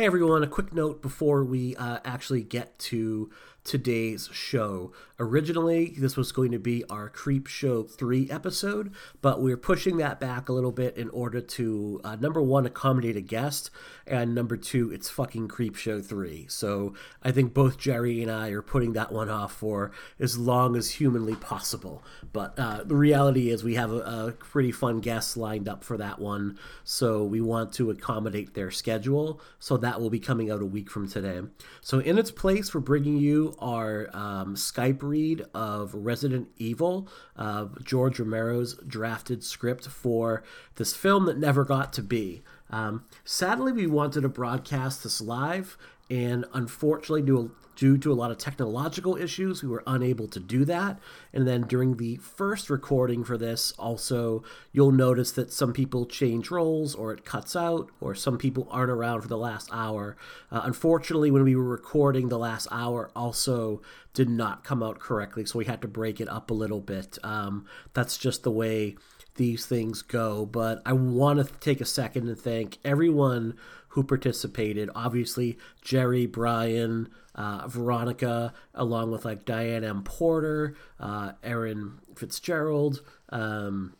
Hey everyone, a quick note before we uh, actually get to today's show. Originally, this was going to be our Creep Show 3 episode, but we're pushing that back a little bit in order to, uh, number one, accommodate a guest, and number two, it's fucking Creep Show 3. So I think both Jerry and I are putting that one off for as long as humanly possible. But uh, the reality is, we have a, a pretty fun guest lined up for that one, so we want to accommodate their schedule. So that will be coming out a week from today. So, in its place, we're bringing you our um, Skype read of Resident Evil, uh, George Romero's drafted script for this film that never got to be. Um, sadly, we wanted to broadcast this live, and unfortunately, due, due to a lot of technological issues, we were unable to do that. And then during the first recording for this, also, you'll notice that some people change roles, or it cuts out, or some people aren't around for the last hour. Uh, unfortunately, when we were recording the last hour, also did not come out correctly, so we had to break it up a little bit. Um, that's just the way these things go. But I want to take a second and thank everyone who participated. Obviously, Jerry, Brian, uh, Veronica, along with like Diane M. Porter, uh, Aaron Fitzgerald, um,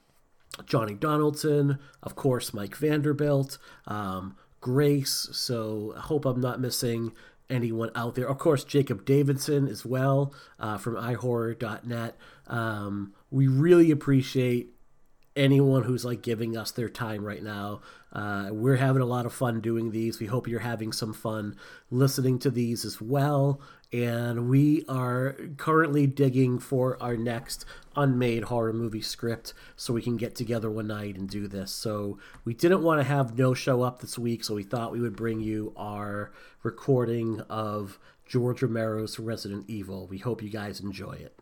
Johnny Donaldson, of course, Mike Vanderbilt, um, Grace. So I hope I'm not missing anyone out there. Of course, Jacob Davidson as well uh, from iHorror.net. Um, we really appreciate anyone who's like giving us their time right now. Uh, we're having a lot of fun doing these. We hope you're having some fun listening to these as well. And we are currently digging for our next unmade horror movie script so we can get together one night and do this. So we didn't want to have no show up this week, so we thought we would bring you our recording of George Romero's Resident Evil. We hope you guys enjoy it.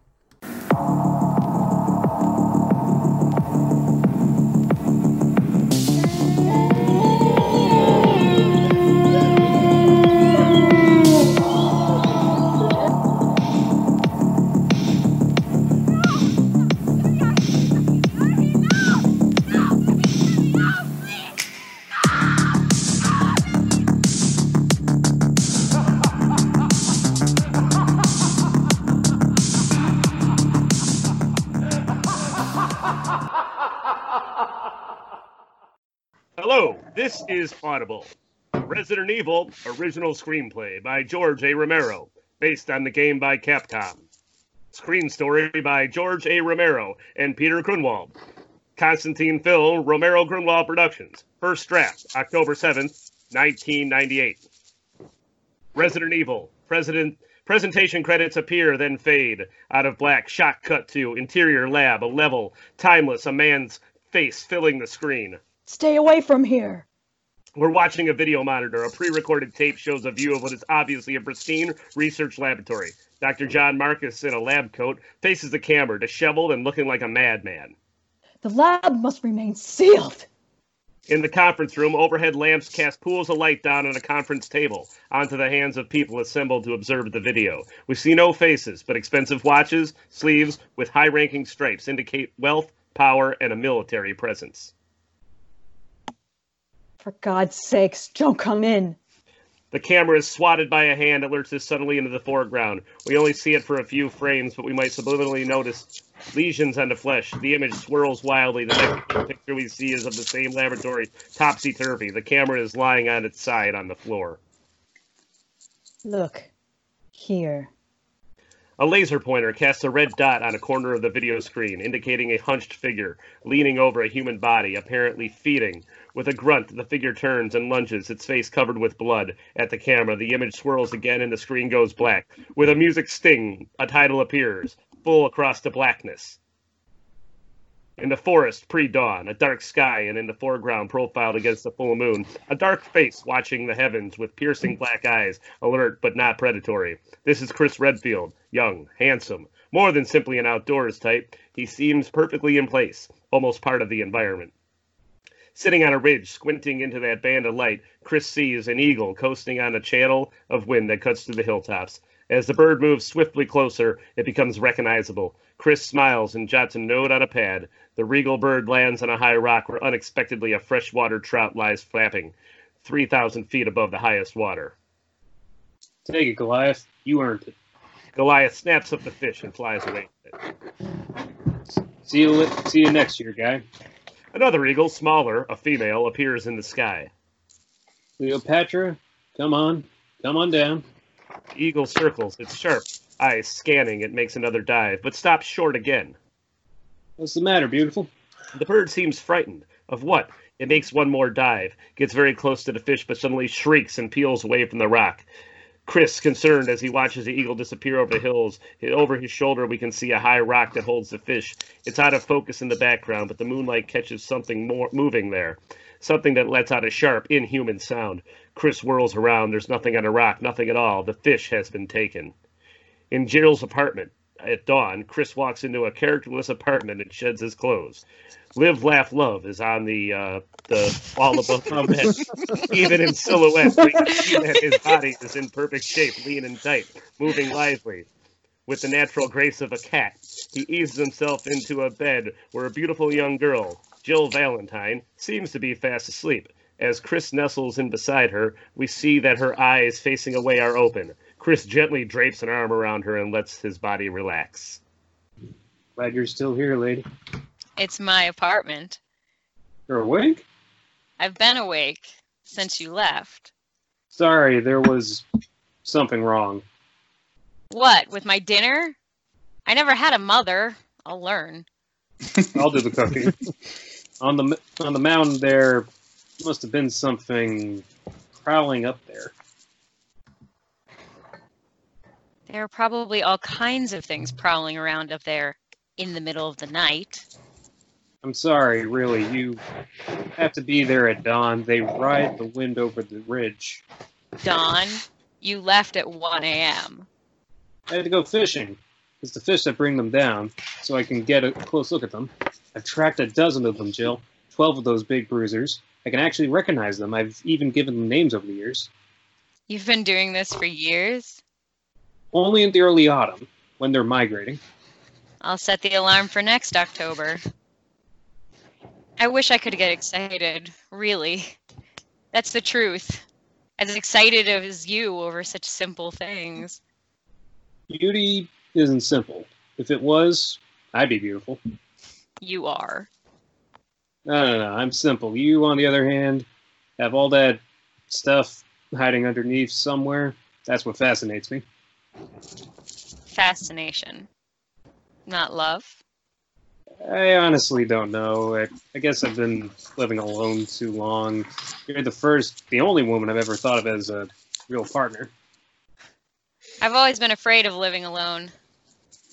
This is Audible. Resident Evil original screenplay by George A. Romero, based on the game by Capcom. Screen story by George A. Romero and Peter Grunwald. Constantin Film, Romero Grunwald Productions. First draft, October 7th, 1998. Resident Evil. President presentation credits appear, then fade. Out of black, shot cut to interior lab, a level, timeless, a man's face filling the screen. Stay away from here. We're watching a video monitor. A pre recorded tape shows a view of what is obviously a pristine research laboratory. Dr. John Marcus, in a lab coat, faces the camera, disheveled and looking like a madman. The lab must remain sealed. In the conference room, overhead lamps cast pools of light down on a conference table onto the hands of people assembled to observe the video. We see no faces, but expensive watches, sleeves with high ranking stripes indicate wealth, power, and a military presence. For God's sakes, don't come in. The camera is swatted by a hand that lurches suddenly into the foreground. We only see it for a few frames, but we might subliminally notice lesions on the flesh. The image swirls wildly. The next picture we see is of the same laboratory, topsy turvy. The camera is lying on its side on the floor. Look, here. A laser pointer casts a red dot on a corner of the video screen, indicating a hunched figure leaning over a human body, apparently feeding. With a grunt, the figure turns and lunges, its face covered with blood, at the camera. The image swirls again and the screen goes black. With a music sting, a title appears, full across the blackness. In the forest, pre dawn, a dark sky, and in the foreground, profiled against the full moon, a dark face watching the heavens with piercing black eyes, alert but not predatory. This is Chris Redfield, young, handsome, more than simply an outdoors type. He seems perfectly in place, almost part of the environment. Sitting on a ridge, squinting into that band of light, Chris sees an eagle coasting on a channel of wind that cuts through the hilltops. As the bird moves swiftly closer, it becomes recognizable. Chris smiles and jots a note on a pad. The regal bird lands on a high rock where unexpectedly a freshwater trout lies flapping. 3,000 feet above the highest water. Take it, Goliath. You earned it. Goliath snaps up the fish and flies away. See you. See you next year, guy. Another eagle, smaller, a female, appears in the sky. Cleopatra, come on, come on down. The eagle circles, its sharp eyes scanning. It makes another dive, but stops short again. What's the matter, beautiful? The bird seems frightened. Of what? It makes one more dive, gets very close to the fish, but suddenly shrieks and peels away from the rock. Chris, concerned as he watches the eagle disappear over the hills, over his shoulder we can see a high rock that holds the fish. It's out of focus in the background, but the moonlight catches something more moving there. Something that lets out a sharp, inhuman sound. Chris whirls around. There's nothing on the rock, nothing at all. The fish has been taken. In Gerald's apartment, at dawn, Chris walks into a characterless apartment and sheds his clothes. Live, laugh, love is on the uh, the wall above bed. Even in silhouette, we can see that his body is in perfect shape, lean and tight, moving lively. With the natural grace of a cat, he eases himself into a bed where a beautiful young girl, Jill Valentine, seems to be fast asleep. As Chris nestles in beside her, we see that her eyes facing away are open. Chris gently drapes an arm around her and lets his body relax. Glad you're still here, lady. It's my apartment. You're awake? I've been awake since you left. Sorry, there was something wrong. What, with my dinner? I never had a mother. I'll learn. I'll do the cooking. on the on the mountain there must have been something prowling up there. There are probably all kinds of things prowling around up there in the middle of the night. I'm sorry, really. You have to be there at dawn. They ride the wind over the ridge. Dawn, you left at 1 a.m. I had to go fishing. It's the fish that bring them down, so I can get a close look at them. I've tracked a dozen of them, Jill. Twelve of those big bruisers. I can actually recognize them. I've even given them names over the years. You've been doing this for years? Only in the early autumn, when they're migrating. I'll set the alarm for next October. I wish I could get excited, really. That's the truth. As excited as you over such simple things. Beauty isn't simple. If it was, I'd be beautiful. You are. No, no, no. I'm simple. You, on the other hand, have all that stuff hiding underneath somewhere. That's what fascinates me. Fascination. Not love. I honestly don't know. I, I guess I've been living alone too long. You're the first, the only woman I've ever thought of as a real partner. I've always been afraid of living alone.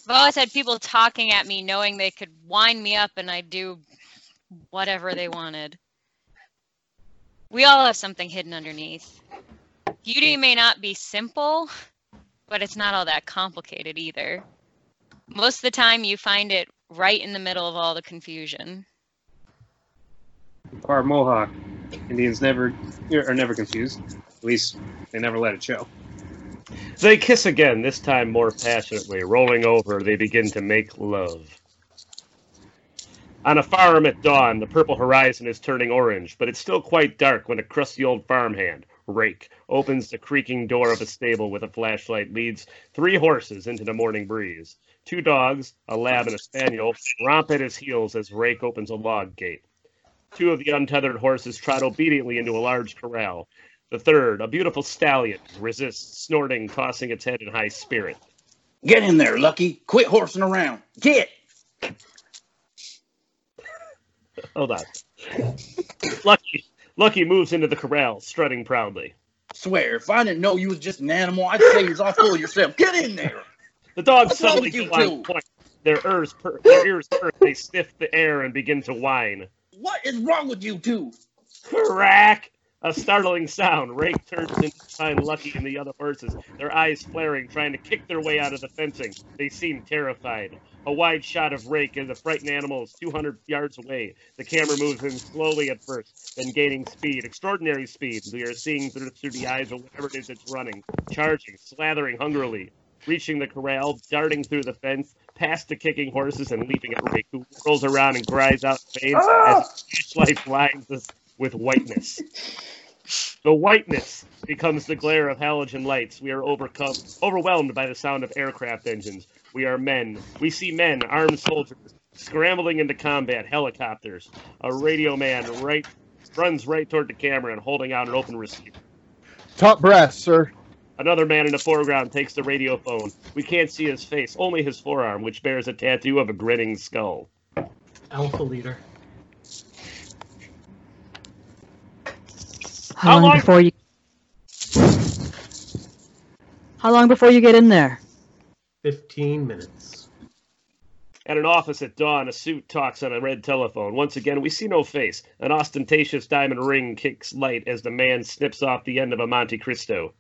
I've always had people talking at me knowing they could wind me up and I'd do whatever they wanted. We all have something hidden underneath. Beauty may not be simple, but it's not all that complicated either. Most of the time, you find it right in the middle of all the confusion. Part Mohawk. Indians never are never confused. At least they never let it show. They kiss again, this time more passionately. Rolling over, they begin to make love. On a farm at dawn, the purple horizon is turning orange, but it's still quite dark when a crusty old farmhand, Rake, opens the creaking door of a stable with a flashlight, leads three horses into the morning breeze. Two dogs, a lab and a spaniel, romp at his heels as Rake opens a log gate. Two of the untethered horses trot obediently into a large corral. The third, a beautiful stallion, resists, snorting, tossing its head in high spirit. Get in there, Lucky. Quit horsing around. Get. Hold on. Lucky, Lucky moves into the corral, strutting proudly. Swear, if I didn't know you was just an animal, I'd say you're all full of yourself. Get in there. The dogs What's suddenly you point. Their ears, per- their ears perk. They sniff the air and begin to whine. What is wrong with you two? Crack! A startling sound. Rake turns in to find Lucky and the other horses, their eyes flaring, trying to kick their way out of the fencing. They seem terrified. A wide shot of Rake and the frightened animal is 200 yards away. The camera moves in slowly at first, then gaining speed, extraordinary speed. We are seeing through, through the eyes of whatever it is it's running, charging, slathering hungrily, reaching the corral, darting through the fence, past the kicking horses, and leaping at Rake, who whirls around and cries out in pain as ah! the flashlight blinds us with whiteness. The whiteness becomes the glare of halogen lights. We are overcome, overwhelmed by the sound of aircraft engines. We are men. We see men, armed soldiers, scrambling into combat. Helicopters. A radio man right runs right toward the camera and holding out an open receiver. Top brass, sir. Another man in the foreground takes the radio phone. We can't see his face, only his forearm, which bears a tattoo of a grinning skull. Alpha leader. How, How long, long- before you? How long before you get in there? 15 minutes. At an office at dawn, a suit talks on a red telephone. Once again, we see no face. An ostentatious diamond ring kicks light as the man snips off the end of a Monte Cristo.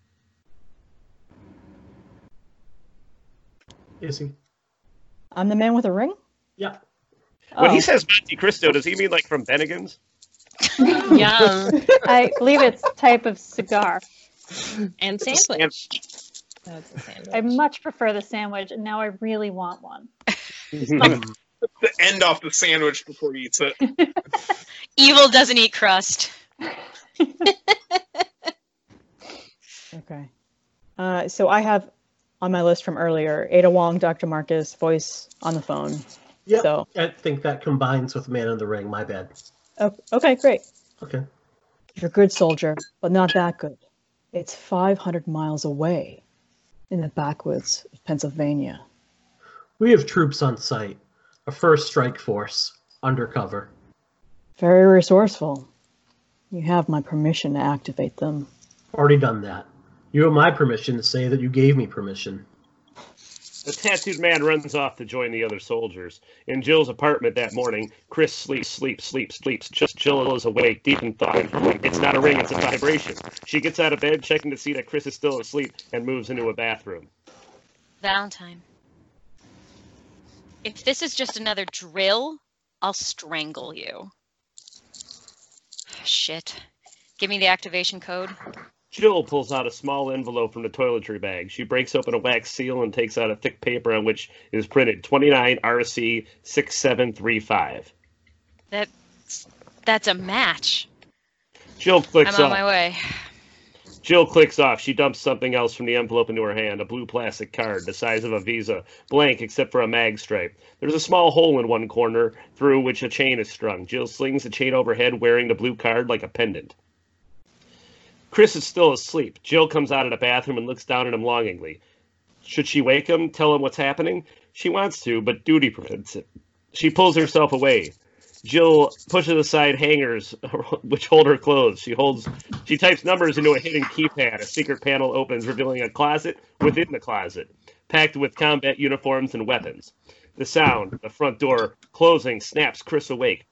Is he? I'm the man with a ring. Yeah. When Oh. he says Monte Cristo, does he mean like from Bennigan's? Yum. I believe it's type of cigar. and It's a sandwich. That's a sandwich. I much prefer the sandwich, and now I really want one. The end off the sandwich before he eats it. Evil doesn't eat crust. Okay. Uh, so I have on my list from earlier Ada Wong, Dr. Marcus, voice on the phone. Yeah. So I think that combines with Man in the Ring. My bad. Oh, okay, great. Okay. You're a good soldier, but not that good. It's 500 miles away in the backwoods of Pennsylvania. We have troops on site. A first strike force. Undercover. Very resourceful. You have my permission to activate them. Already done that. You have my permission to say that you gave me permission. The tattooed man runs off to join the other soldiers. In Jill's apartment that morning, Chris sleeps, sleeps, sleeps, sleeps. Just Jill is awake, deep in thought. It's not a ring, it's a vibration. She gets out of bed, checking to see that Chris is still asleep, and moves into a bathroom. Valentine. If this is just another drill, I'll strangle you. Shit. Give me the activation code. Jill pulls out a small envelope from the toiletry bag. She breaks open a wax seal and takes out a thick paper on which is printed 29 RC 6735. That's that's a match. Jill clicks I'm on off. my way. Jill clicks off. She dumps something else from the envelope into her hand, a blue plastic card the size of a Visa, blank except for a mag stripe. There's a small hole in one corner through which a chain is strung. Jill slings the chain overhead, wearing the blue card like a pendant. Chris is still asleep. Jill comes out of the bathroom and looks down at him longingly. Should she wake him, tell him what's happening? She wants to, but duty prevents it. She pulls herself away. Jill pushes aside hangers which hold her clothes. She holds she types numbers into a hidden keypad. A secret panel opens, revealing a closet within the closet, packed with combat uniforms and weapons. The sound, the front door closing, snaps Chris awake.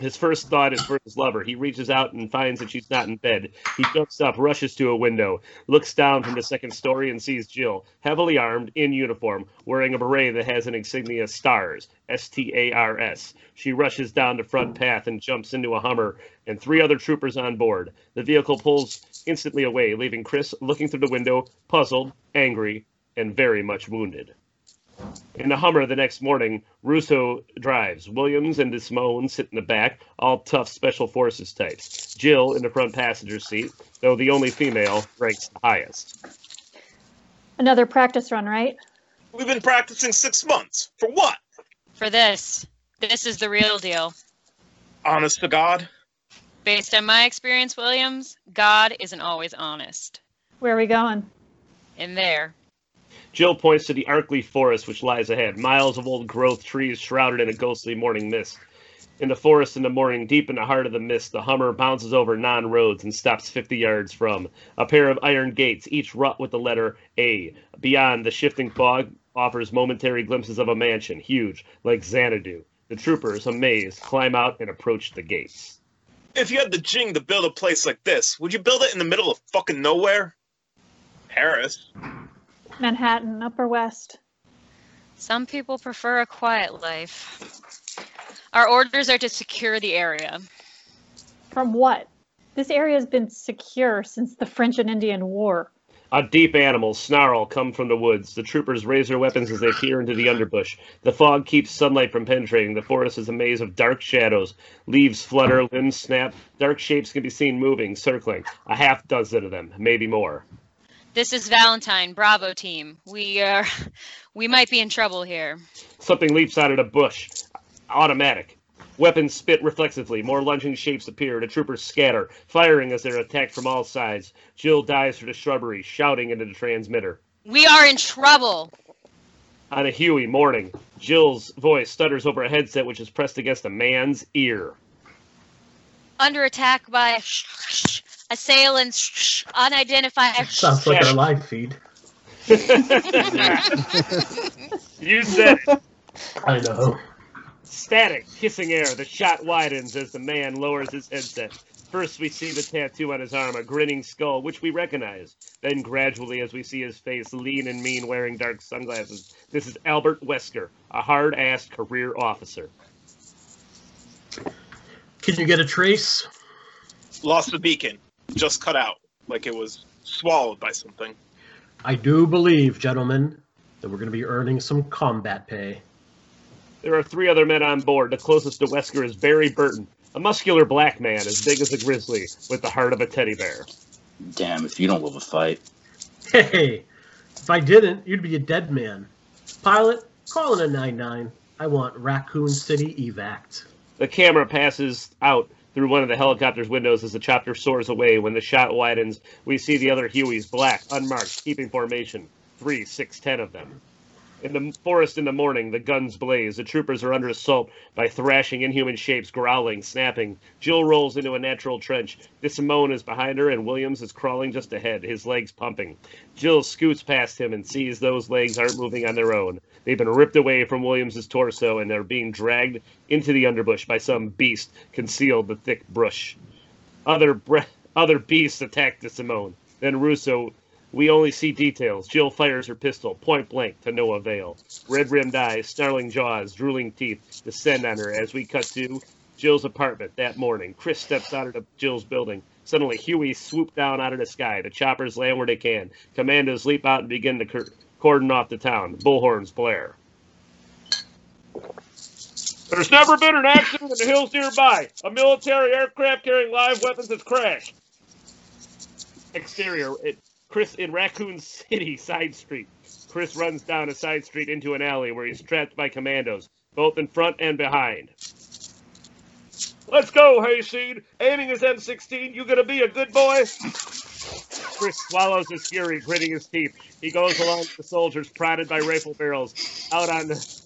His first thought is for his lover. He reaches out and finds that she's not in bed. He jumps up, rushes to a window, looks down from the second story, and sees Jill, heavily armed, in uniform, wearing a beret that has an insignia STARS, S T A R S. She rushes down the front path and jumps into a Hummer and three other troopers on board. The vehicle pulls instantly away, leaving Chris looking through the window, puzzled, angry, and very much wounded. In the Hummer the next morning, Russo drives. Williams and Desmone sit in the back, all tough special forces types. Jill in the front passenger seat, though the only female, ranks the highest. Another practice run, right? We've been practicing six months. For what? For this. This is the real deal. Honest to God? Based on my experience, Williams, God isn't always honest. Where are we going? In there. Jill points to the Arklay forest which lies ahead, miles of old growth trees shrouded in a ghostly morning mist. In the forest in the morning, deep in the heart of the mist, the Hummer bounces over non roads and stops 50 yards from a pair of iron gates, each wrought with the letter A. Beyond, the shifting fog offers momentary glimpses of a mansion, huge, like Xanadu. The troopers, amazed, climb out and approach the gates. If you had the jing to build a place like this, would you build it in the middle of fucking nowhere? Paris. Manhattan, Upper West. Some people prefer a quiet life. Our orders are to secure the area. From what? This area has been secure since the French and Indian War. A deep animal, snarl, come from the woods. The troopers raise their weapons as they peer into the underbush. The fog keeps sunlight from penetrating. The forest is a maze of dark shadows. Leaves flutter, limbs snap. Dark shapes can be seen moving, circling. A half dozen of them, maybe more. This is Valentine, Bravo team. We are, we might be in trouble here. Something leaps out of the bush. Automatic. Weapons spit reflexively. More lunging shapes appear. The troopers scatter, firing as they're attacked from all sides. Jill dives through the shrubbery, shouting into the transmitter. We are in trouble. On a Huey morning, Jill's voice stutters over a headset which is pressed against a man's ear. Under attack by assailants, unidentified. Sounds like our live feed. You said it. I know. Static, hissing air. The shot widens as the man lowers his headset. First, we see the tattoo on his arm, a grinning skull, which we recognize. Then, gradually, as we see his face, lean and mean, wearing dark sunglasses, this is Albert Wesker, a hard ass career officer. Can you get a trace? Lost the beacon. Just cut out. Like it was swallowed by something. I do believe, gentlemen, that we're going to be earning some combat pay. There are three other men on board. The closest to Wesker is Barry Burton, a muscular black man as big as a grizzly, with the heart of a teddy bear. Damn, if you don't love a fight. Hey, if I didn't, you'd be a dead man. Pilot, call in a 9-9. I want Raccoon City evac. The camera passes out through one of the helicopter's windows as the chopper soars away. When the shot widens, we see the other Hueys, black, unmarked, keeping formation. Three, six, ten of them. In the forest in the morning, the guns blaze. The troopers are under assault by thrashing inhuman shapes, growling, snapping. Jill rolls into a natural trench. DeSimone is behind her, and Williams is crawling just ahead, his legs pumping. Jill scoots past him and sees those legs aren't moving on their own. They've been ripped away from Williams's torso, and they're being dragged into the underbush by some beast concealed the thick brush. Other bre- other beasts attack DeSimone. Then Russo we only see details. Jill fires her pistol, point blank, to no avail. Red rimmed eyes, snarling jaws, drooling teeth descend on her as we cut to Jill's apartment that morning. Chris steps out of Jill's building. Suddenly, Huey swoop down out of the sky. The choppers land where they can. Commandos leap out and begin to cor- cordon off the town. Bullhorns blare. There's never been an accident in the hills nearby. A military aircraft carrying live weapons has crashed. Exterior, it, Chris in Raccoon City, side street. Chris runs down a side street into an alley where he's trapped by commandos, both in front and behind. Let's go, Hayseed. Aiming his M16, you gonna be a good boy? Chris swallows his fury, gritting his teeth. He goes along with the soldiers, prodded by rifle barrels, out on the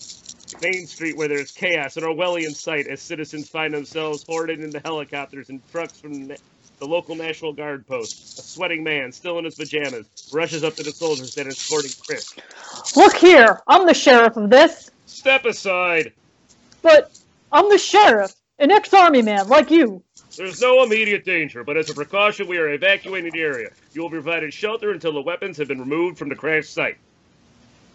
Main Street where there's chaos and Orwellian sight as citizens find themselves hoarded into helicopters and trucks from the local National Guard post. A sweating man, still in his pajamas, rushes up to the soldiers that are escorting Chris. Look here, I'm the sheriff of this, Step aside! but I'm the sheriff, an ex-army man like you. There's no immediate danger, but as a precaution, we are evacuating the area. You will be provided shelter until the weapons have been removed from the crash site.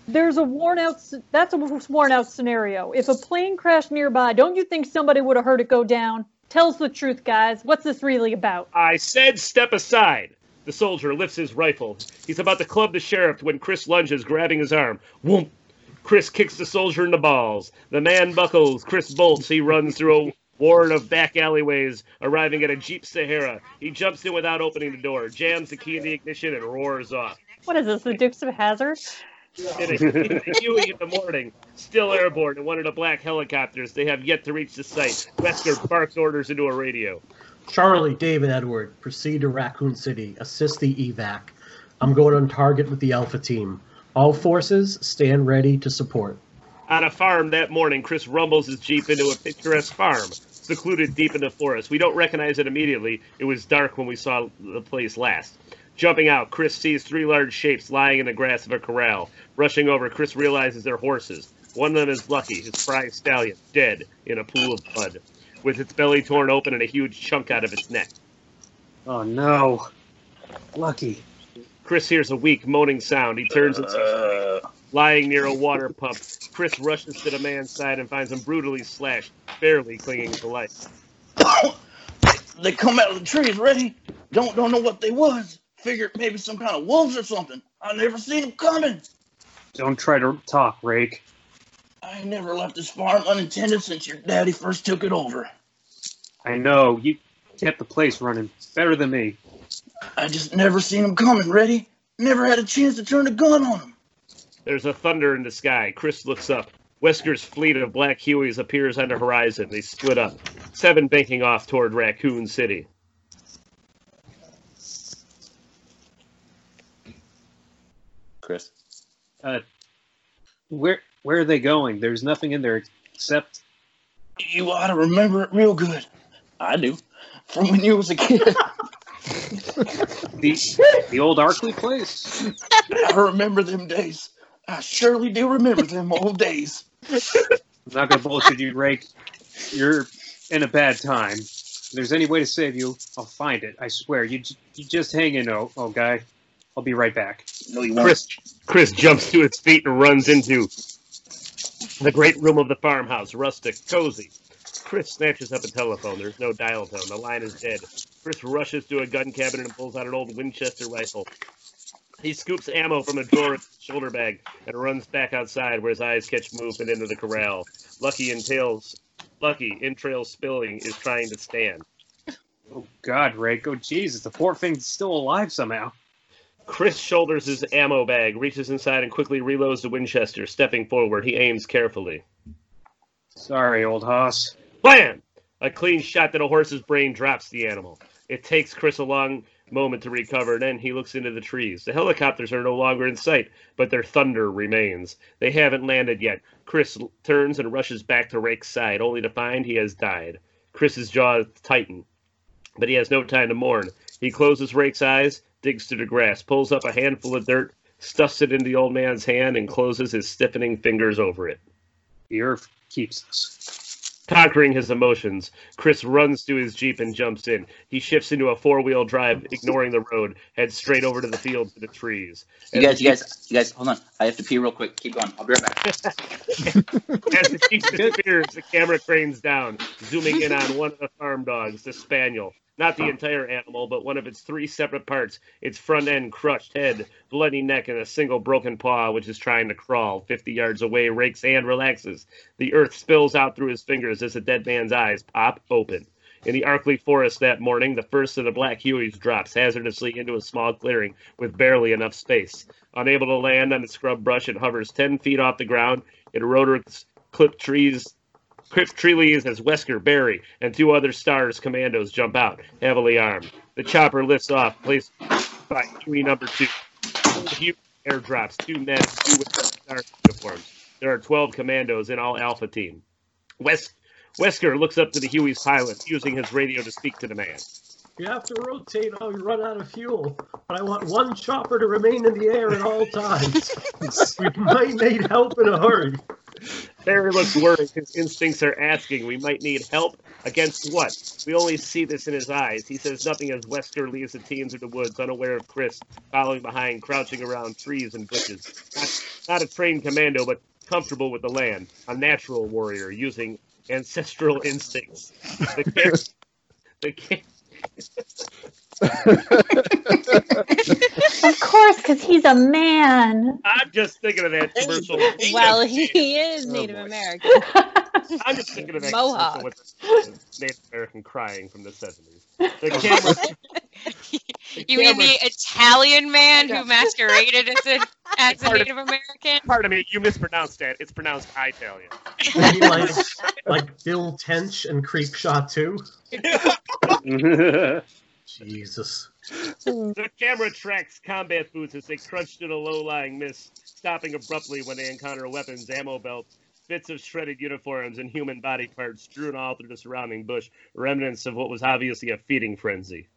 There's a worn out. That's a worn out scenario. If a plane crashed nearby, don't you think somebody would have heard it go down? Tell us the truth, guys. What's this really about? I said step aside. The soldier lifts his rifle. He's about to club the sheriff when Chris lunges, grabbing his arm. Whoomp! Chris kicks the soldier in the balls. The man buckles. Chris bolts. He runs through a ward of back alleyways, arriving at a Jeep Sahara. He jumps in without opening the door, jams the key in the ignition, and roars off. What is this, the Dukes of Hazzard? In a, Huey in the morning, still airborne in one of the black helicopters, they have yet to reach the site. Wesker barks orders into a radio. Charlie, David, Edward, proceed to Raccoon City. Assist the evac. I'm going on target with the Alpha team. All forces stand ready to support. On a farm that morning, Chris rumbles his Jeep into a picturesque farm, secluded deep in the forest. We don't recognize it immediately. It was dark when we saw the place last. Jumping out, Chris sees three large shapes lying in the grass of a corral. Rushing over, Chris realizes they're horses. One of them is Lucky, his prize stallion, dead in a pool of blood, with its belly torn open and a huge chunk out of its neck. Oh no. Lucky. Chris hears a weak moaning sound. He turns and sees Uh, lying near a water pump. Chris rushes to the man's side and finds him brutally slashed, barely clinging to life. they come out of the trees ready. Don't don't know what they was. Figured maybe some kind of wolves or something. I never seen them coming. Don't try to talk, Rake. I never left this farm unattended since your daddy first took it over. I know you kept the place running better than me. I just never seen them coming, ready? Never had a chance to turn a gun on them. There's a thunder in the sky. Chris looks up. Wesker's fleet of black Hueys appears on the horizon. They split up. Seven banking off toward Raccoon City. Chris. Uh, where where are they going? There's nothing in there except You ought to remember it real good. I do. From when you was a kid. the the old Arklay place. I remember them days. I surely do remember them old days. I'm not gonna bullshit you, Rake. You're in a bad time. If there's any way to save you, I'll find it. I swear. You j- you just hang in, oh, oh guy. I'll be right back. No, you won't. Chris Chris jumps to his feet and runs into the great room of the farmhouse, rustic, cozy. Chris snatches up a telephone. There's no dial tone. The line is dead. Chris rushes to a gun cabinet and pulls out an old Winchester rifle. He scoops ammo from a drawer in his shoulder bag and runs back outside where his eyes catch movement into the corral. Lucky in tails, Lucky in trail spilling is trying to stand. Oh God, Rake. Oh Jesus, the poor thing's still alive somehow. Chris shoulders his ammo bag, reaches inside, and quickly reloads the Winchester. Stepping forward, he aims carefully. Sorry, old hoss. Blam! A clean shot that a horse's brain drops the animal. It takes Chris a long moment to recover, and then he looks into the trees. The helicopters are no longer in sight, but their thunder remains. They haven't landed yet. Chris turns and rushes back to Rake's side, only to find he has died. Chris's jaws tighten, but he has no time to mourn. He closes Rake's eyes, digs through the grass, pulls up a handful of dirt, stuffs it into the old man's hand, and closes his stiffening fingers over it. The earth keeps us. Conquering his emotions, Chris runs to his Jeep and jumps in. He shifts into a four wheel drive, ignoring the road, heads straight over to the field to the trees. You guys, you guys, you guys, hold on. I have to pee real quick. Keep going. I'll be right back. As the Jeep disappears, the camera cranes down, zooming in on one of the farm dogs, the spaniel. Not the entire animal, but one of its three separate parts its front end crushed head, bloody neck, and a single broken paw, which is trying to crawl. 50 yards away, Rake's hand relaxes. The earth spills out through his fingers as the dead man's eyes pop open. In the Arklay forest that morning, the first of the black Hueys drops hazardously into a small clearing with barely enough space. Unable to land on the scrub brush, it hovers 10 feet off the ground. It rotors clipped trees Cliff tree leaves as Wesker, Barry, and two other stars commandos jump out, heavily armed. The chopper lifts off, placed by Huey number two. Huey airdrops two men, two with star uniforms. There are 12 commandos in all Alpha Team. Wes- Wesker looks up to the Huey's pilot, using his radio to speak to the man. You have to rotate or you run out of fuel. But I want one chopper to remain in the air at all times. we might need help in a hurry. Barry looks worried. His instincts are asking, We might need help against what? We only see this in his eyes. He says nothing as Wesker leaves the team through the woods, unaware of Chris, following behind, crouching around trees and bushes. Not, not a trained commando, but comfortable with the land. A natural warrior using ancestral instincts. The, cam- the, cam- Of course, because he's a man. I'm just thinking of that commercial. Well, he is Oh, Native boy. American. I'm just thinking of that Mohawk. commercial with Native American crying from the 70s. The camera. You mean the Italian man who masqueraded as a, as a Pardon- Native American? Pardon me, you mispronounced that. It's pronounced Italian. Maybe like, like Bill Tench and Creepshow 2. Jesus. The camera tracks combat boots as they crunch through the low-lying mist, stopping abruptly when they encounter weapons, ammo belts, bits of shredded uniforms, and human body parts strewn all through the surrounding bush, remnants of what was obviously a feeding frenzy.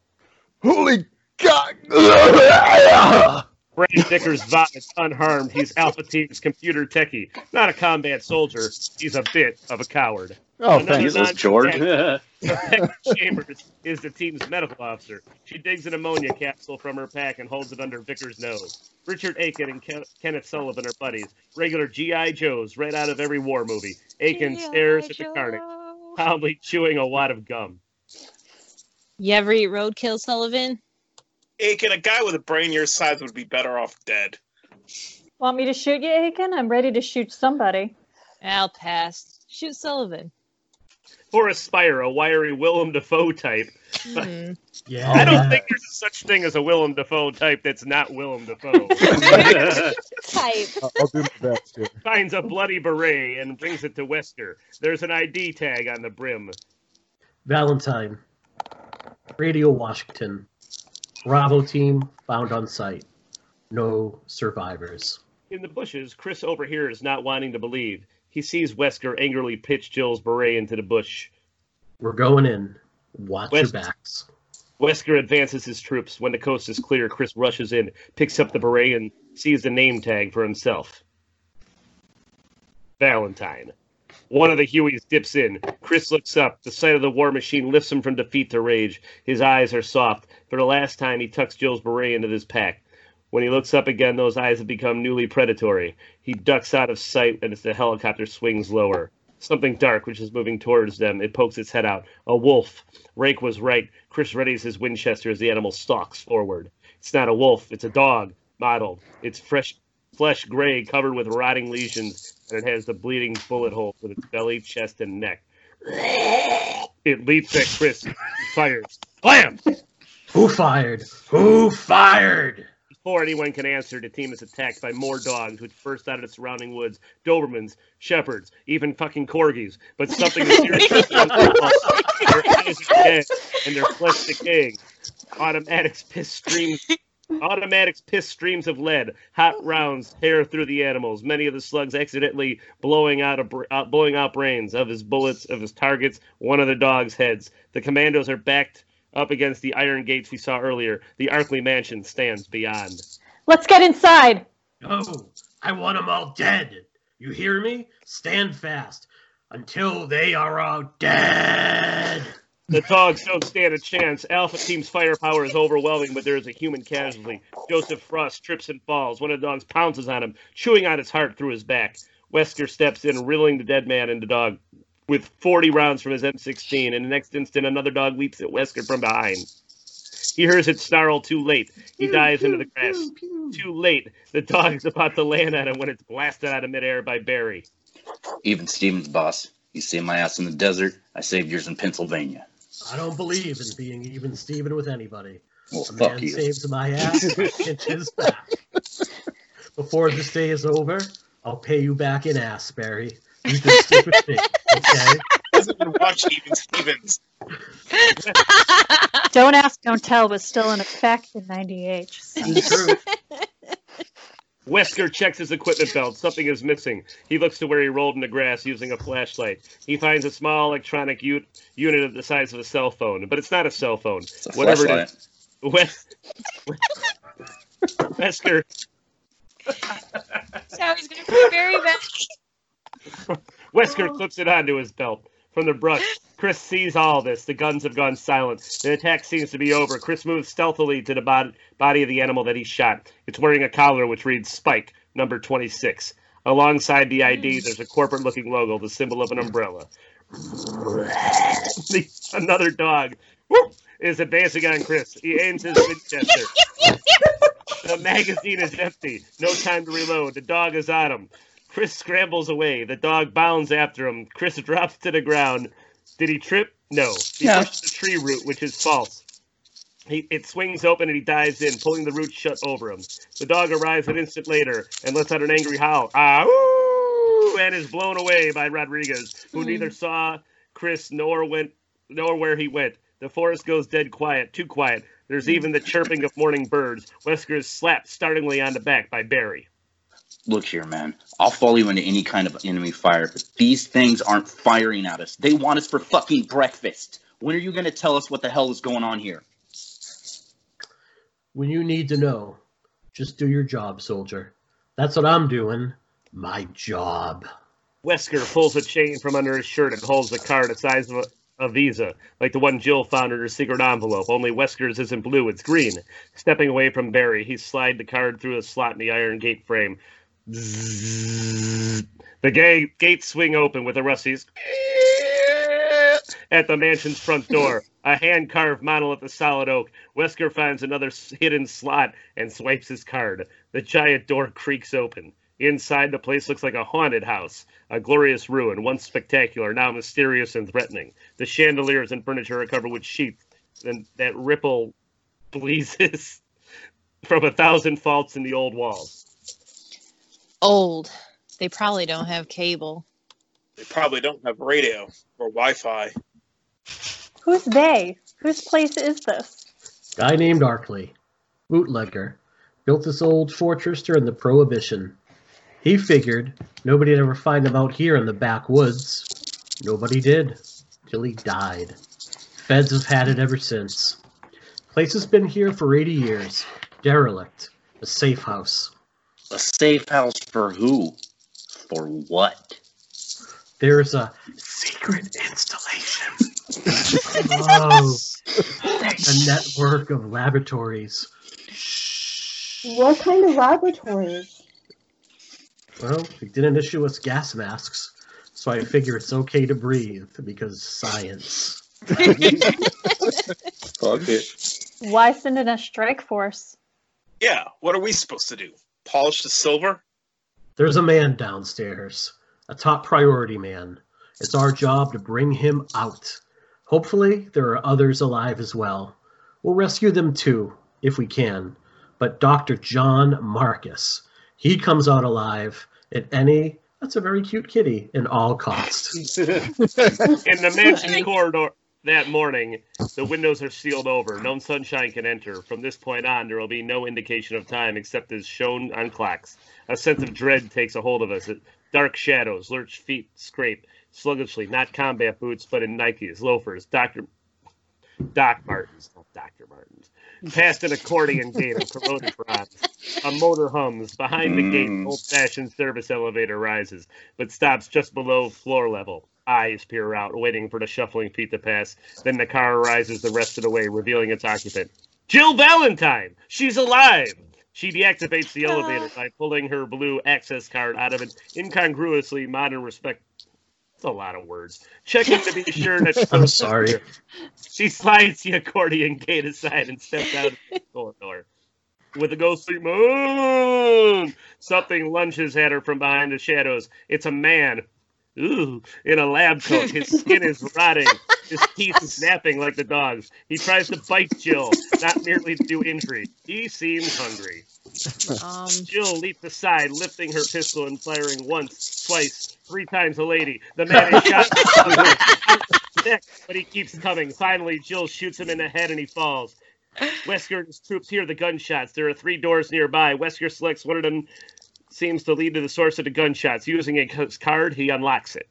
Holy God! Brad Vickers vomits unharmed. He's Alpha Team's computer techie, not a combat soldier. He's a bit of a coward. Oh, Another thanks. Jesus, George. Chambers is the team's medical officer. She digs an ammonia capsule from her pack and holds it under Vickers' nose. Richard Aiken and Ken- Kenneth Sullivan are buddies, regular G.I. Joes right out of every war movie. Aiken stares at the carnage, calmly chewing a wad of gum. You ever eat roadkill, Sullivan? Aiken, a guy with a brain your size would be better off dead. Want me to shoot you, Aiken? I'm ready to shoot somebody. I'll pass. Shoot Sullivan. Forest Speyer, a wiry Willem Dafoe type. Hmm. Yeah. I don't think there's such thing as a Willem Dafoe type that's not Willem Dafoe. Type. I'll, I'll do my best here. Finds a bloody beret and brings it to Wesker. There's an ID tag on the brim. Valentine. Radio Washington. Bravo team found on site. No survivors. In the bushes, Chris overhears, not wanting to believe. He sees Wesker angrily pitch Jill's beret into the bush. We're going in. Watch West- your backs. Wesker advances his troops. When the coast is clear, Chris rushes in, picks up the beret, and sees the name tag for himself. Valentine. One of the Hueys dips in. Chris looks up. The sight of the war machine lifts him from defeat to rage. His eyes are soft. For the last time, he tucks Jill's beret into his pack. When he looks up again, those eyes have become newly predatory. He ducks out of sight, and as the helicopter swings lower. Something dark, which is moving towards them. It pokes its head out. A wolf. Rake was right. Chris readies his Winchester as the animal stalks forward. It's not a wolf. It's a dog. Mottled. It's fresh flesh gray, covered with rotting lesions, and it has the bleeding bullet holes in its belly, chest, and neck. It leaps at Chris. and Fires. Blam! Who fired? Who fired? Before anyone can answer, the team is attacked by more dogs, which burst out of the surrounding woods. Dobermans, shepherds, even fucking corgis. But something is seriously. Their eyes are dead, and their flesh decaying. Automatics piss streams. Automatics piss streams of lead. Hot rounds tear through the animals. Many of the slugs accidentally blowing out, a, br- out blowing out brains of his bullets of his targets. One of the dogs' heads. The commandos are backed up against the iron gates we saw earlier. The Arklay mansion stands beyond. Let's get inside. No, I want them all dead. You hear me? Stand fast until they are all dead. The dogs don't stand a chance. Alpha Team's firepower is overwhelming, but there is a human casualty. Joseph Frost trips and falls. One of the dogs pounces on him, chewing on his heart through his back. Wesker steps in, riddling the dead man and the dog with 40 rounds from his M16. In the next instant, another dog leaps at Wesker from behind. He hears it snarl too late. He dives into the grass. Too late. The dog is about to land on him when it's blasted out of midair by Barry. Even Stevens, boss. You saved my ass in the desert. I saved yours in Pennsylvania. I don't believe in being even Steven with anybody. Well, A man you. saves my ass, I his back. Before this day is over, I'll pay you back in ass, Barry. You did stupid thing, okay? Doesn't even watch Even Stevens. Don't ask, don't tell was still in effect in 98. It's true. Wesker checks his equipment belt. Something is missing. He looks to where he rolled in the grass using a flashlight. He finds a small electronic u- unit of the size of a cell phone, but it's not a cell phone. It's a Whatever flashlight. it is. Wes- Wesker So he's gonna be very back. Wesker clips it onto his belt. From the brush, Chris sees all this. The guns have gone silent. The attack seems to be over. Chris moves stealthily to the bod- body of the animal that he shot. It's wearing a collar which reads Spike, number 26. Alongside the ID, there's a corporate looking logo, the symbol of an umbrella. Another dog is advancing on Chris. He aims his Winchester. The magazine is empty. No time to reload. The dog is on him. Chris scrambles away. The dog bounds after him. Chris drops to the ground. Did he trip? No. He No. pushed the tree root, which is false. He, it swings open and he dives in, pulling the root shut over him. The dog arrives an instant later and lets out an angry howl. Ah, ooh, and is blown away by Rodriguez, who neither saw Chris nor went nor where he went. The forest goes dead quiet, too quiet. There's even the chirping of morning birds. Wesker is slapped startlingly on the back by Barry. Look here, man. I'll follow you into any kind of enemy fire, but these things aren't firing at us. They want us for fucking breakfast. When are you going to tell us what the hell is going on here? When you need to know, just do your job, soldier. That's what I'm doing. My job. Wesker pulls a chain from under his shirt and holds a card the size of a, a Visa, like the one Jill found in her secret envelope. Only Wesker's isn't blue, it's green. Stepping away from Barry, he slides the card through a slot in the iron gate frame. The gate gates swing open with a rusty at the mansion's front door. A hand carved monolith of the solid oak. Wesker finds another hidden slot and swipes his card. The giant door creaks open. Inside, the place looks like a haunted house, a glorious ruin, once spectacular, now mysterious and threatening. The chandeliers and furniture are covered with sheets and that ripple bleezes from a thousand faults in the old walls. Old. They probably don't have cable. They probably don't have radio or Wi-Fi. Who's they? Whose place is this? Guy named Arklay, bootlegger, built this old fortress during the Prohibition. He figured nobody'd ever find him out here in the backwoods. Nobody did, till he died. Feds have had it ever since. Place has been here for 80 years. Derelict. A safe house. A safe house for who? For what? There's a secret installation. oh, a network of laboratories. What kind of laboratories? Well, they didn't issue us gas masks, so I figure it's okay to breathe because science. Fuck it. Why send in a strike force? Yeah, what are we supposed to do? Polish the silver? There's a man downstairs, a top priority man. It's our job to bring him out. Hopefully, there are others alive as well. We'll rescue them too, if we can. But Dr. John Marcus, he comes out alive at any, that's a very cute kitty, in all costs. In the mansion corridor that morning, the windows are sealed over. No sunshine can enter. From this point on, there will be no indication of time except as shown on clocks. A sense of dread takes a hold of us. Dark shadows, lurch feet scrape sluggishly, not combat boots, but in Nikes, loafers, Dr. Doc Martens, not Dr. Martens. Past an accordion gate of corroded bronze. A motor hums. Behind the gate, Mm. old fashioned service elevator rises, but stops just below floor level. Eyes peer out, waiting for the shuffling feet to pass. Then the car rises the rest of the way, revealing its occupant. Jill Valentine! She's alive! She deactivates the ah. elevator by pulling her blue access card out of an incongruously modern respect. It's a lot of words. Checking to be sure that I'm sorry. she slides the accordion gate aside and steps out of the corridor. With a ghostly moon, something lunges at her from behind the shadows. It's a man. Ooh, in a lab coat. His skin is rotting. His teeth are snapping like the dog's. He tries to bite Jill, not merely to do injury. He seems hungry. Um, Jill leaps aside, lifting her pistol and firing once, twice, three times a lady. The man is shot neck, but he keeps coming. Finally, Jill shoots him in the head and he falls. Wesker and his troops hear the gunshots. There are three doors nearby. Wesker selects one of them, seems to lead to the source of the gunshots. Using a card, he unlocks it.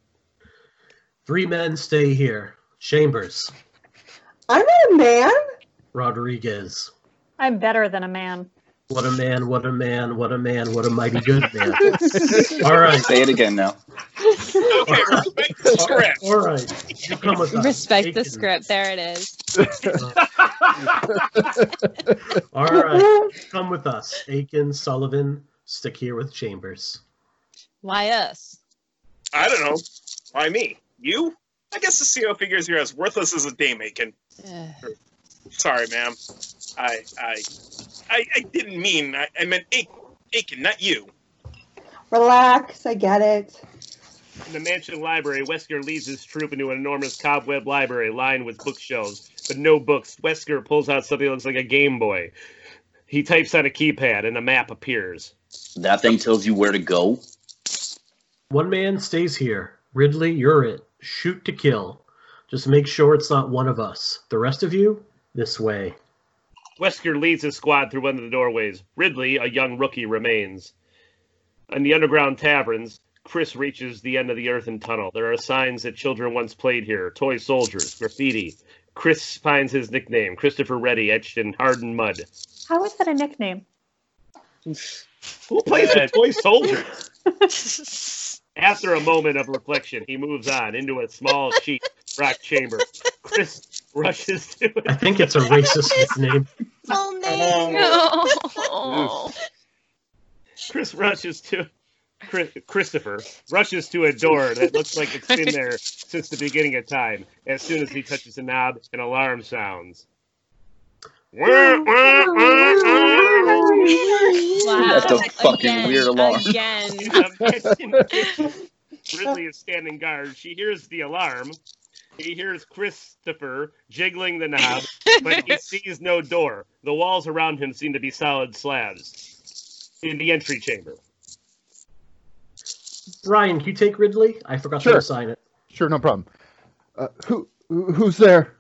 Three men stay here. Chambers, I'm not a man. Rodriguez. I'm better than a man. What a man, what a man, what a man, what a mighty good man. All right. Say it again now. Okay, respect the script. All right. You come with us. respect the Aiken. script. There it is. All right. Come with us. Aiken, Sullivan, stick here with Chambers. Why us? I don't know. Why me? You? I guess the CO figures you're as worthless as a day making. Sorry, ma'am. I I I, I didn't mean I, I meant Aiken, Aiken, not you. Relax, I get it. In the mansion library, Wesker leads his troop into an enormous cobweb library lined with bookshelves, but no books. Wesker pulls out something that looks like a Game Boy. He types on a keypad, and a map appears. That thing tells you where to go. One man stays here. Ridley, you're it. Shoot to kill. Just make sure it's not one of us. The rest of you, this way. Wesker leads his squad through one of the doorways. Ridley, a young rookie, remains. In the underground taverns, Chris reaches the end of the earthen tunnel. There are signs that children once played here toy soldiers, graffiti. Chris finds his nickname, Christopher Reddy, etched in hardened mud. How is that a nickname? Who plays a toy soldier? After a moment of reflection, he moves on into a small sheet rock chamber. Chris rushes to it. I think it's a racist nickname. Oh no! Chris rushes to Chris- Christopher rushes to a door that looks like it's been there since the beginning of time. As soon as he touches the knob, an alarm sounds. Wow. That's a fucking Again, weird alarm. Again. In the mansion kitchen, Ridley is standing guard. She hears the alarm. He hears Christopher jiggling the knob, but he sees no door. The walls around him seem to be solid slabs. In the entry chamber. Brian, can you take Ridley? I forgot Sure. to assign it. Sure, no problem. Uh, who who- who's there?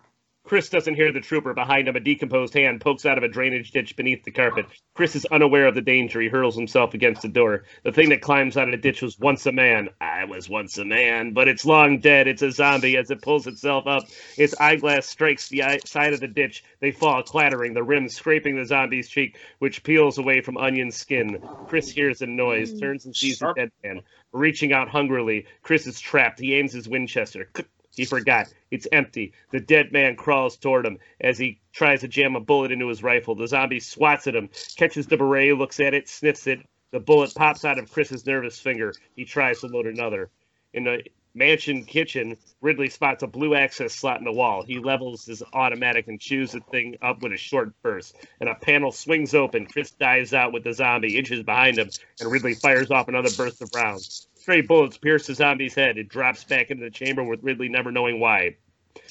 Chris doesn't hear the trooper behind him. A decomposed hand pokes out of a drainage ditch beneath the carpet. Chris is unaware of the danger. He hurls himself against the door. The thing that climbs out of the ditch was once a man. I was once a man, but it's long dead. It's a zombie as it pulls itself up. Its eyeglass strikes the eye- side of the ditch. They fall clattering, the rim scraping the zombie's cheek, which peels away from Onion's skin. Chris hears a noise, hmm. turns and sees the dead man. Reaching out hungrily, Chris is trapped. He aims his Winchester. He forgot. It's empty. The dead man crawls toward him as he tries to jam a bullet into his rifle. The zombie swats at him, catches the beret, looks at it, sniffs it. The bullet pops out of Chris's nervous finger. He tries to load another. In the mansion kitchen, Ridley spots a blue access slot in the wall. He levels his automatic and chews the thing up with a short burst. And a panel swings open. Chris dives out with the zombie inches behind him, and Ridley fires off another burst of rounds. Stray bullets pierce the zombie's head. It drops back into the chamber with Ridley never knowing why.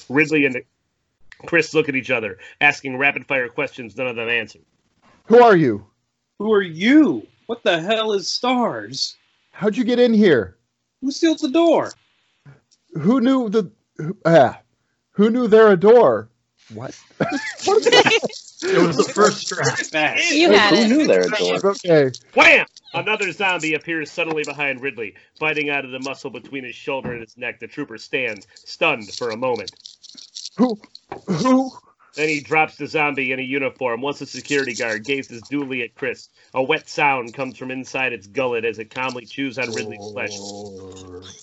Ridley and Chris look at each other, asking rapid fire questions none of them answer. Who are you? Who are you? What the hell is stars? How'd you get in here? Who sealed the door? Who knew the who, ah, who knew there a door? What? It was the first draft. Fast. You had Who it. knew there a door? okay. Wham! Another zombie appears suddenly behind Ridley, biting out of the muscle between his shoulder and his neck. The trooper stands, stunned for a moment. Who who Then he drops the zombie in a uniform. Once the security guard gazes dully at Chris. A wet sound comes from inside its gullet as it calmly chews on Ridley's flesh.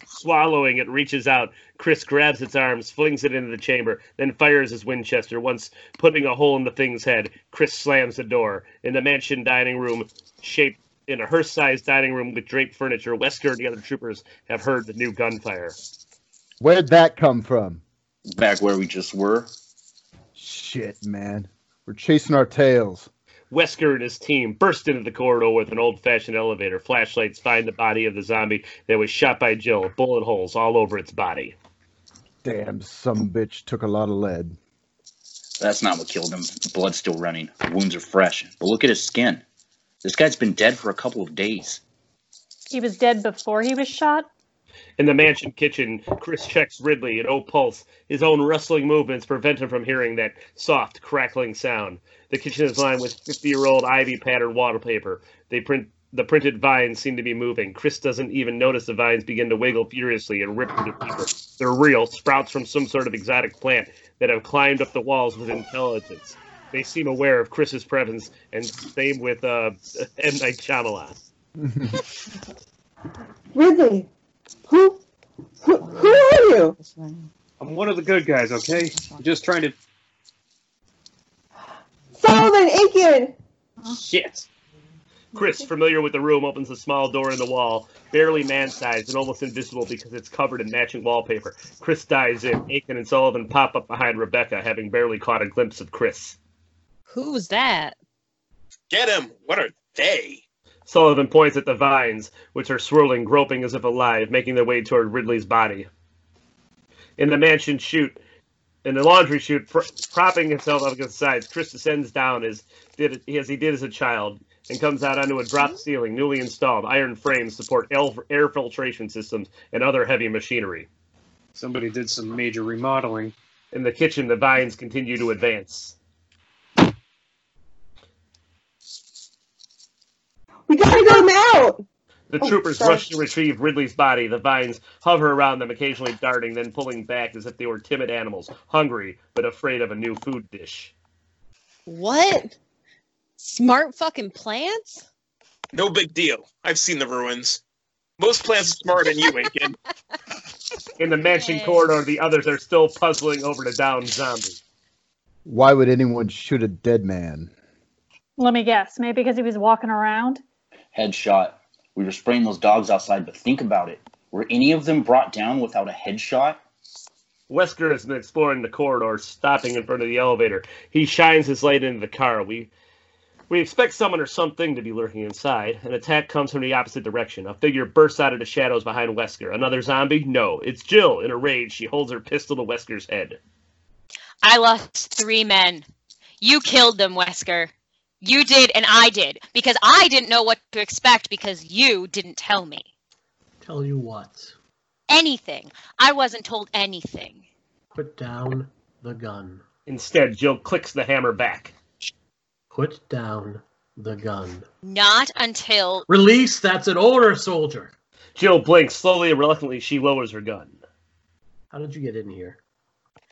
Swallowing, it reaches out. Chris grabs its arms, flings it into the chamber, then fires his Winchester. Once putting a hole in the thing's head, Chris slams the door. In the mansion dining room, shaped in a hearse-sized dining room with draped furniture, Wesker and the other troopers have heard the new gunfire. Where'd that come from? Back where we just were. Shit, man. We're chasing our tails. Wesker and his team burst into the corridor with an old-fashioned elevator. Flashlights find the body of the zombie that was shot by Jill. Bullet holes all over its body. Damn, some bitch took a lot of lead. That's not what killed him. The blood's still running. The wounds are fresh. But look at his skin. This guy's been dead for a couple of days. He was dead before he was shot. In the mansion kitchen, Chris checks Ridley at O pulse. His own rustling movements prevent him from hearing that soft, crackling sound. The kitchen is lined with 50-year-old ivy-patterned wallpaper. They print the printed vines seem to be moving. Chris doesn't even notice the vines begin to wiggle furiously and rip into paper. They're real, sprouts from some sort of exotic plant that have climbed up the walls with intelligence. They seem aware of Chris's presence, and same with uh, M. Night Shyamalan. Ridley, who, who, who are you? I'm one of the good guys, okay? I'm just trying to. Solomon Aiken! Shit. Chris, familiar with the room, opens a small door in the wall, barely man-sized and almost invisible because it's covered in matching wallpaper. Chris dives in. Aiken and Sullivan pop up behind Rebecca, having barely caught a glimpse of Chris. Who's that? Get him! What are they? Sullivan points at the vines, which are swirling, groping as if alive, making their way toward Ridley's body. In the mansion chute, in the laundry chute, pr- propping himself up against the sides, Chris descends down as, did, as he did as a child and comes out onto a drop hmm? ceiling, newly installed. Iron frames support el- air filtration systems and other heavy machinery. Somebody did some major remodeling. In the kitchen, the vines continue to advance. We gotta get him out! The Oh, troopers sorry. rush to retrieve Ridley's body. The vines hover around them, occasionally darting, then pulling back as if they were timid animals, hungry but afraid of a new food dish. What? Smart fucking plants? No big deal. I've seen the ruins. Most plants are smarter than you, Aiken. In the mansion corridor, the others are still puzzling over the downed zombie. Why would anyone shoot a dead man? Let me guess. Maybe because he was walking around. Headshot. We were spraying those dogs outside, but think about it. Were any of them brought down without a headshot? Wesker has been exploring the corridor, stopping in front of the elevator. He shines his light into the car. We we expect someone or something to be lurking inside. An attack comes from the opposite direction. A figure bursts out of the shadows behind Wesker. Another zombie? No, it's Jill. In a rage, she holds her pistol to Wesker's head. I lost three men. You killed them, Wesker. You did, and I did, because I didn't know what to expect because you didn't tell me Tell you what. anything. I wasn't told anything. Put down the gun. Instead, Jill clicks the hammer back. Put down the gun. Not until Release, that's an order, soldier. Jill blinks slowly and reluctantly. She lowers her gun. How did you get in here?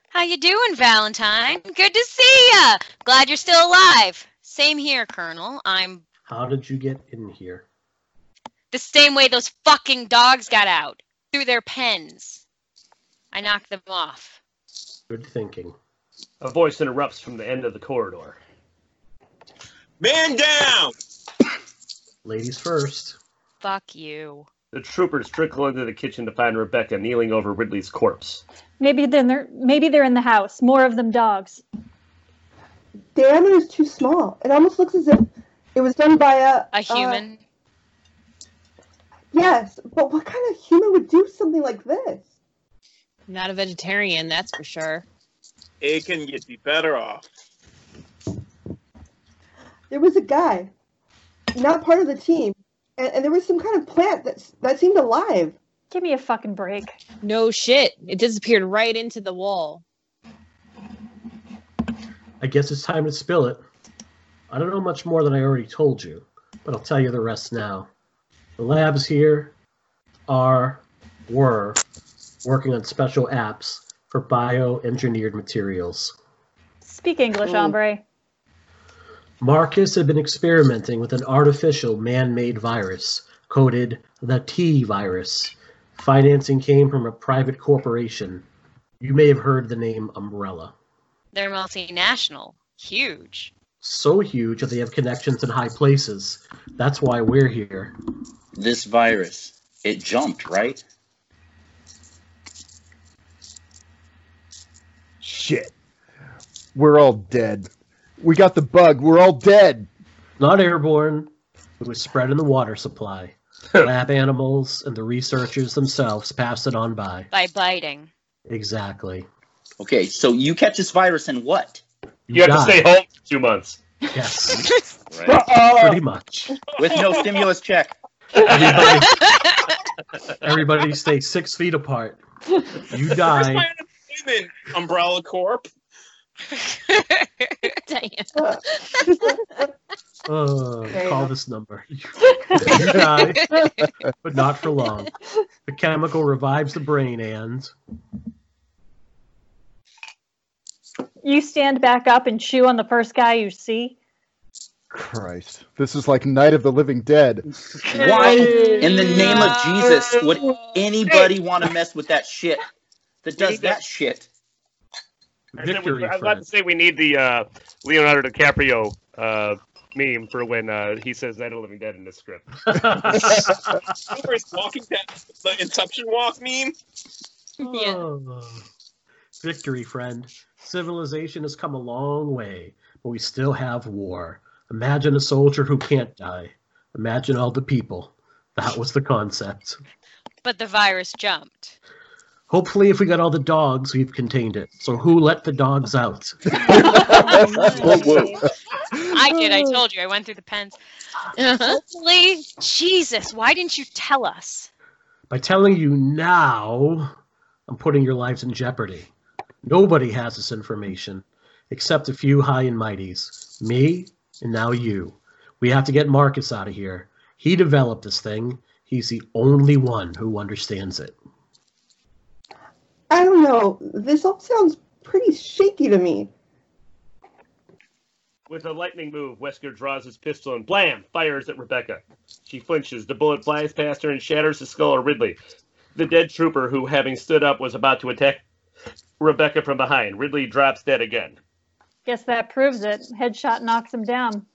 How you doing, Valentine? Good to see ya. Glad you're still alive. Same here, Colonel. I'm How did you get in here? the same way those fucking dogs got out through their pens. I knocked them off. Good thinking. A voice interrupts from the end of the corridor. Man down! Ladies first. Fuck you. The troopers trickle into the kitchen to find Rebecca kneeling over Ridley's corpse. Maybe then they're maybe they're in the house. More of them dogs. Diameter is too small. It almost looks as if it was done by a A uh, human. yes, but what kind of human would do something like this? Not a vegetarian, that's for sure. It can get you better off. There was a guy, not part of the team, and, and there was some kind of plant that that seemed alive. Give me a fucking break. No shit. It disappeared right into the wall. I guess it's time to spill it. I don't know much more than I already told you, but I'll tell you the rest now. The labs here are, were, working on special apps for bioengineered materials. Speak English, hmm. Oh. hombre. Marcus had been experimenting with an artificial man made virus, coded the T virus. Financing came from a private corporation. You may have heard the name Umbrella. They're multinational. Huge. So huge that they have connections in high places. That's why we're here. This virus, it jumped, right? Shit. We're all dead. We got the bug. We're all dead. Not airborne. It was spread in the water supply. Lab animals and the researchers themselves passed it on by. By biting. Exactly. Okay, so you catch this virus and what? You have to stay home for two months. Yes, Right. pretty much. With no stimulus check. Everybody, everybody stay six feet apart. You die. my Umbrella Corp? Damn. Uh, call this number. You die, but not for long. The chemical revives the brain and You stand back up and chew on the first guy you see. Christ. This is like Night of the Living Dead. Why in the name of Jesus would anybody want to mess with that shit that does that shit? I said victory. I was about to say we need the uh, Leonardo DiCaprio uh, meme for when uh, he says Night of the Living Dead in this script. Where walking that the Inception walk meme? Yeah. Oh. Victory, friend. Civilization has come a long way, but we still have war. Imagine a soldier who can't die. Imagine all the people. That was the concept. But the virus jumped. Hopefully, if we got all the dogs, we've contained it. So, who let the dogs out? Whoa, whoa. I did. I told you. I went through the pens. Hopefully, Jesus, why didn't you tell us? By telling you now, I'm putting your lives in jeopardy. Nobody has this information except a few high and mighties. Me, and now you. We have to get Marcus out of here. He developed this thing. He's the only one who understands it. I don't know. This all sounds pretty shaky to me. With a lightning move, Wesker draws his pistol and blam, fires at Rebecca. She flinches. The bullet flies past her and shatters the skull of Ridley. The dead trooper, who, having stood up, was about to attack Rebecca from behind. Ridley drops dead again. Guess that proves it. Headshot knocks him down.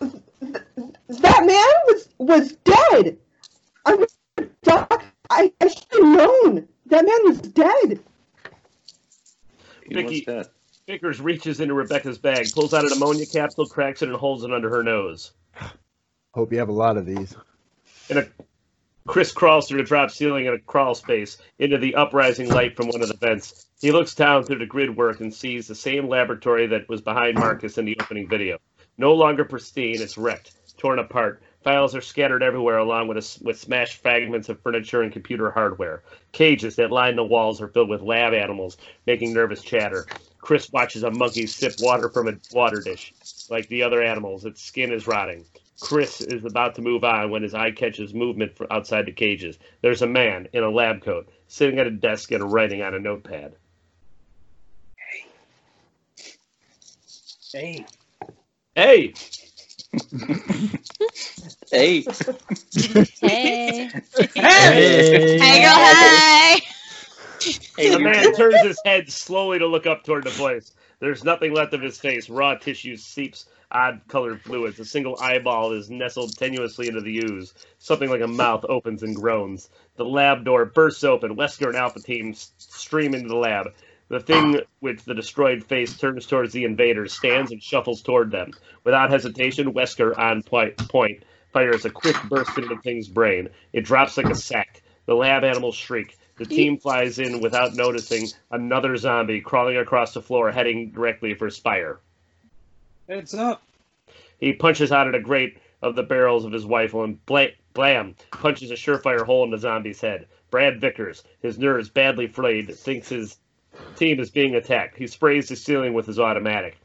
That man was was dead. I'm Doc. I, I should have known that man was dead. Vicky Vickers reaches into Rebecca's bag, pulls out an ammonia capsule, cracks it, and holds it under her nose. Hope you have a lot of these. In a Chris crawls through the drop ceiling in a crawl space into the uprising light from one of the vents. He looks down through the grid work and sees the same laboratory that was behind Marcus in the opening video. No longer pristine, it's wrecked, torn apart. Files are scattered everywhere, along with a, with smashed fragments of furniture and computer hardware. Cages that line the walls are filled with lab animals, making nervous chatter. Chris watches a monkey sip water from a water dish. Like the other animals, its skin is rotting. Chris is about to move on when his eye catches movement from outside the cages. There's a man in a lab coat sitting at a desk and writing on a notepad. Hey. Hey! Hey. Hey. Hey. Hey, girl, hey. the man turns his head slowly to look up toward the place. There's nothing left of his face. Raw tissue seeps odd colored fluids. A single eyeball is nestled tenuously into the ooze. Something like a mouth opens and groans. The lab door bursts open. Wesker and Alpha Team stream into the lab. The thing with the destroyed face turns towards the invaders, stands and shuffles toward them. Without hesitation, Wesker, on point, point fires a quick burst into the thing's brain. It drops like a sack. The lab animals shriek. The team flies in without noticing another zombie crawling across the floor, heading directly for Speyer. Heads up. He punches out at a grate of the barrels of his rifle and blam, blam punches a surefire hole in the zombie's head. Brad Vickers, his nerves badly frayed, thinks his team is being attacked. He sprays the ceiling with his automatic.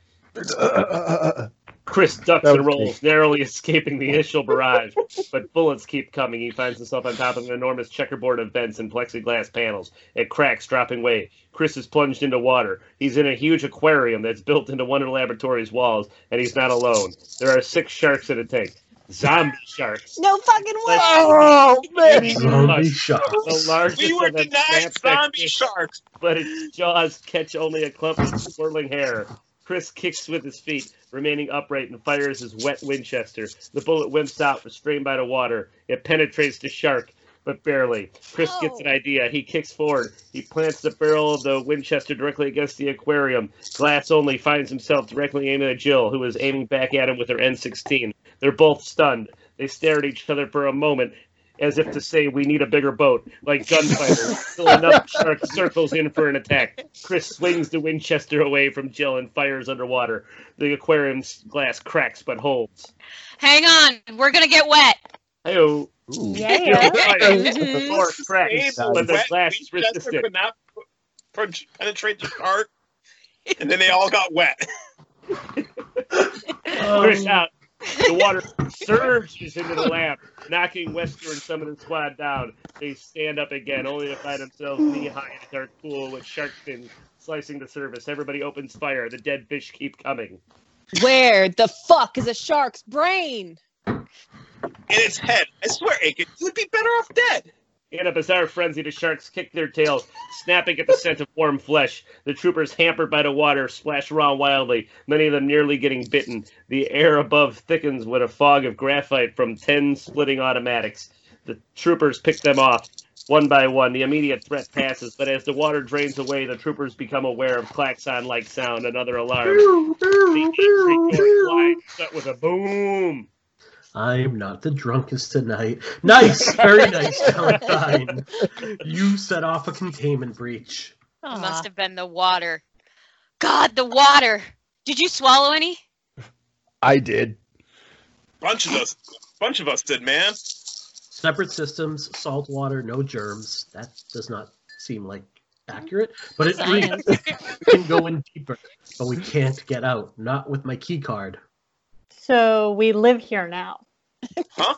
Chris ducks and was rolls, narrowly escaping the initial barrage, but bullets keep coming. He finds himself on top of an enormous checkerboard of vents and plexiglass panels. It cracks, dropping away. Chris is plunged into water. He's in a huge aquarium that's built into one of the laboratory's walls, and he's not alone. There are six sharks in a tank. Zombie sharks. No fucking way. Oh man! Zombie sharks. The largest We were of them denied snaps back zombie sharks. but its jaws catch only a clump of swirling hair. Chris kicks with his feet, remaining upright, and fires his wet Winchester. The bullet wimps out, restrained by the water. It penetrates the shark, but barely. Chris gets an oh. idea. He kicks forward. He plants the barrel of the Winchester directly against the aquarium. Glass only finds himself directly aiming at Jill, who is aiming back at him with her M16. They're both stunned. They stare at each other for a moment, as if to say, "We need a bigger boat." Like gunfighters, till another shark circles in for an attack. Chris swings the Winchester away from Jill and fires underwater. The aquarium's glass cracks but holds. Hang on, we're gonna get wet. Hey-oh. Yeah. the mm-hmm. floor cracks, but the glass is Winchester resistant. could not penetrate the shark, and then they all got wet. Chris um, out. The water surges into the lab, knocking Wesker and some of the squad down. They stand up again, only to find themselves knee high in a dark pool with shark fins slicing the surface. Everybody opens fire. The dead fish keep coming. Where the fuck is a shark's brain? In its head. I swear, Aiken, you would be better off dead. In a bizarre frenzy, the sharks kick their tails, snapping at the scent of warm flesh. The troopers, hampered by the water, splash around wildly, many of them nearly getting bitten. The air above thickens with a fog of graphite from ten splitting automatics. The troopers pick them off. One by one, the immediate threat passes, but as the water drains away, the troopers become aware of klaxon-like sound, another alarm. The entry door slides shut with a boom. I'm not the drunkest tonight. Nice, very nice, Valentine. You set off a containment breach. It must have been the water. God, the water. Did you swallow any? I did. Bunch of us, bunch of us did, man. Separate systems, salt water, no germs. That does not seem like accurate, but it we can go in deeper, but we can't get out. Not with my key card. So we live here now. Huh?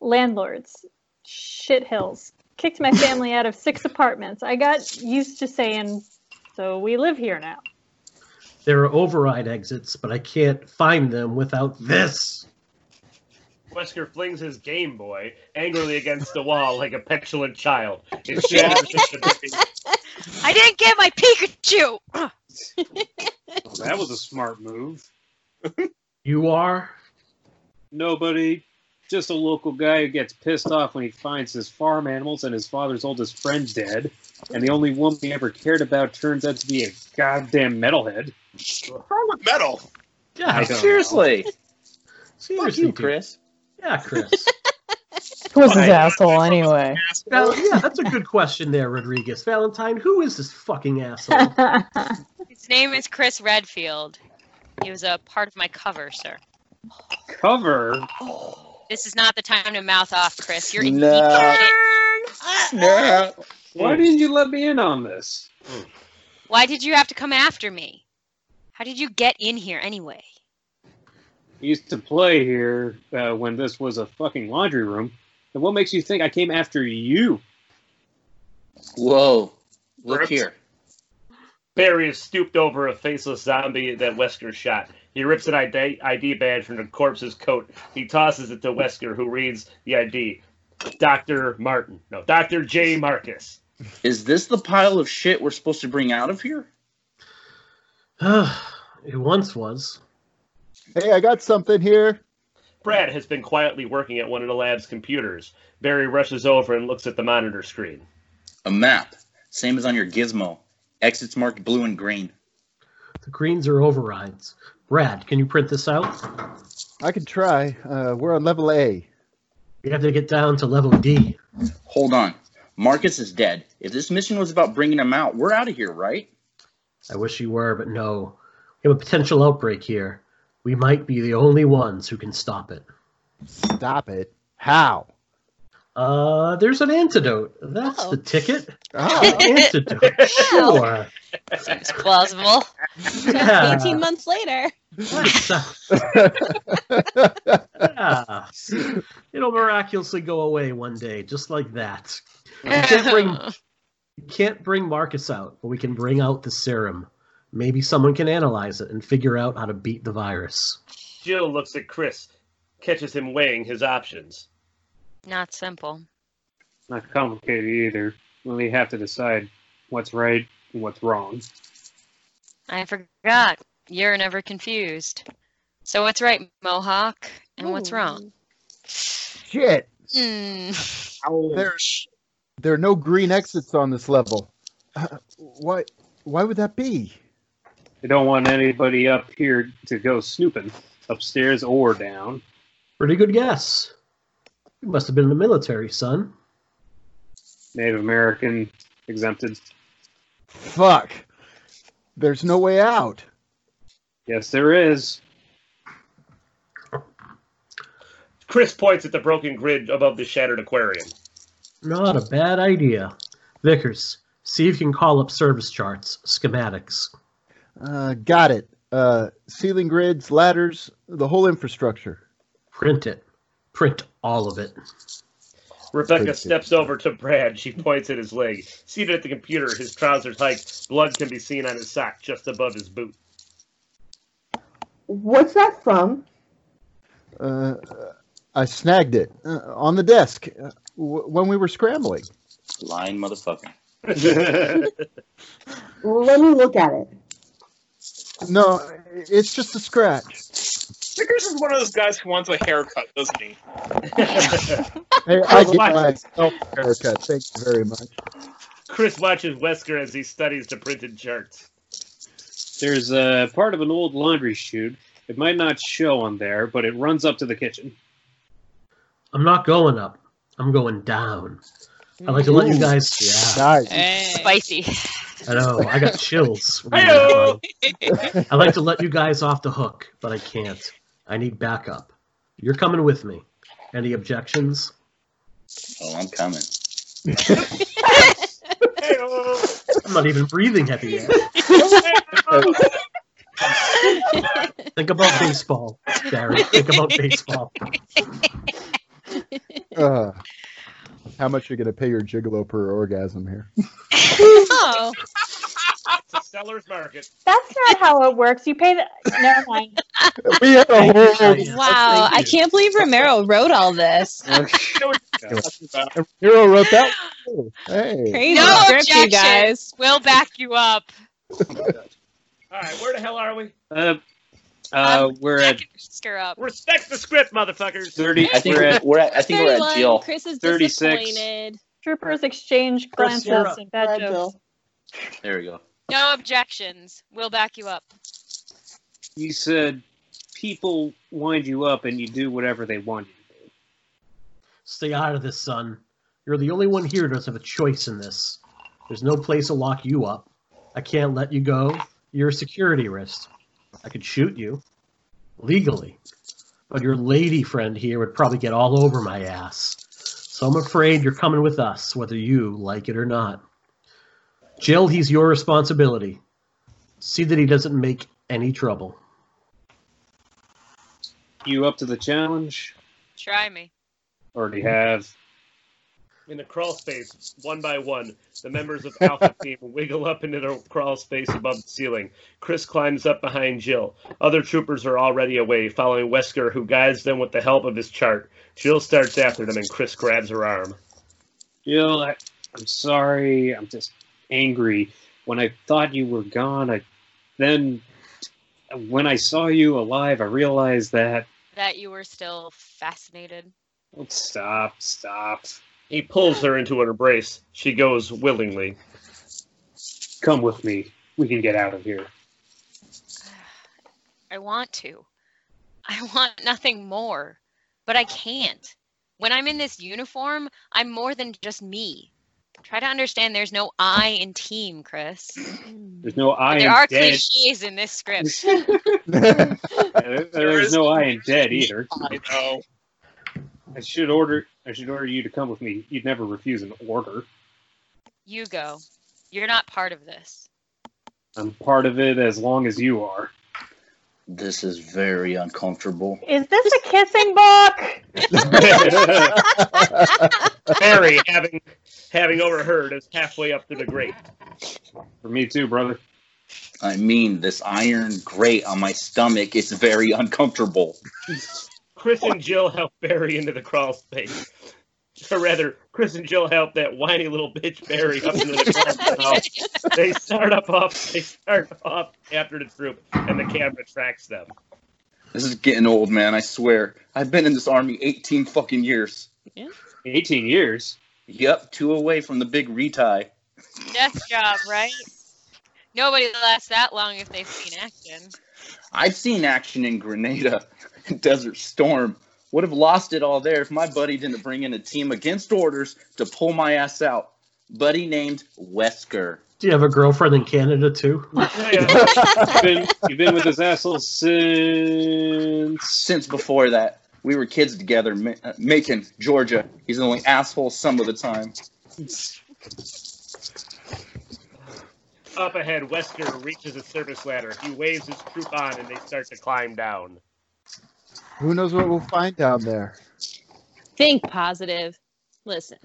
Landlords, shit hills, kicked my family out of six apartments. I got used to saying, so we live here now. There are override exits, but I can't find them without this. Wesker flings his Game Boy angrily against the wall like a petulant child. It shatters into pieces. I didn't get my Pikachu. Oh, that was a smart move. You are Nobody. Just a local guy who gets pissed off when he finds his farm animals and his father's oldest friend dead, and the only woman he ever cared about turns out to be a goddamn metalhead. What's wrong with metal? Yeah, I don't Seriously. Fuck Seriously, you. Chris. Yeah, Chris. Who's this asshole anyway? Val- yeah, that's a good question there, Rodriguez. Valentine, who is this fucking asshole? His name is Chris Redfield. He was a part of my cover, sir. Cover? This is not the time to mouth off, Chris. You're No. No. Why didn't you let me in on this? Why did you have to come after me? How did you get in here anyway? I used to play here uh, when this was a fucking laundry room. And what makes you think I came after you? Whoa. Look Rips. here. Barry is stooped over a faceless zombie that Wesker shot. He rips an ID, ID badge from the corpse's coat. He tosses it to Wesker, who reads the ID. Dr. Martin. No, Dr. J. Marcus. Is this the pile of shit we're supposed to bring out of here? it once was. Hey, I got something here. Brad has been quietly working at one of the lab's computers. Barry rushes over and looks at the monitor screen. A map. Same as on your gizmo. Exits marked blue and green. The greens are overrides. Brad, can you print this out? I can try. Uh, we're on level A. We have to get down to level D. Hold on. Marcus is dead. If this mission was about bringing him out, we're out of here, right? I wish you were, but no. We have a potential outbreak here. We might be the only ones who can stop it. Stop it. How? Uh, there's an antidote. That's the ticket. Oh. antidote. Sure. Seems plausible. Yeah. 18 months later. yeah. It'll miraculously go away one day, just like that. You can't bring you can't bring Marcus out, but we can bring out the serum. Maybe someone can analyze it and figure out how to beat the virus. Jill looks at Chris, catches him weighing his options. Not simple. Not complicated either. We have to decide what's right and what's wrong. I forgot. You're never confused. So what's right, Mohawk, and what's wrong? Shit. Hmm. There, there are no green exits on this level. Uh, why? Why would that be? They don't want anybody up here to go snooping, upstairs or down. Pretty good guess. You must have been in the military, son. Native American exempted. Fuck. There's no way out. Yes, there is. Chris points at the broken grid above the shattered aquarium. Not a bad idea. Vickers, see if you can call up service charts, schematics. Uh, got it. Uh, ceiling grids, ladders, the whole infrastructure. Print it. Print all of it. Rebecca Good. steps over to Brad. She points at his leg. Seated at the computer, his trousers hiked. Blood can be seen on his sock just above his boot. What's that from? Uh, I snagged it uh, on the desk uh, w- when we were scrambling. Lying motherfucker. Let me look at it. No, it's just a scratch. Vickers is one of those guys who wants a haircut, doesn't he? Hey, I get myself a haircut. Thank you very much. Chris watches Wesker as he studies the printed charts. There's a part of an old laundry chute. It might not show on there, but it runs up to the kitchen. I'm not going up. I'm going down. I like to let you guys. Yeah. Nice. Spicy. I know. I got chills. reading that. I like to let you guys off the hook, but I can't. I need backup. You're coming with me. Any objections? Oh, I'm coming. I'm not even breathing heavy yet. Think about baseball, Barry. Think about baseball. Uh, how much are you going to pay your gigolo per orgasm here? Oh. It's a seller's market. That's not how it works. You pay the. Never mind. We had a whole. Wow, I can't believe Romero wrote all this. Hero wrote that. one. Hey. Crazy No script, you objection. guys. We'll back you up. All right, where the hell are we? Uh, Uh, we're at Screw up. Respect the script, motherfuckers. 30. I think we're we're at at, we're at I think we're at 31. Jill. Chris is 36. disappointed. Troopers exchange glances and bad Bad jokes. There we go. No objections. We'll back you up. You said people wind you up and you do whatever they want you to do. Stay out of this, son. You're the only one here who doesn't have a choice in this. There's no place to lock you up. I can't let you go. You're a security risk. I could shoot you. Legally. But your lady friend here would probably get all over my ass. So I'm afraid you're coming with us, whether you like it or not. Jill, he's your responsibility. See that he doesn't make any trouble. You up to the challenge? Try me. Already have. In the crawl space, one by one, the members of Alpha Team wiggle up into the crawl space above the ceiling. Chris climbs up behind Jill. Other troopers are already away, following Wesker, who guides them with the help of his chart. Jill starts after them, and Chris grabs her arm. Jill, I, I'm sorry. I'm just angry. When I thought you were gone, I then when I saw you alive, I realized that. That you were still fascinated. Oh, stop! Stop! He pulls her into an embrace. She goes willingly. Come with me. We can get out of here. I want to. I want nothing more. But I can't. When I'm in this uniform, I'm more than just me. Try to understand there's no I in team, Chris. Hmm. There's no I there are dead. cliches in this script. There- There's no I in dead either. I know. I should order. I should order you to come with me. You'd never refuse an order. you go. You're not part of this. I'm part of it as long as you are. This is very uncomfortable. Is this a kissing book? Barry, having having overheard, is halfway up to the grate. For me too, brother. I mean, this iron grate on my stomach is very uncomfortable. Chris and Jill help Barry into the crawl space. Or rather, Chris and Jill help that whiny little bitch Barry up into the crawl space. They start up off. They start off after the troop, and the camera tracks them. This is getting old, man. I swear. I've been in this army 18 fucking years. 18 years. Yep, two away from the big retie. Death job, right? Nobody lasts that long if they've seen action. I've seen action in Grenada Desert Storm. Would have lost it all there if my buddy didn't bring in a team against orders to pull my ass out. Buddy named Wesker. Do you have a girlfriend in Canada too? You've been, you've been with this asshole since. Since before that, we were kids together, Ma- uh, Macon, Georgia. He's the only asshole some of the time. Up ahead, Wesker reaches a service ladder. He waves his troop on, and they start to climb down. Who knows what we'll find down there? Think positive. Listen,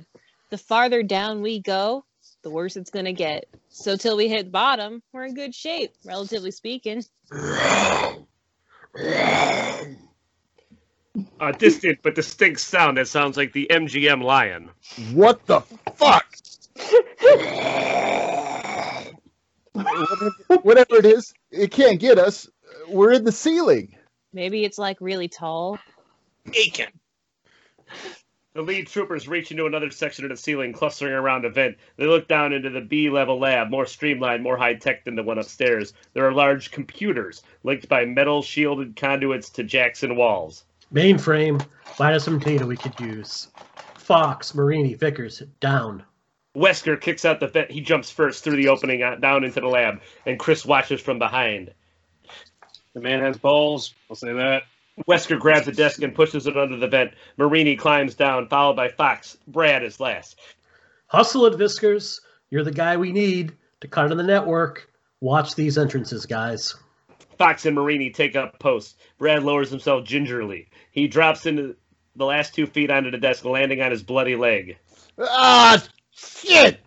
the farther down we go, the worse it's going to get. So till we hit bottom, we're in good shape, relatively speaking. A distant but distinct sound that sounds like the MGM lion. What the fuck? whatever, whatever it is, it can't get us. We're in the ceiling. Maybe it's like really tall. Aiken. The lead troopers reach into another section of the ceiling, clustering around a vent. They look down into the B level lab, more streamlined, more high tech than the one upstairs. There are large computers linked by metal shielded conduits to Jackson walls. Mainframe, find us some data we could use. Fox, Marini, Vickers, down. Wesker kicks out the vent. He jumps first through the opening uh, down into the lab, and Chris watches from behind. The man has balls. I'll say that. Wesker grabs a desk and pushes it under the vent. Marini climbs down, followed by Fox. Brad is last. Hustle it, Vickers. You're the guy we need to cut in the network. Watch these entrances, guys. Fox and Marini take up post. Brad lowers himself gingerly. He drops into the last two feet onto the desk, landing on his bloody leg. Ah, shit!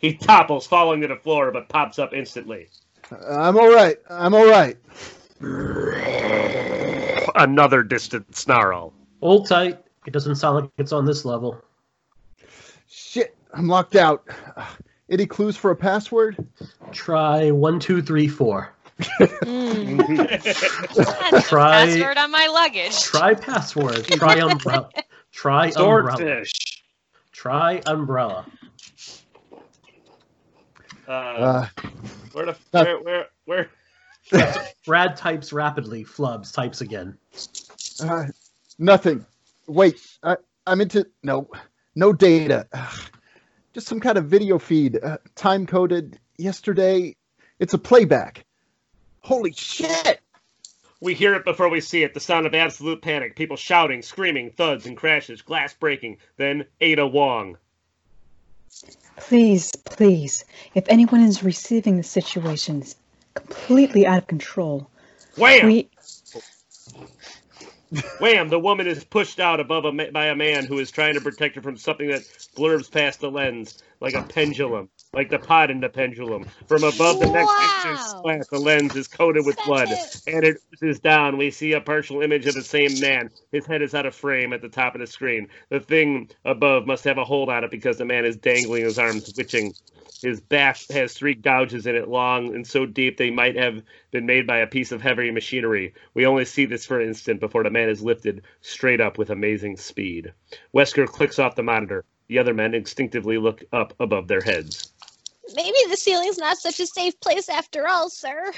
He topples, falling to the floor, but pops up instantly. I'm all right. I'm all right. Another distant snarl. Hold tight. It doesn't sound like it's on this level. Shit, I'm locked out. Any clues for a password? Try one, two, three, four. That's the Try- password on my luggage. Try password. Try umbrella. Try umbrella. Swordfish. Try umbrella. Uh, Uh, where the uh, where where where? Brad types rapidly. Flubs types again. uh, nothing. Wait, I, I'm into no, no data. Ugh. Just some kind of video feed, uh, time coded yesterday. It's a playback. Holy shit! We hear it before we see it. The sound of absolute panic. People shouting, screaming, thuds and crashes, glass breaking. Then Ada Wong. Please, please, if anyone is receiving the situation is completely out of control, Wham! we Wham! The woman is pushed out above a ma- by a man who is trying to protect her from something that blurbs past the lens, like a pendulum, like the pot in the pendulum. From above the next inches slat, the lens is coated with blood, and it oozes down. We see a partial image of the same man. His head is out of frame at the top of the screen. The thing above must have a hold on it because the man is dangling his arms, twitching. His back has three gouges in it, long and so deep they might have been made by a piece of heavy machinery. We only see this for an instant before the man is lifted straight up with amazing speed. Wesker clicks off the monitor. The other men instinctively look up above their heads. Maybe the ceiling's not such a safe place after all, sir.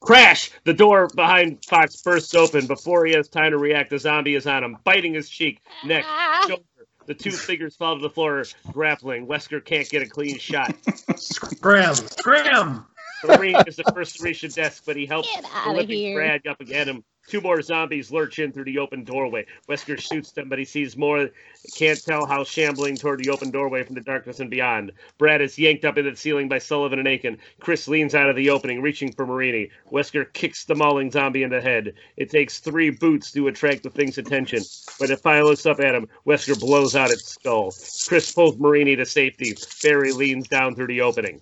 Crash! The door behind Fox bursts open. Before he has time to react, the zombie is on him, biting his cheek, neck, shoulder. Ah. The two figures fall to the floor, grappling. Wesker can't get a clean shot. Scram! Scram! The Marine is the first to reach the desk, but he helps Get the outta limping here. Brad up at him. Two more zombies lurch in through the open doorway. Wesker shoots them, but he sees more. Can't tell how shambling toward the open doorway from the darkness and beyond. Brad is yanked up into the ceiling by Sullivan and Aiken. Chris leans out of the opening, reaching for Marini. Wesker kicks the mauling zombie in the head. It takes three boots to attract the thing's attention. When it looks up at him, Wesker blows out its skull. Chris pulls Marini to safety. Barry leans down through the opening.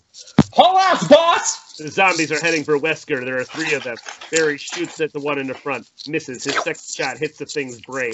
Haul ass, boss! The zombies are heading for Wesker. There are three of them. Barry shoots at the one in the front, misses. His second shot hits the thing's brain.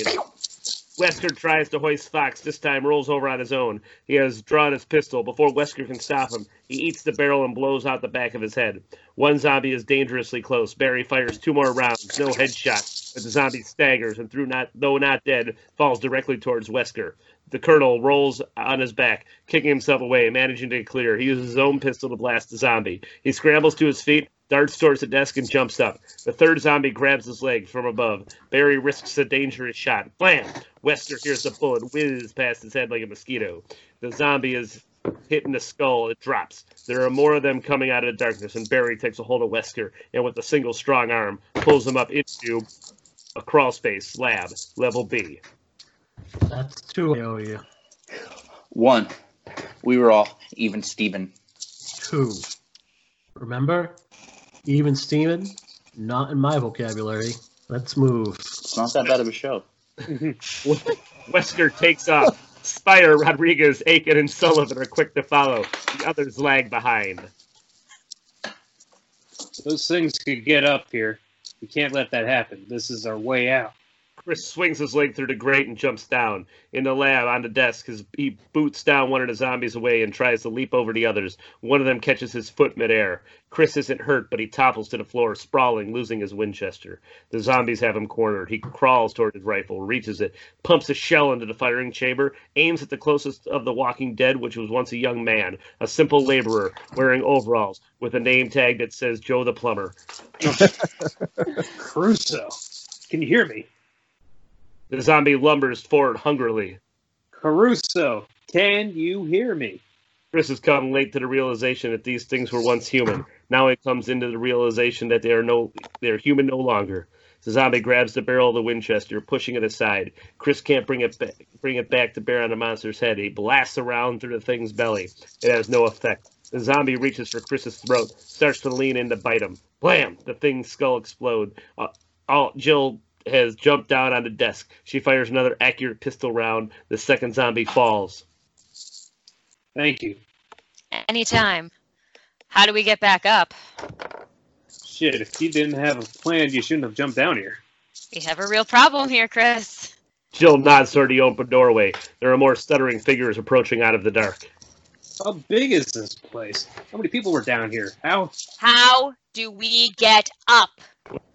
Wesker tries to hoist Fox, this time rolls over on his own. He has drawn his pistol. Before Wesker can stop him, he eats the barrel and blows out the back of his head. One zombie is dangerously close. Barry fires two more rounds, no headshot, but the zombie staggers and, through not, though not dead, falls directly towards Wesker. The colonel rolls on his back, kicking himself away, managing to get clear. He uses his own pistol to blast the zombie. He scrambles to his feet, darts towards the desk, and jumps up. The third zombie grabs his leg from above. Barry risks a dangerous shot. Blam! Wesker hears the bullet whiz past his head like a mosquito. The zombie is hit in the skull. It drops. There are more of them coming out of the darkness, and Barry takes a hold of Wesker and, with a single strong arm, pulls him up into a crawl space lab, level B. That's two I owe you. One. We were all even Steven. Two. Remember? Even Steven? Not in my vocabulary. Let's move. It's not that bad of a show. Wesker takes off. Speyer, Rodriguez, Aiken, and Sullivan are quick to follow. The others lag behind. Those things could get up here. We can't let that happen. This is our way out. Chris swings his leg through the grate and jumps down. In the lab, on the desk, his, he boots down one of the zombies away and tries to leap over the others. One of them catches his foot midair. Chris isn't hurt, but he topples to the floor, sprawling, losing his Winchester. The zombies have him cornered. He crawls toward his rifle, reaches it, pumps a shell into the firing chamber, aims at the closest of the walking dead, which was once a young man, a simple laborer, wearing overalls, with a name tag that says Joe the Plumber. Crusoe, can you hear me? The zombie lumbers forward hungrily. Caruso, can you hear me? Chris has come late to the realization that these things were once human. Now he comes into the realization that they are no they are human no longer. The zombie grabs the barrel of the Winchester, pushing it aside. Chris can't bring it back, bring it back to bear on the monster's head. He blasts around through the thing's belly. It has no effect. The zombie reaches for Chris's throat, starts to lean in to bite him. Blam! The thing's skull explodes. Uh, all, Jill has jumped down on the desk. She fires another accurate pistol round. The second zombie falls. Thank you. Anytime. How do we get back up? Shit, if you didn't have a plan, you shouldn't have jumped down here. We have a real problem here, Chris. Jill nods toward the open doorway. There are more stuttering figures approaching out of the dark. How big is this place? How many people were down here? How? How do we get up?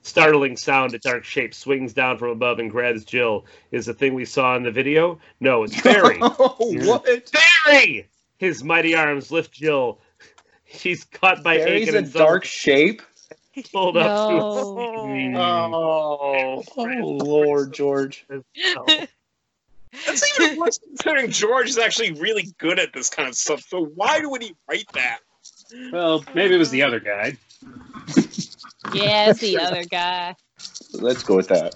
Startling sound, a dark shape swings down from above and grabs Jill. Is the thing we saw in the video? No, it's Barry. Oh, what? Barry! His mighty arms lift Jill. She's caught by Barry's Aiken a and Zumba, dark shape. pulled up to hmm. Oh, oh Lord, George. That's even worse considering George is actually really good at this kind of stuff. So why would he write that? Well, maybe it was the other guy. Yeah, it's the other guy. Let's go with that.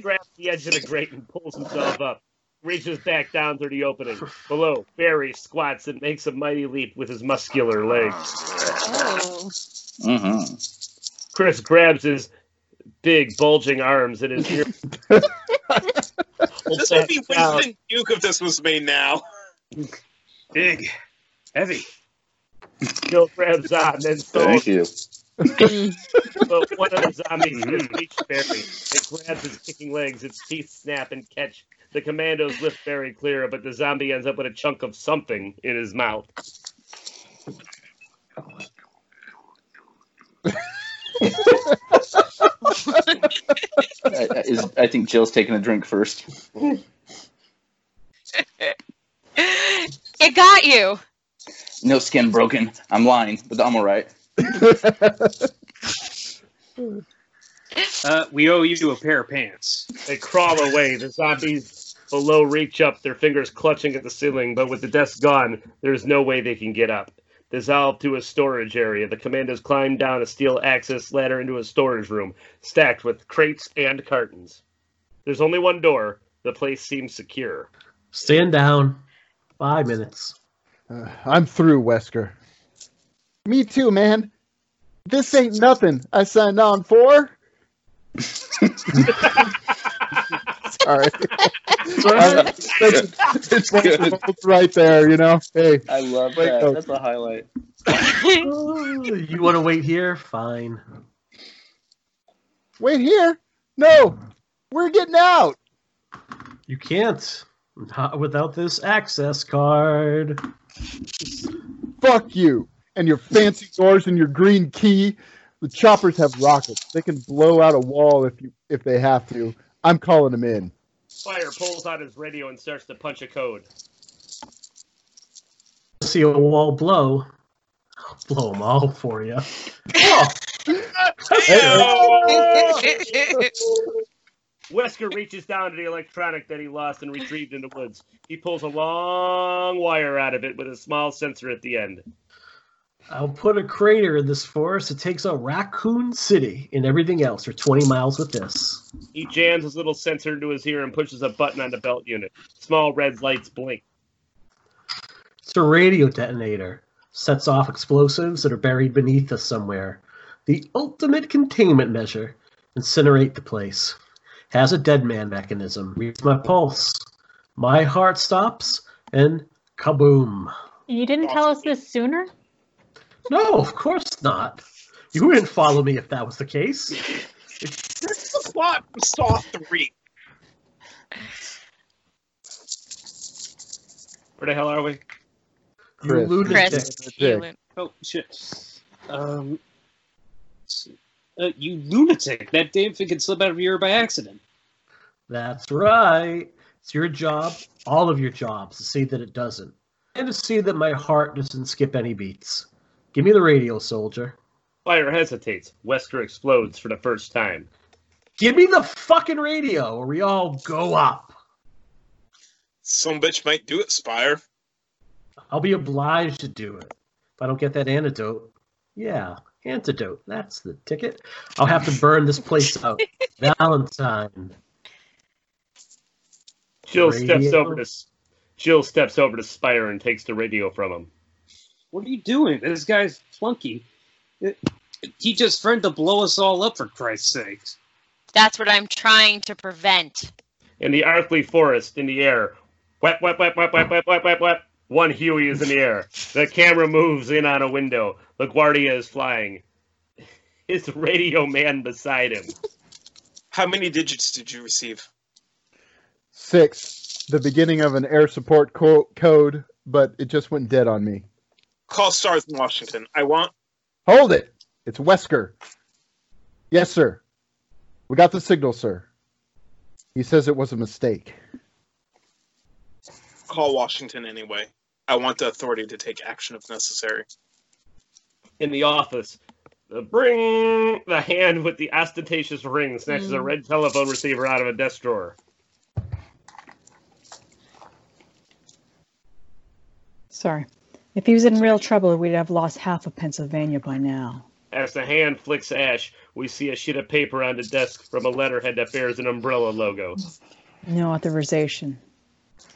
grabs the edge of the grate and pulls himself up. Reaches back down through the opening. Below, Barry squats and makes a mighty leap with his muscular legs. Oh. Mm-hmm. Chris grabs his big, bulging arms and his ear. This would be Winston Duke if this was made now. Big, heavy. Jill grabs on, and then Thank you. Mm. but one of the zombies has mm-hmm. reached Barry. It grabs his kicking legs, its teeth snap and catch. The commandos lift Barry clear, but the zombie ends up with a chunk of something in his mouth. I, I- is, I think Jill's taking a drink first. It got you. No skin broken. I'm lying, but I'm all right. Uh, we owe you a pair of pants. They crawl away. The zombies below reach up, their fingers clutching at the ceiling, but with the desk gone, there's no way they can get up. Dissolved to a storage area, the commandos climb down a steel access ladder into a storage room, stacked with crates and cartons. There's only one door. The place seems secure. Stand down. Five minutes. Uh, I'm through, Wesker. Me too, man. This ain't nothing I signed on for. Sorry. that's, It's good. that's right there, you know. Hey, I love Wait, that. no. That's a highlight. you want to wait here? Fine. wait here. No, we're getting out. You can't. Not without this access card. Fuck you and your fancy doors and your green key. The choppers have rockets. They can blow out a wall if you if they have to. I'm calling them in. Fire pulls out his radio and starts to punch a code. See a wall blow. I'll blow them all for you. Wesker reaches down to the electronic that he lost and retrieved in the woods. He pulls a long wire out of it with a small sensor at the end. I'll put a crater in this forest. It takes out Raccoon City and everything else for 20 miles with this. He jams his little sensor into his ear and pushes a button on the belt unit. Small red lights blink. It's a radio detonator. Sets off explosives that are buried beneath us somewhere. The ultimate containment measure. Incinerate the place. Has a dead man mechanism. Reads my pulse. My heart stops and kaboom. You didn't tell us this sooner? No, of course not. You wouldn't follow me if that was the case. This is the plot from Saw 3. Where the hell are we? You Chris. lunatic. Chris, you went- Oh shit. Um. Uh, you lunatic! That damn thing could slip out of your ear by accident. That's right. It's your job, all of your jobs, to see that it doesn't. And to see that my heart doesn't skip any beats. Give me the radio, soldier. Fire hesitates. Wesker explodes for the first time. Give me the fucking radio, or we all go up. Some bitch might do it, Speyer. I'll be obliged to do it. If I don't get that antidote, yeah, antidote. That's the ticket. I'll have to burn this place out. Valentine. Jill steps over to Jill steps over to Speyer and takes the radio from him. What are you doing? This guy's flunky. It- he just threatened to blow us all up for Christ's sakes. That's what I'm trying to prevent. In the Arklay forest, in the air, whap, whap, whap, whap, whap, whap, whap, whap, whap. One Huey is in the air. The camera moves in on a window. LaGuardia is flying. His radio man beside him. How many digits did you receive? Six. The beginning of an air support co- code but it just went dead on me. Call stars in Washington. I want. Hold it! It's Wesker. Yes, sir. We got the signal, sir. He says it was a mistake. Call Washington anyway. I want the authority to take action if necessary. In the office, the bring the hand with the ostentatious ring snatches a Mm. red telephone receiver out of a desk drawer. Sorry. If he was in real trouble, we'd have lost half of Pennsylvania by now. As the hand flicks ash, we see a sheet of paper on the desk from a letterhead that bears an umbrella logo. No authorization.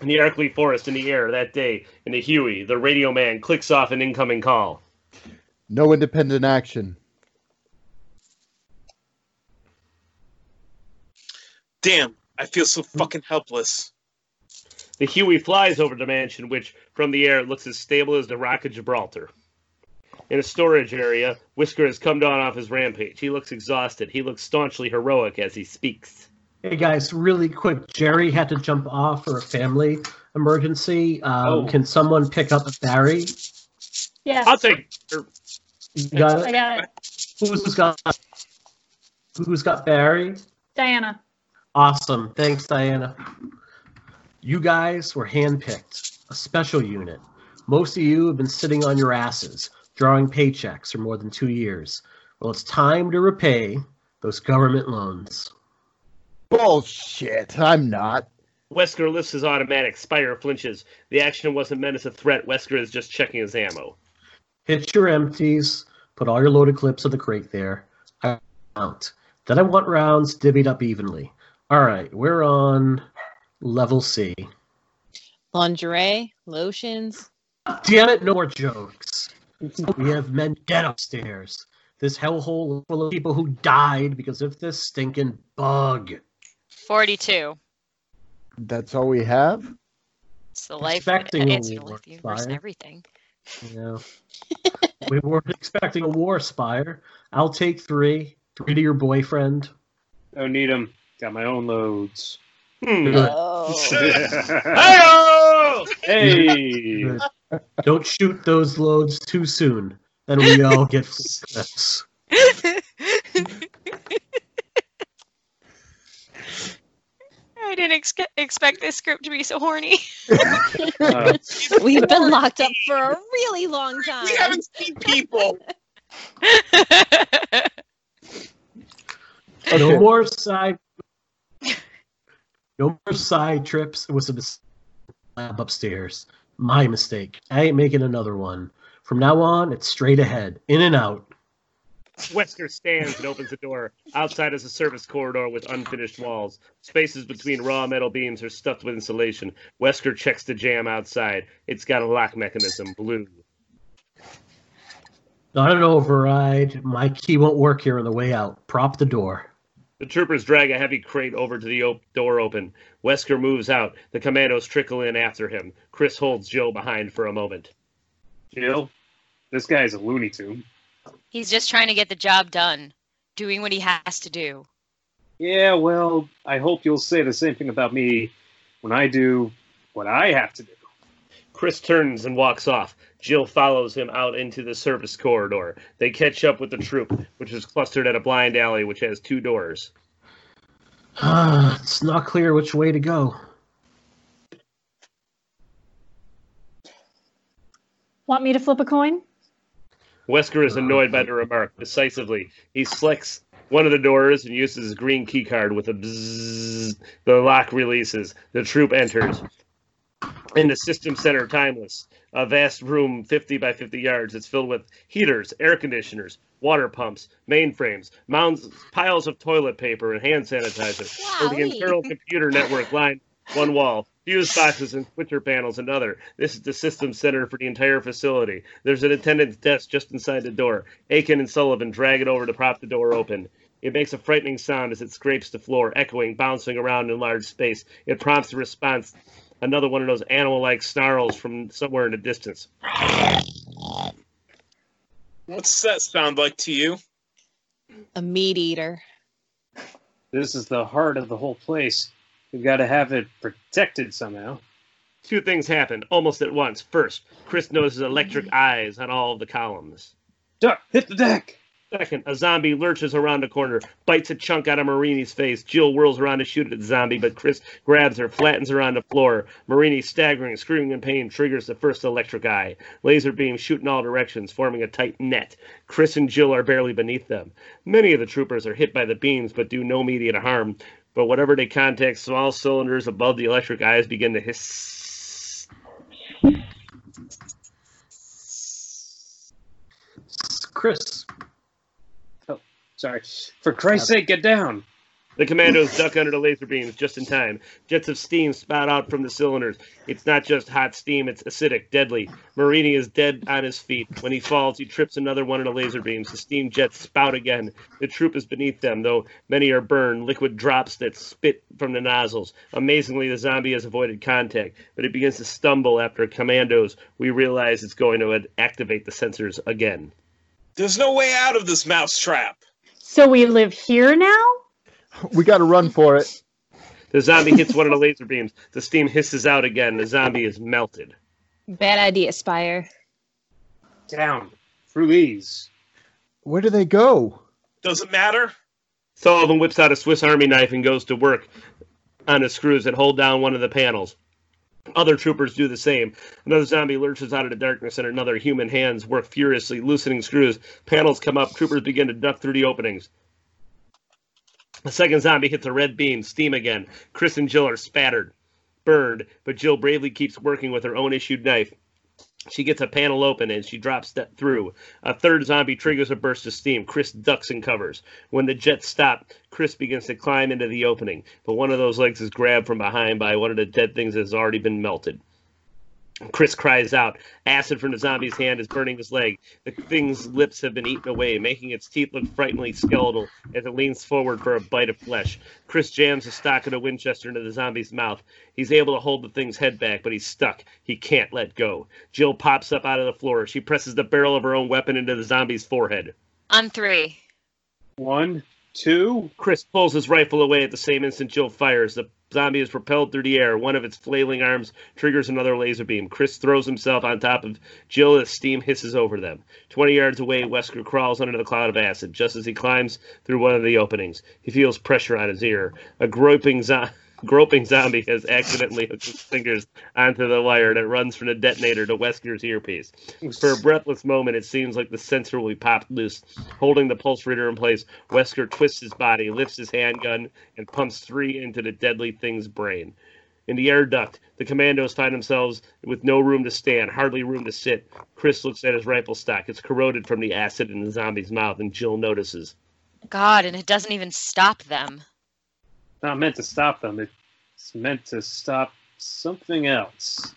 In the Arklay Forest in the air that day, in the Huey, the radio man clicks off an incoming call. No independent action. Damn, I feel so fucking helpless. The Huey flies over the mansion, which, from the air, looks as stable as the Rock of Gibraltar. In a storage area, Wesker has come down off his rampage. He looks exhausted. He looks staunchly heroic as he speaks. Hey guys, really quick. Jerry had to jump off for a family emergency. Um, Oh. Can someone pick up Barry? Yes. I'll take. You got I it? got it. Who's got? Who's got Barry? Diana. Awesome. Thanks, Diana. You guys were handpicked, a special unit. Most of you have been sitting on your asses, drawing paychecks for more than two years. Well, it's time to repay those government loans. Bullshit. I'm not. Wesker lifts his automatic. Speyer flinches. The action wasn't meant as a threat. Wesker is just checking his ammo. Hit your empties, put all your loaded clips in the crate there. I count. Then I want rounds divvied up evenly. All right, we're on level C. Lingerie, lotions. Damn it, no more jokes. We have men dead upstairs. This hellhole full of people who died because of this stinking bug. 42. That's all we have? It's the life Expecting a answer to war, the universe, and Speyer. everything. Yeah. we weren't expecting a war, Speyer. I'll take three. Three to your boyfriend. Don't need them. Got my own loads. Hmm. Hey-o! Hey! Don't shoot those loads too soon. and we all get free clips. I didn't ex- expect this script to be so horny. Uh, We've been locked up for a really long time. We haven't seen people. No more side. No more side trips. It was a lab upstairs. My mistake. I ain't making another one. From now on, it's straight ahead, in and out. Wesker stands and opens the door. Outside is a service corridor with unfinished walls. Spaces between raw metal beams are stuffed with insulation. Wesker checks the jam outside. It's got a lock mechanism, blue. Not an override. My key won't work here on the way out. Prop the door. The troopers drag a heavy crate over to the op- door open. Wesker moves out. The commandos trickle in after him. Chris holds Joe behind for a moment. Jill, this guy's a Looney Tune. He's just trying to get the job done, doing what he has to do. Yeah, well, I hope you'll say the same thing about me when I do what I have to do. Chris turns and walks off. Jill follows him out into the service corridor. They catch up with the troop, which is clustered at a blind alley which has two doors. Ah, it's not clear which way to go. Want me to flip a coin? Wesker is annoyed by the remark. Decisively, he selects one of the doors and uses his green keycard with a bzzz. The lock releases. The troop enters. In the system center, timeless. A vast room, 50 by 50 yards. It's filled with heaters, air conditioners, water pumps, mainframes, mounds, piles of toilet paper, and hand sanitizer. For the internal computer network line, one wall. Fuse boxes and switcher panels, another. This is the system center for the entire facility. There's an attendant's desk just inside the door. Aiken and Sullivan drag it over to prop the door open. It makes a frightening sound as it scrapes the floor, echoing, bouncing around in large space. It prompts a response. Another one of those animal like snarls from somewhere in the distance. What's that sound like to you? A meat eater. This is the heart of the whole place. We've got to have it protected somehow. Two things happen almost at once. First, Chris notices electric mm. eyes on all of the columns. Duck, hit the deck! Second, a zombie lurches around a corner, bites a chunk out of Marini's face. Jill whirls around to shoot at the zombie, but Chris grabs her, flattens her on the floor. Marini, staggering, screaming in pain, triggers the first electric eye. Laser beams shoot in all directions, forming a tight net. Chris and Jill are barely beneath them. Many of the troopers are hit by the beams, but do no immediate harm. But whatever they contact, small cylinders above the electric eyes begin to hiss. Chris. Sorry. For Christ's sake, get down! The commandos duck under the laser beams just in time. Jets of steam spout out from the cylinders. It's not just hot steam, it's acidic, deadly. Marini is dead on his feet. When he falls, he trips another one of the laser beams. The steam jets spout again. The troop is beneath them, though many are burned, liquid drops that spit from the nozzles. Amazingly, the zombie has avoided contact, but it begins to stumble after commandos. We realize it's going to activate the sensors again. There's no way out of this mousetrap. So we live here now? We got to run for it. The zombie hits one of the laser beams. The steam hisses out again. The zombie is melted. Bad idea, Speyer. Down. Through these. Where do they go? Doesn't matter. Sullivan whips out a Swiss Army knife and goes to work on the screws that hold down one of the panels. Other troopers do the same. Another zombie lurches out of the darkness, and another human hands work furiously, loosening screws. Panels come up. Troopers begin to duck through the openings. The second zombie hits a red beam, steam again. Chris and Jill are spattered, burned, but Jill bravely keeps working with her own issued knife. She gets a panel open and she drops that through. A third zombie triggers a burst of steam. Chris ducks and covers. When the jets stop, Chris begins to climb into the opening, but one of those legs is grabbed from behind by one of the dead things that has already been melted. Chris cries out. Acid from the zombie's hand is burning his leg. The thing's lips have been eaten away, making its teeth look frighteningly skeletal as it leans forward for a bite of flesh. Chris jams the stock of the Winchester into the zombie's mouth. He's able to hold the thing's head back, but he's stuck. He can't let go. Jill pops up out of the floor. She presses the barrel of her own weapon into the zombie's forehead. On three. One, two. Chris pulls his rifle away at the same instant Jill fires. The zombie is propelled through the air. One of its flailing arms triggers another laser beam. Chris throws himself on top of Jill as steam hisses over them. Twenty yards away, Wesker crawls under the cloud of acid. Just as he climbs through one of the openings, he feels pressure on his ear. A groping zombie. Groping zombie has accidentally hooked his fingers onto the wire that runs from the detonator to Wesker's earpiece. For a breathless moment, it seems like the sensor will be popped loose. Holding the pulse reader in place, Wesker twists his body, lifts his handgun, and pumps three into the deadly thing's brain. In the air duct, the commandos find themselves with no room to stand, hardly room to sit. Chris looks at his rifle stock. It's corroded from the acid in the zombie's mouth, and Jill notices. God, and it doesn't even stop them. Not meant to stop them. It's meant to stop something else.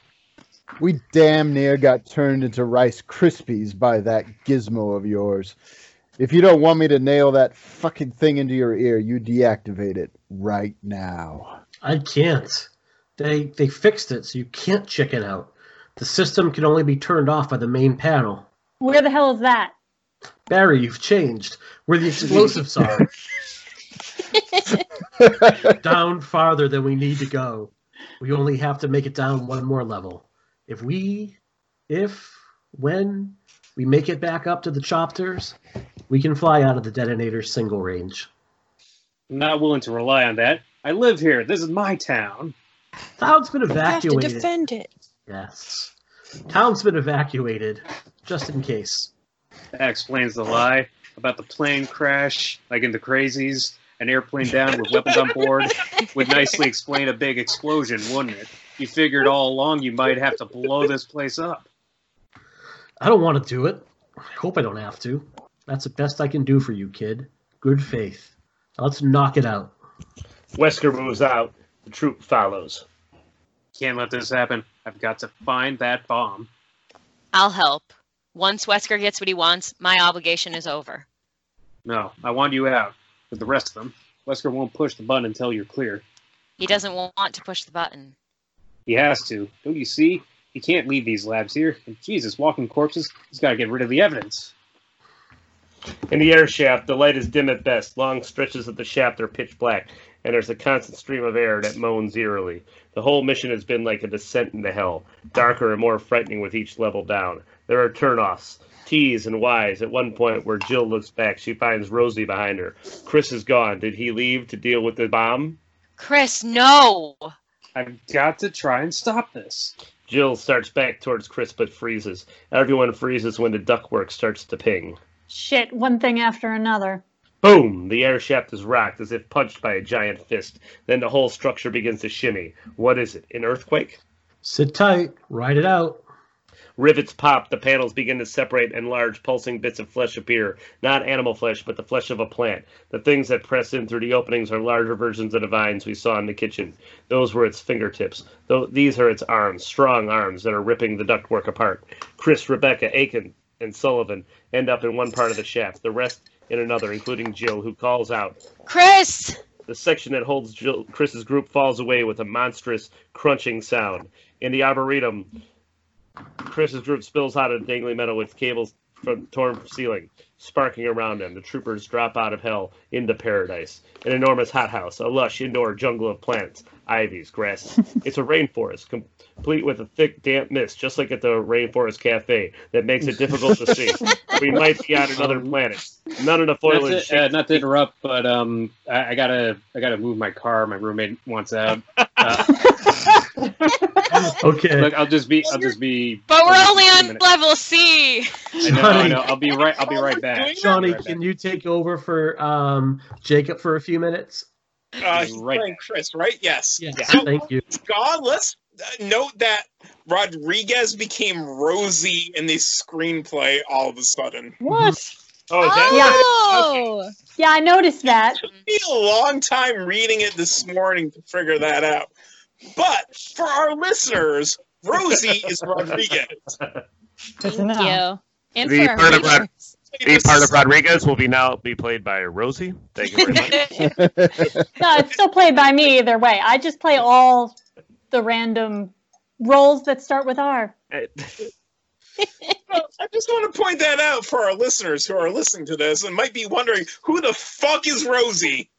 We damn near got turned into Rice Krispies by that gizmo of yours. If you don't want me to nail that fucking thing into your ear, you deactivate it right now. I can't. They they fixed it, so you can't chicken out. The system can only be turned off by the main panel. Where the hell is that? Barry, you've changed. Where the explosives are. down farther than we need to go. We only have to make it down one more level. If we, if, when we make it back up to the chopters, we can fly out of the detonator's single range. I'm not willing to rely on that. I live here. This is my town. Town's been You have to evacuated. defend it. Yes. Town's been evacuated, just in case. That explains the lie about the plane crash, like in the crazies. An airplane down with weapons on board would nicely explain a big explosion, wouldn't it? You figured all along you might have to blow this place up. I don't want to do it. I hope I don't have to. That's the best I can do for you, kid. Good faith. Now let's knock it out. Wesker moves out. The troop follows. Can't let this happen. I've got to find that bomb. I'll help. Once Wesker gets what he wants, my obligation is over. No, I want you out with the rest of them. Wesker won't push the button until you're clear. He doesn't want to push the button. He has to. Don't you see? He can't leave these labs here. And Jesus, walking corpses, he's got to get rid of the evidence. In the air shaft, the light is dim at best. Long stretches of the shaft are pitch black. and there's a constant stream of air that moans eerily. The whole mission has been like a descent into hell, darker and more frightening with each level down. There are turnoffs, T's and Y's. At one point, where Jill looks back, she finds Rosie behind her. Chris is gone. Did he leave to deal with the bomb? Chris, no. I've got to try and stop this. Jill starts back towards Chris but freezes. Everyone freezes when the ductwork starts to ping. Shit, one thing after another. Boom! The air shaft is rocked as if punched by a giant fist. Then the whole structure begins to shimmy. What is it? An earthquake? Sit tight. Ride it out. Rivets pop, the panels begin to separate, and large pulsing bits of flesh appear. Not animal flesh, but the flesh of a plant. The things that press in through the openings are larger versions of the vines we saw in the kitchen. Those were its fingertips. Though these are its arms, strong arms that are ripping the ductwork apart. Chris, Rebecca, Aiken, and Sullivan end up in one part of the shaft, the rest in another, including Jill, who calls out, Chris! The section that holds Jill, Chris's group falls away with a monstrous crunching sound. In the arboretum, Chris's group spills out of dangling metal with cables from torn ceiling, sparking around them. The troopers drop out of hell into paradise. An enormous hothouse, a lush indoor jungle of plants, ivies, grasses. it's a rainforest, complete with a thick, damp mist, just like at the Rainforest Cafe, that makes it difficult to see. we might be on another planet. None of the foil Not to, uh, not to interrupt, but um, I, I gotta I gotta move my car. My roommate wants out. Uh, okay. Look, I'll just be I'll just be. But we're only just be a on level C. I know, I know. I'll be right. I'll be right back. Johnny, Right back. can you take over for um, Jacob for a few minutes? Uh, Right playing Chris, right? Yes. Yeah. So, Thank you. God, let's uh, note that Rodriguez became Rosie in the screenplay all of a sudden. What? Oh, is that Oh! Yeah, I noticed that. took me a long time reading it this morning to figure that out. But for our listeners, Rosie is Rodriguez. Good to Thank you. And The for our part of Rod- the part of Rodriguez will be now be played by Rosie. Thank you very much. No, it's still played by me either way. I just play all the random roles that start with R. Well, I just want to point that out for our listeners who are listening to this and might be wondering who the fuck is Rosie?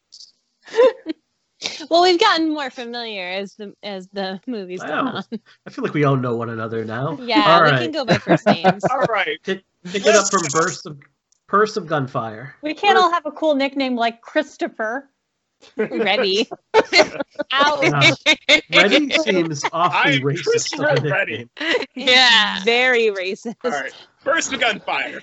Well, we've gotten more familiar as the as the movies go Wow. on. I feel like we all know one another now. Yeah, All we right. can go by first names. All right. Pick, pick it up from burst of purse of gunfire. We can't all have a cool nickname like Christopher. Ready. Ow. Uh, Reddy seems awfully I'm racist. Christopher of a Reddy. nickname. yeah. Very racist. All right. First of gunfire.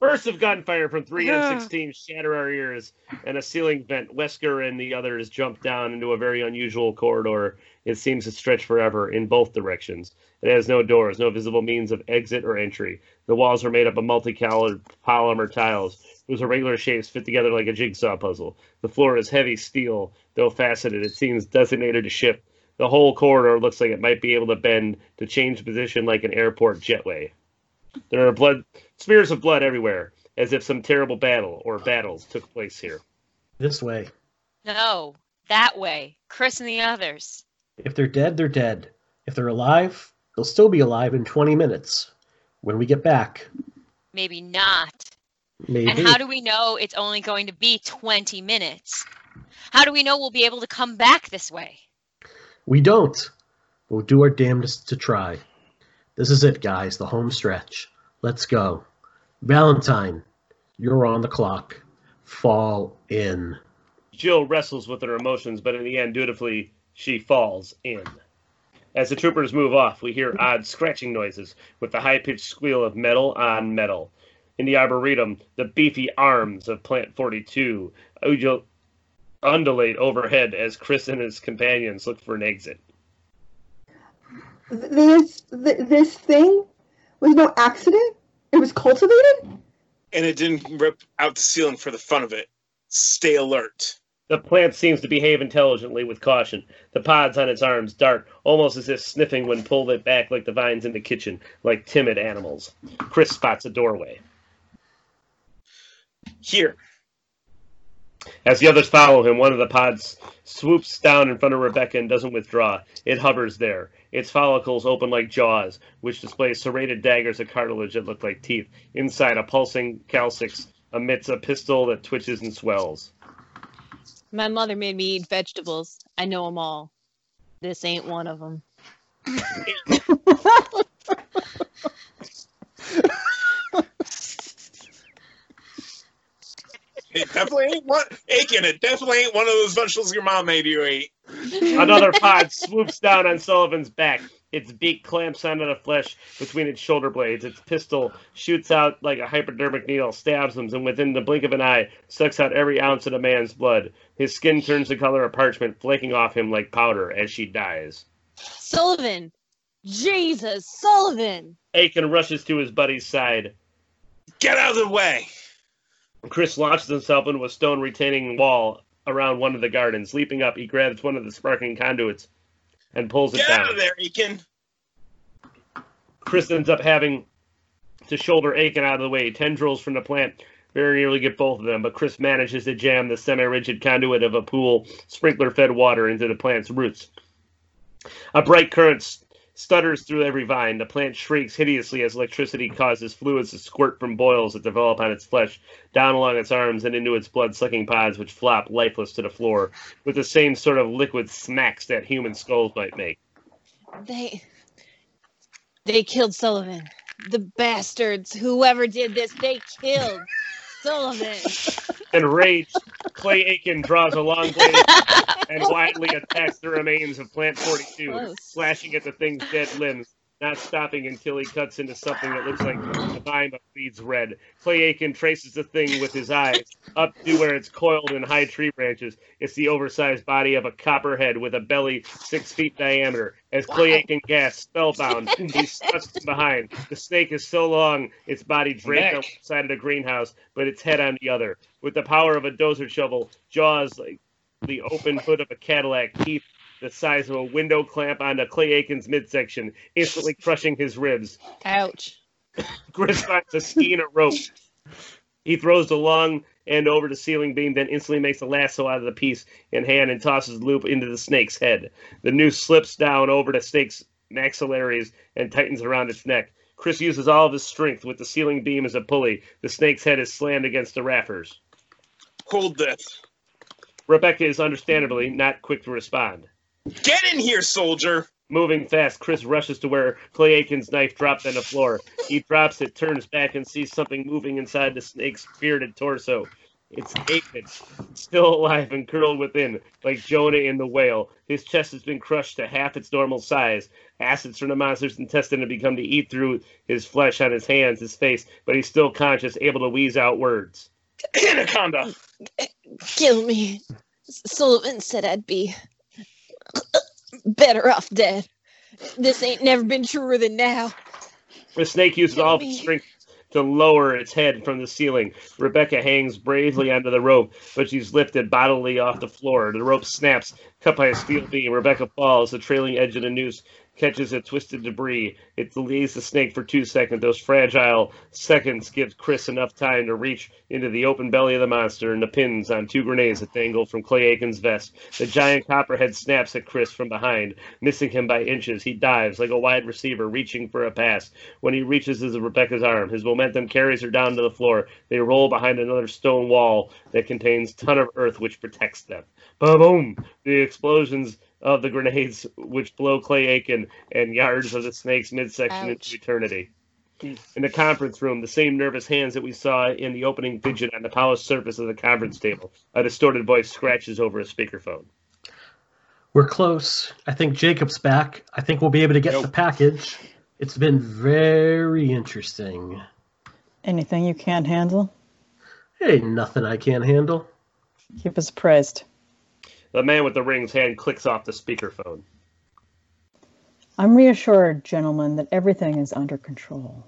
Bursts of gunfire from three M16 shatter our ears, and a ceiling vent. Wesker and the others jump down into a very unusual corridor. It seems to stretch forever in both directions. It has no doors, no visible means of exit or entry. The walls are made up of multicolored polymer tiles, whose irregular shapes fit together like a jigsaw puzzle. The floor is heavy steel, though faceted. It seems designated to shift. The whole corridor looks like it might be able to bend to change position like an airport jetway. There are blood smears of blood everywhere, as if some terrible battle or battles took place here. This way. No, that way. Chris and the others. If they're dead, they're dead. If they're alive, they'll still be alive in 20 minutes. When we get back, Maybe not. maybe. And how do we know it's only going to be 20 minutes? How do we know we'll be able to come back this way? We don't. We'll do our damnedest to try. This is it, guys, the home stretch. Let's go. Valentine, you're on the clock. Fall in. Jill wrestles with her emotions, but in the end, dutifully, she falls in. As the troopers move off, we hear odd scratching noises with the high pitched squeal of metal on metal. In the arboretum, the beefy arms of Plant 42 undulate overhead as Chris and his companions look for an exit. This th- this thing was no accident. It was cultivated. And it didn't rip out the ceiling for the fun of it. Stay alert. The plant seems to behave intelligently with caution. The pods on its arms dart, almost as if sniffing when pulled it back like the vines in the kitchen, like timid animals. Chris spots a doorway. Here. As the others follow him, one of the pods swoops down in front of Rebecca and doesn't withdraw. It hovers there. Its follicles open like jaws, which display serrated daggers of cartilage that look like teeth. Inside, a pulsing calcix emits a pistil that twitches and swells. My mother made me eat vegetables. I know them all. This ain't one of them. It definitely ain't one. Aiken, it definitely ain't one of those vegetables your mom made you eat. Another pod swoops down on Sullivan's back. Its beak clamps onto the flesh between its shoulder blades. Its pistil shoots out like a hypodermic needle, stabs him, and within the blink of an eye, sucks out every ounce of the man's blood. His skin turns the color of parchment, flaking off him like powder as she dies. Sullivan! Jesus, Sullivan! Aiken rushes to his buddy's side. Get out of the way! Chris launches himself into a stone retaining wall around one of the gardens. Leaping up, he grabs one of the sparking conduits and pulls it Get down. out of there, Aiken! Chris ends up having to shoulder Aiken out of the way. Tendrils from the plant very nearly get both of them, but Chris manages to jam the semi rigid conduit of a pool sprinkler fed water into the plant's roots. A bright current stutters through every vine. The plant shrieks hideously as electricity causes fluids to squirt from boils that develop on its flesh, down along its arms and into its blood sucking pods, which flop lifeless to the floor, with the same sort of liquid smacks that human skulls might make. They. They killed Sullivan. The bastards. Whoever did this, they killed Sullivan. Enraged, Clay Aiken draws a long blade and wildly attacks the remains of Plant 42, Close. slashing at the thing's dead limbs, not stopping until he cuts into something that looks like a vine but bleeds red. Clay Aiken traces the thing with his eyes up to where it's coiled in high tree branches. It's the oversized body of a copperhead with a belly six feet diameter. As Clay Aiken gasps, spellbound, he's stuck behind. The snake is so long, its body draped on one side of the greenhouse, but its head on the other. With the power of a dozer shovel, jaws like the open hood of a Cadillac, teeth the size of a window clamp onto Clay Aiken's midsection, instantly crushing his ribs. Ouch. Chris finds a ski and a rope. He throws the long end over the ceiling beam, then instantly makes a lasso out of the piece in hand and tosses the loop into the snake's head. The noose slips down over the snake's maxillaries and tightens around its neck. Chris uses all of his strength with the ceiling beam as a pulley. The snake's head is slammed against the rafters. Hold this. Rebecca is understandably not quick to respond. Get in here, soldier! Moving fast, Chris rushes to where Clay Aiken's knife dropped on the floor. He drops it, turns back, and sees something moving inside the snake's bearded torso. It's Aiken, still alive and curled within, like Jonah in the whale. His chest has been crushed to half its normal size. Acids from the monster's intestine have begun to eat through his flesh on his hands, his face, but he's still conscious, able to wheeze out words. Anaconda! Kill me. Sullivan said I'd be better off dead. This ain't never been truer than now. The snake uses all its strength to lower its head from the ceiling. Rebecca hangs bravely onto the rope, but she's lifted bodily off the floor. The rope snaps, cut by a steel beam. Rebecca falls. The trailing edge of the noose catches a twisted debris. It delays the snake for two seconds. Those fragile seconds give Chris enough time to reach into the open belly of the monster and the pins on two grenades that dangle from Clay Aiken's vest. The giant copperhead snaps at Chris from behind, missing him by inches. He dives like a wide receiver reaching for a pass. When he reaches his Rebecca's arm, his momentum carries her down to the floor. They roll behind another stone wall that contains ton of earth which protects them. Boom! The explosions of the grenades which blow Clay Aiken and yards of the snake's midsection into eternity. Hmm. In the conference room, the same nervous hands that we saw in the opening fidget on the polished surface of the conference table. A distorted voice scratches over a speakerphone. We're close. I think Jacob's back. I think we'll be able to get the package. It's been very interesting. Anything you can't handle? Hey, nothing I can't handle. Keep us appraised. The man with the ring's hand clicks off the speakerphone. I'm reassured, gentlemen, that everything is under control.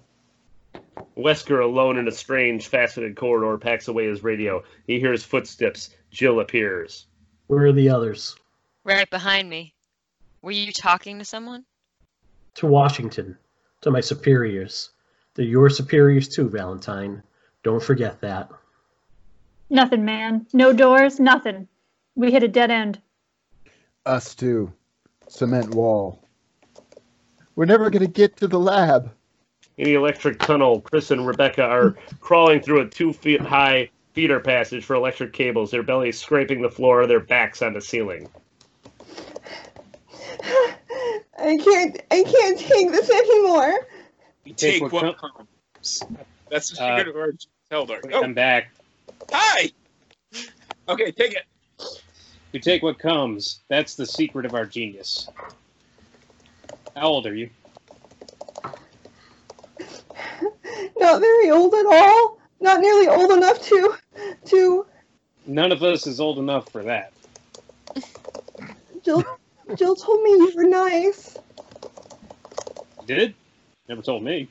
Wesker, alone in a strange, faceted corridor, packs away his radio. He hears footsteps. Jill appears. Where are the others? Right behind me. Were you talking to someone? To Washington. To my superiors. They're your superiors too, Valentine. Don't forget that. Nothing, man. No doors, nothing. We hit a dead end. Us too. Cement wall. We're never going to get to the lab. In the electric tunnel, Chris and Rebecca are crawling through a two feet high feeder passage for electric cables, their bellies scraping the floor, their backs on the ceiling. I can't. I can't take this anymore. You Take take, what what comes. That's the Uh, secret word. Heldar. Wait, Oh, I'm back. hi. Okay, take it. You take what comes. That's the secret of our genius. How old are you? Not very old at all. Not nearly old enough to, to. None of us is old enough for that. Jill, Jill told me you were nice. Did? Never told me.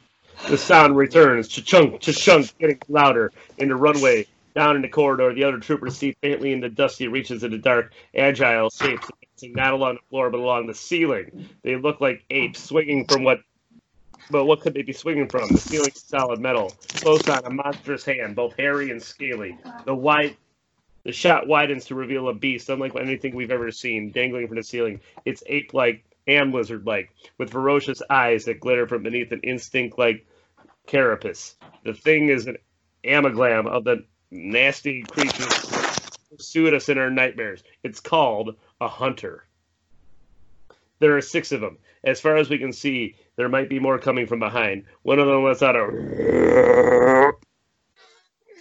The sound returns, cha-chunk, cha-chunk, getting louder in the runway, down in the corridor. The other troopers see faintly in the dusty reaches of the dark, agile shapes dancing not along the floor but along the ceiling. They look like apes swinging from what. But what could they be swinging from? The ceiling is solid metal, close on a monstrous hand, both hairy and scaly. The wide, the shot widens to reveal a beast unlike anything we've ever seen, dangling from the ceiling. It's ape-like and lizard-like, with ferocious eyes that glitter from beneath an instinct-like carapace. The thing is an amalgam of the nasty creatures pursued us in our nightmares. It's called a hunter. There are six of them. As far as we can see, there might be more coming from behind. One of them lets out a.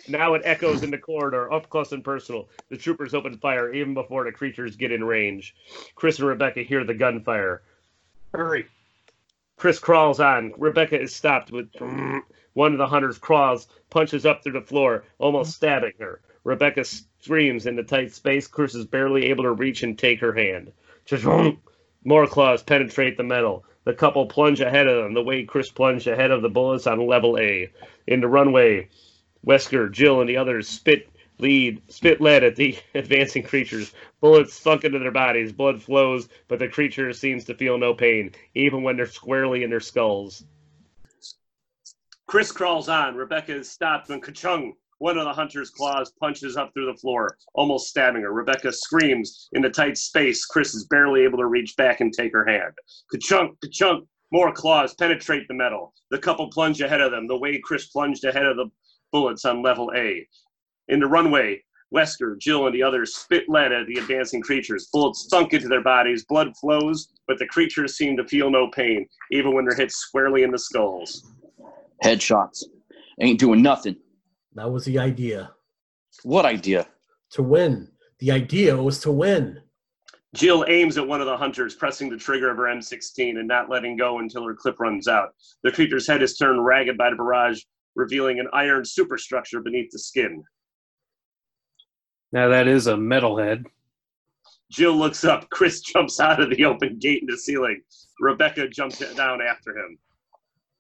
Now it echoes in the corridor, up close and personal. The troopers open fire even before the creatures get in range. Chris and Rebecca hear the gunfire. Hurry. Chris crawls on. Rebecca is stopped with one of the hunters crawls, punches up through the floor, almost stabbing her. Rebecca screams in the tight space. Chris is barely able to reach and take her hand. More claws penetrate the metal. The couple plunge ahead of them, the way Chris plunged ahead of the bullets on level A. In the runway, Wesker, Jill, and the others spit lead spit lead at the advancing creatures. Bullets sunk into their bodies, blood flows, but the creature seems to feel no pain, even when they're squarely in their skulls. Chris crawls on. Rebecca is stopped when Kachung, one of the hunter's claws, punches up through the floor, almost stabbing her. Rebecca screams. In the tight space, Chris is barely able to reach back and take her hand. Kachunk, Kachunk, more claws penetrate the metal. The couple plunge ahead of them, the way Chris plunged ahead of the bullets on level A. In the runway, Wesker, Jill, and the others spit lead at the advancing creatures. Bullets sunk into their bodies, blood flows, but the creatures seem to feel no pain, even when they're hit squarely in the skulls. Headshots. Ain't doing nothing. That was the idea. What idea? To win. The idea was to win. Jill aims at one of the hunters, pressing the trigger of her M16 and not letting go until her clip runs out. The creature's head is turned ragged by the barrage, revealing an iron superstructure beneath the skin. Now that is a metalhead. Jill looks up. Chris jumps out of the open gate in the ceiling. Rebecca jumps down after him.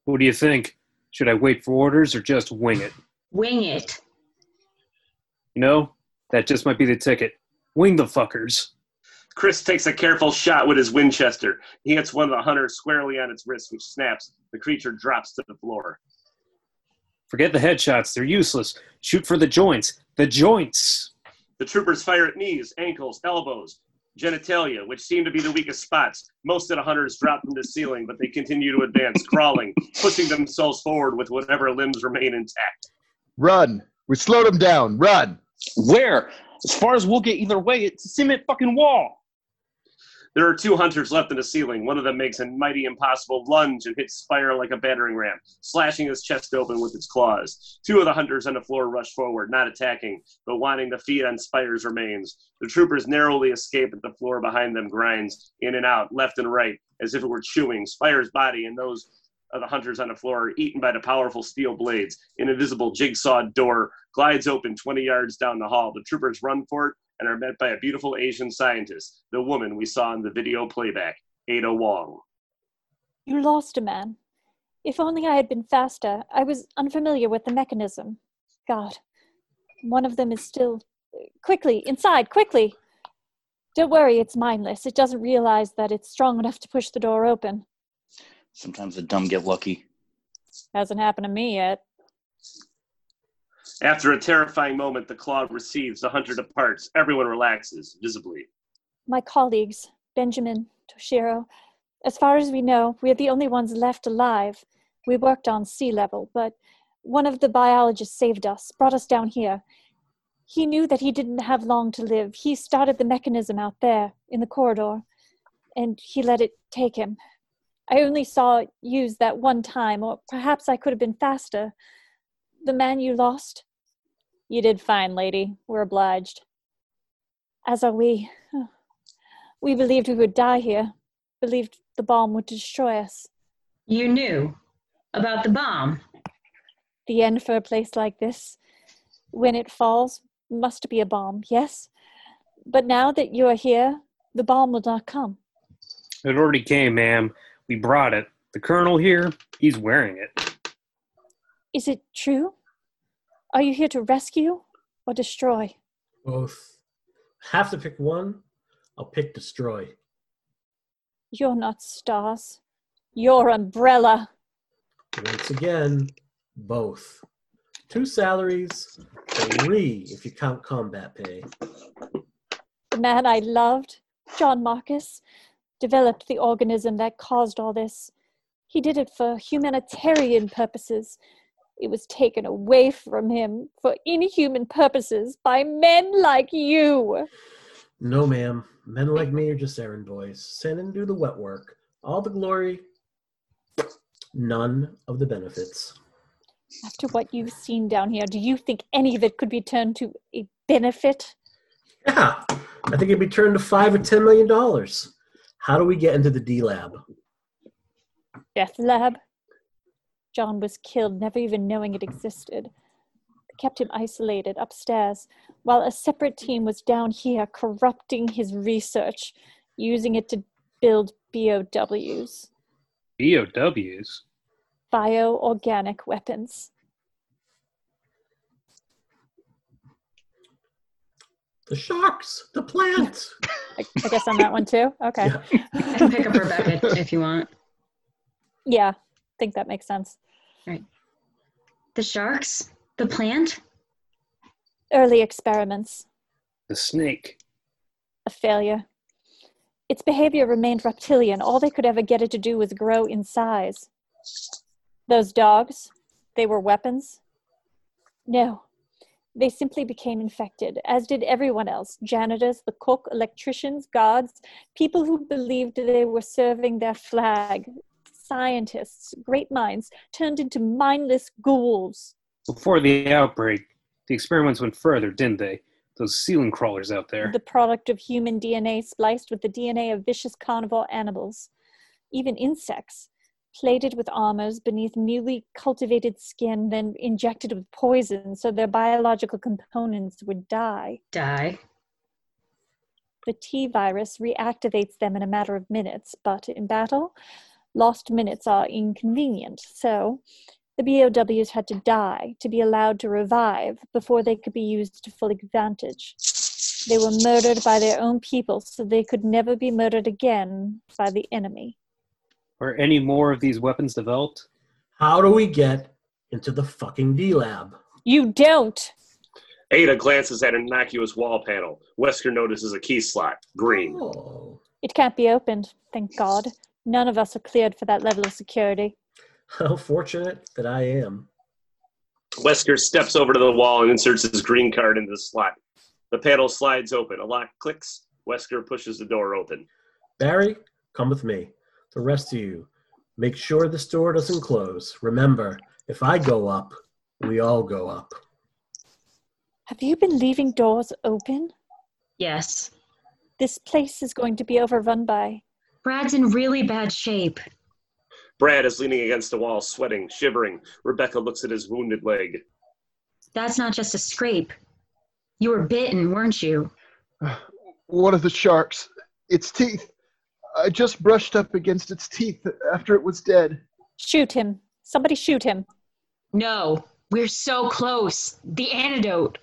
What do you think? Should I wait for orders or just wing it? Wing it. You know, that just might be the ticket. Wing the fuckers. Chris takes a careful shot with his Winchester. He hits one of the hunters squarely on its wrist, which snaps. The creature drops to the floor. Forget the headshots, they're useless. Shoot for the joints. The joints! The troopers fire at knees, ankles, elbows, genitalia, which seem to be the weakest spots. Most of the hunters drop from the ceiling, but they continue to advance, crawling, pushing themselves forward with whatever limbs remain intact. Run. We slowed them down. Run. Where? As far as we'll get either way, it's a cement fucking wall. There are two hunters left in the ceiling. One of them makes a mighty impossible lunge and hits Speyer like a battering ram, slashing his chest open with its claws. Two of the hunters on the floor rush forward, not attacking, but wanting to feed on Speyer's remains. The troopers narrowly escape as the floor behind them grinds in and out, left and right, as if it were chewing. Speyer's body and those of the hunters on the floor are eaten by the powerful steel blades. An invisible jigsaw door glides open 20 yards down the hall. The troopers run for it and are met by a beautiful Asian scientist, the woman we saw in the video playback, Ada Wong. You lost a man. If only I had been faster. I was unfamiliar with the mechanism. God, one of them is still. Quickly, inside, quickly! Don't worry, it's mindless. It doesn't realize that it's strong enough to push the door open. Sometimes the dumb get lucky. Hasn't happened to me yet. After a terrifying moment, the claw receives, the hunter departs. Everyone relaxes, visibly. My colleagues, Benjamin, Toshiro, as far as we know, we are the only ones left alive. We worked on sea level, but one of the biologists saved us, brought us down here. He knew that he didn't have long to live. He started the mechanism out there in the corridor, and he let it take him. I only saw it used that one time, or perhaps I could have been faster. The man you lost? You did fine, lady. We're obliged. As are we. We believed we would die here, believed the bomb would destroy us. You knew about the bomb? The end for a place like this. When it falls, must be a bomb, yes? But now that you are here, the bomb will not come. It already came, ma'am. We brought it. The colonel here, he's wearing it. Is it true? Are you here to rescue or destroy? Both. Have to pick one. I'll pick destroy. You're not stars. You're umbrella. Once again, both. Two salaries, three if you count combat pay. The man I loved, John Marcus, developed the organism that caused all this. He did it for humanitarian purposes. It was taken away from him for inhuman purposes by men like you. No, ma'am. Men like me are just errand boys. Send and do the wet work. All the glory, none of the benefits. After what you've seen down here, do you think any of it could be turned to a benefit? Yeah, I think it'd be turned to five or ten million dollars. How do we get into the D lab? Death lab? John was killed, never even knowing it existed. They kept him isolated upstairs, while a separate team was down here corrupting his research, using it to build BOWs, BOWs? bioorganic weapons. The sharks, the plants. I, I guess on that one too. Okay. I can pick up Rebecca if you want. Yeah, I think that makes sense. Right. The sharks? The plant? Early experiments, The snake. a failure. Its behavior remained reptilian. All they could ever get it to do was grow in size. Those dogs, they were weapons? No. They simply became infected, as did everyone else janitors, the cook, electricians, guards, people who believed they were serving their flag, scientists, great minds, turned into mindless ghouls. Before the outbreak, the experiments went further, didn't they? Those ceiling crawlers out there. the product of human DNA spliced with the DNA of vicious carnivore animals, even insects, plated with armors beneath newly cultivated skin, then injected with poison so their biological components would die. Die. The T virus reactivates them in a matter of minutes, but in battle, lost minutes are inconvenient. So, the BOWs had to die to be allowed to revive before they could be used to full advantage. They were murdered by their own people so they could never be murdered again by the enemy. Are any more of these weapons developed? How do we get into the fucking D lab? You don't! Ada glances at an innocuous wall panel. Wesker notices a key slot, green. Oh. It can't be opened, thank God. None of us are cleared for that level of security. How fortunate that I am. Wesker steps over to the wall and inserts his green card into the slot. The panel slides open. A lock clicks. Wesker pushes the door open. Barry, come with me. The rest of you, make sure this door doesn't close. Remember, if I go up, we all go up. Have you been leaving doors open? Yes. This place is going to be overrun by. Brad's in really bad shape. Brad is leaning against the wall, sweating, shivering. Rebecca looks at his wounded leg. That's not just a scrape. You were bitten, weren't you? One of the sharks. Its teeth. I just brushed up against its teeth after it was dead. Shoot him. Somebody shoot him. No. We're so close. The antidote.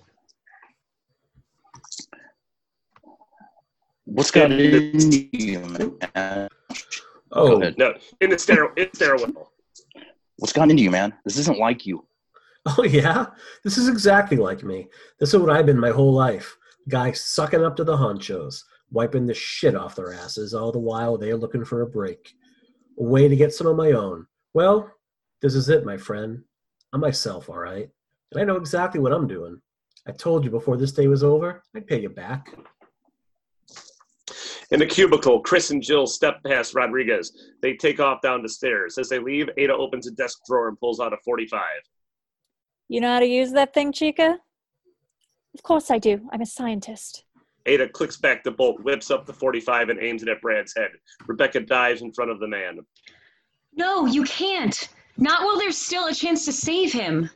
What's got into you, man? Oh, No, in the stair, in the stairwell. What's gotten into you, man? This isn't like you. Oh yeah, this is exactly like me. This is what I've been my whole life. Guy sucking up to the honchos, wiping the shit off their asses, all the while they're looking for a break. A way to get some of my own. Well, this is it, my friend. I'm myself, all right. And I know exactly what I'm doing. I told you before this day was over, I'd pay you back. In the cubicle, Chris and Jill step past Rodriguez. They take off down the stairs. As they leave, Ada opens a desk drawer and pulls out a 45. You know how to use that thing, Chica? Of course I do. I'm a scientist. Ada clicks back the bolt, whips up the 45, and aims it at Brad's head. Rebecca dives in front of the man. No, you can't. Not while there's still a chance to save him.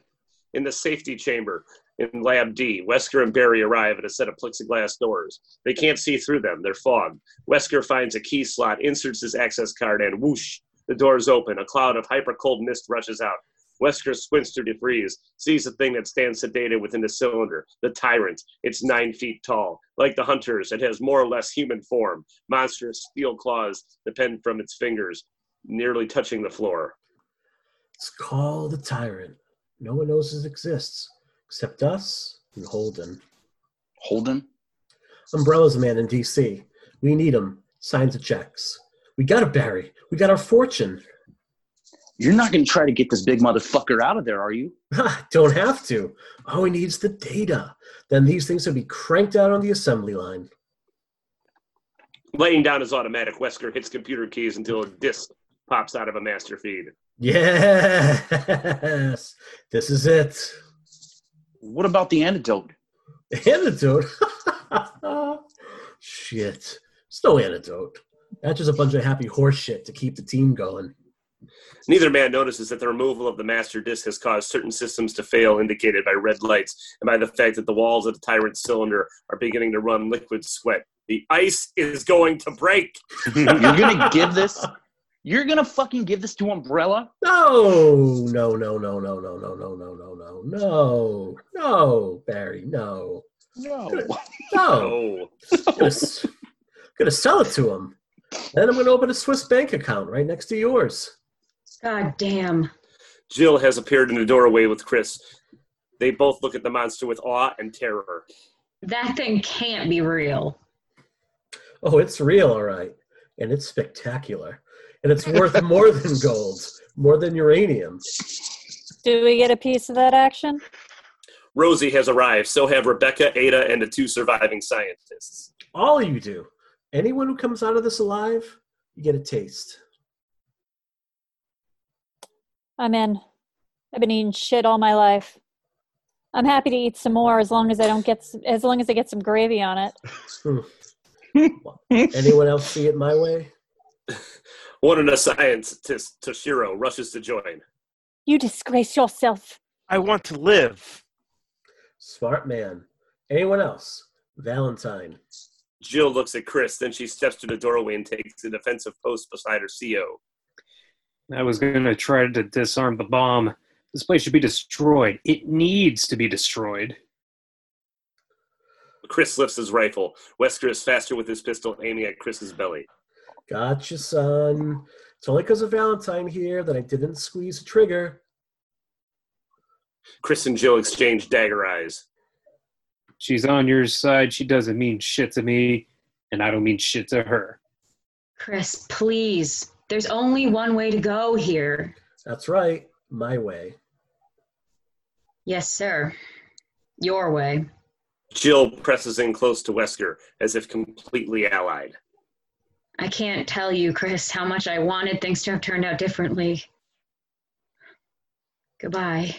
In the safety chamber, in Lab D, Wesker and Barry arrive at a set of plexiglass doors. They can't see through them, they're fogged. Wesker finds a key slot, inserts his access card, and whoosh, the doors open. A cloud of hyper cold mist rushes out. Wesker squints through the freeze, sees the thing that stands sedated within the cylinder, the tyrant. It's nine feet tall. Like the hunters, it has more or less human form. Monstrous steel claws depend from its fingers, nearly touching the floor. It's called the Tyrant. No one knows it exists except us and Holden. Holden? Umbrella's a man in D.C. We need him. Signs of checks. We got it, Barry. We got our fortune. You're not going to try to get this big motherfucker out of there, are you? Don't have to. All he needs the data. Then these things will be cranked out on the assembly line. Laying down his automatic, Wesker hits computer keys until a disc pops out of a master feed. Yes, this is it. What about the antidote? Antidote? shit. It's no antidote. That's just a bunch of happy horse shit to keep the team going. Neither man notices that the removal of the master disc has caused certain systems to fail, indicated by red lights and by the fact that the walls of the tyrant cylinder are beginning to run liquid sweat. The ice is going to break. You're going to give this? You're going to fucking give this to Umbrella? No, no, no, no, no, no, no, no, no, no, no, no, no, Barry, no. No. No. gonna, gonna sell it to him. Then I'm gonna open a Swiss bank account right next to yours. God damn. Jill has appeared in the doorway with Chris. They both look at the monster with awe and terror. That thing can't be real. Oh, it's real, all right. And it's spectacular. And it's worth more than gold, more than uranium. Do we get a piece of that action? Rosie has arrived. So have Rebecca, Ada, and the two surviving scientists. All of you do. Anyone who comes out of this alive, you get a taste. I'm in. I've been eating shit all my life. I'm happy to eat some more as long as I don't get s- as long as I get some gravy on it. Anyone else see it my way? One of the scientists, Toshiro, rushes to join. You disgrace yourself. I want to live. Smart man. Anyone else? Valentine. Jill looks at Chris, then she steps to the doorway and takes a defensive post beside her CO. I was going to try to disarm the bomb. This place should be destroyed. It needs to be destroyed. Chris lifts his rifle. Wesker is faster with his pistol, aiming at Chris's belly. Gotcha, son. It's only because of Valentine here that I didn't squeeze the trigger. Chris and Jill exchange dagger eyes. She's on your side. She doesn't mean shit to me, and I don't mean shit to her. Chris, please. There's only one way to go here. That's right. My way. Yes, sir. Your way. Jill presses in close to Wesker, as if completely allied. I can't tell you, Chris, how much I wanted things to have turned out differently. Goodbye.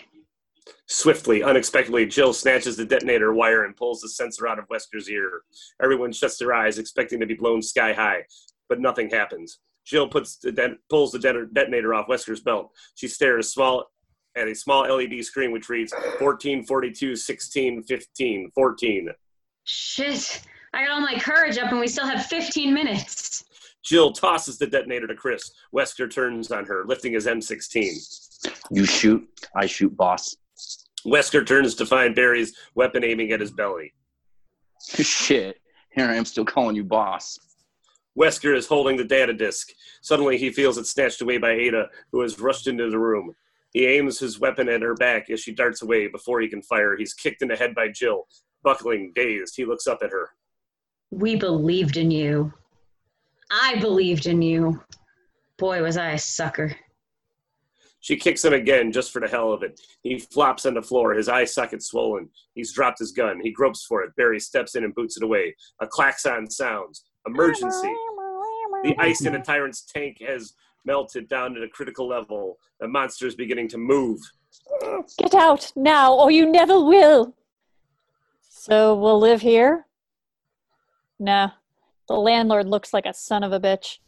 Swiftly, unexpectedly, Jill snatches the detonator wire and pulls the sensor out of Wesker's ear. Everyone shuts their eyes, expecting to be blown sky high, but nothing happens. Jill puts the det- pulls the det- detonator off Wesker's belt. She stares small at a small LED screen which reads 14, 42, 16, 15, 14. Shit. I got all my courage up and we still have 15 minutes. Jill tosses the detonator to Chris. Wesker turns on her, lifting his M16. You shoot, I shoot, boss. Wesker turns to find Barry's weapon aiming at his belly. Shit. Here I am still calling you boss. Wesker is holding the data disk. Suddenly, he feels it snatched away by Ada, who has rushed into the room. He aims his weapon at her back as she darts away. Before he can fire, he's kicked in the head by Jill. Buckling, dazed, he looks up at her. We believed in you. I believed in you. Boy, was I a sucker. She kicks him again just for the hell of it. He flops on the floor, his eye socket swollen. He's dropped his gun. He gropes for it. Barry steps in and boots it away. A klaxon sounds. Emergency. The ice in the tyrant's tank has melted down to a critical level. The monster is beginning to move. Get out now, or you never will. So we'll live here? Nah. The landlord looks like a son of a bitch.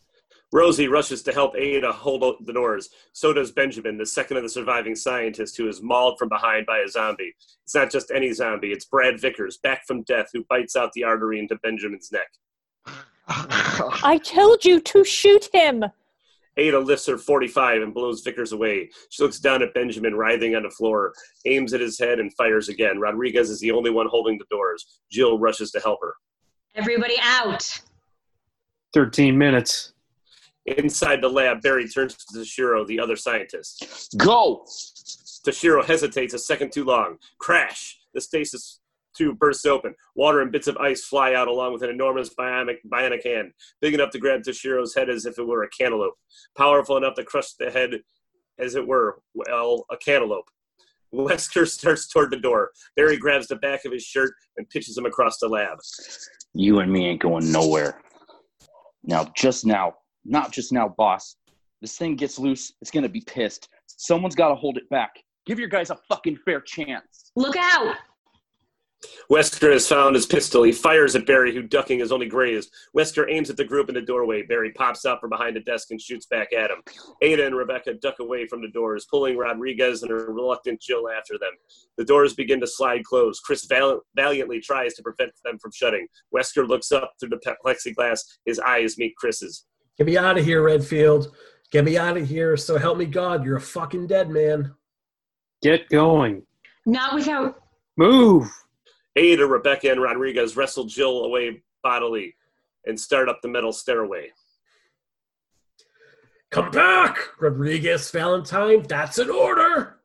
Rosie rushes to help Ada hold out the doors. So does Benjamin, the second of the surviving scientists who is mauled from behind by a zombie. It's not just any zombie, it's Brad Vickers, back from death, who bites out the artery into Benjamin's neck. I told you to shoot him. Ada lifts her 45 and blows Vickers away. She looks down at Benjamin writhing on the floor, aims at his head, and fires again. Rodriguez is the only one holding the doors. Jill rushes to help her. Everybody out. 13 minutes. Inside the lab, Barry turns to Toshiro, the other scientist. Go! Toshiro hesitates a second too long. Crash! The stasis tube bursts open. Water and bits of ice fly out along with an enormous bionic, bionic hand, big enough to grab Toshiro's head as if it were a cantaloupe, powerful enough to crush the head as it were, well, a cantaloupe. Wesker starts toward the door. Barry grabs the back of his shirt and pitches him across the lab. You and me ain't going nowhere. Now, just now, not just now, boss. This thing gets loose, it's gonna be pissed. Someone's gotta hold it back. Give your guys a fucking fair chance. Look out! Wesker has found his pistol. He fires at Barry, who ducking is only grazed. Wesker aims at the group in the doorway. Barry pops out from behind the desk and shoots back at him. Ada and Rebecca duck away from the doors, pulling Rodriguez and her reluctant Jill after them. The doors begin to slide closed. Chris val- valiantly tries to prevent them from shutting. Wesker looks up through the pe- plexiglass. His eyes meet Chris's. Get me out of here, Redfield. Get me out of here. So help me God, you're a fucking dead man. Get going. Not without. Move. Ada, Rebecca, and Rodriguez wrestle Jill away bodily and start up the metal stairway. Come back, Rodriguez Valentine. That's an order.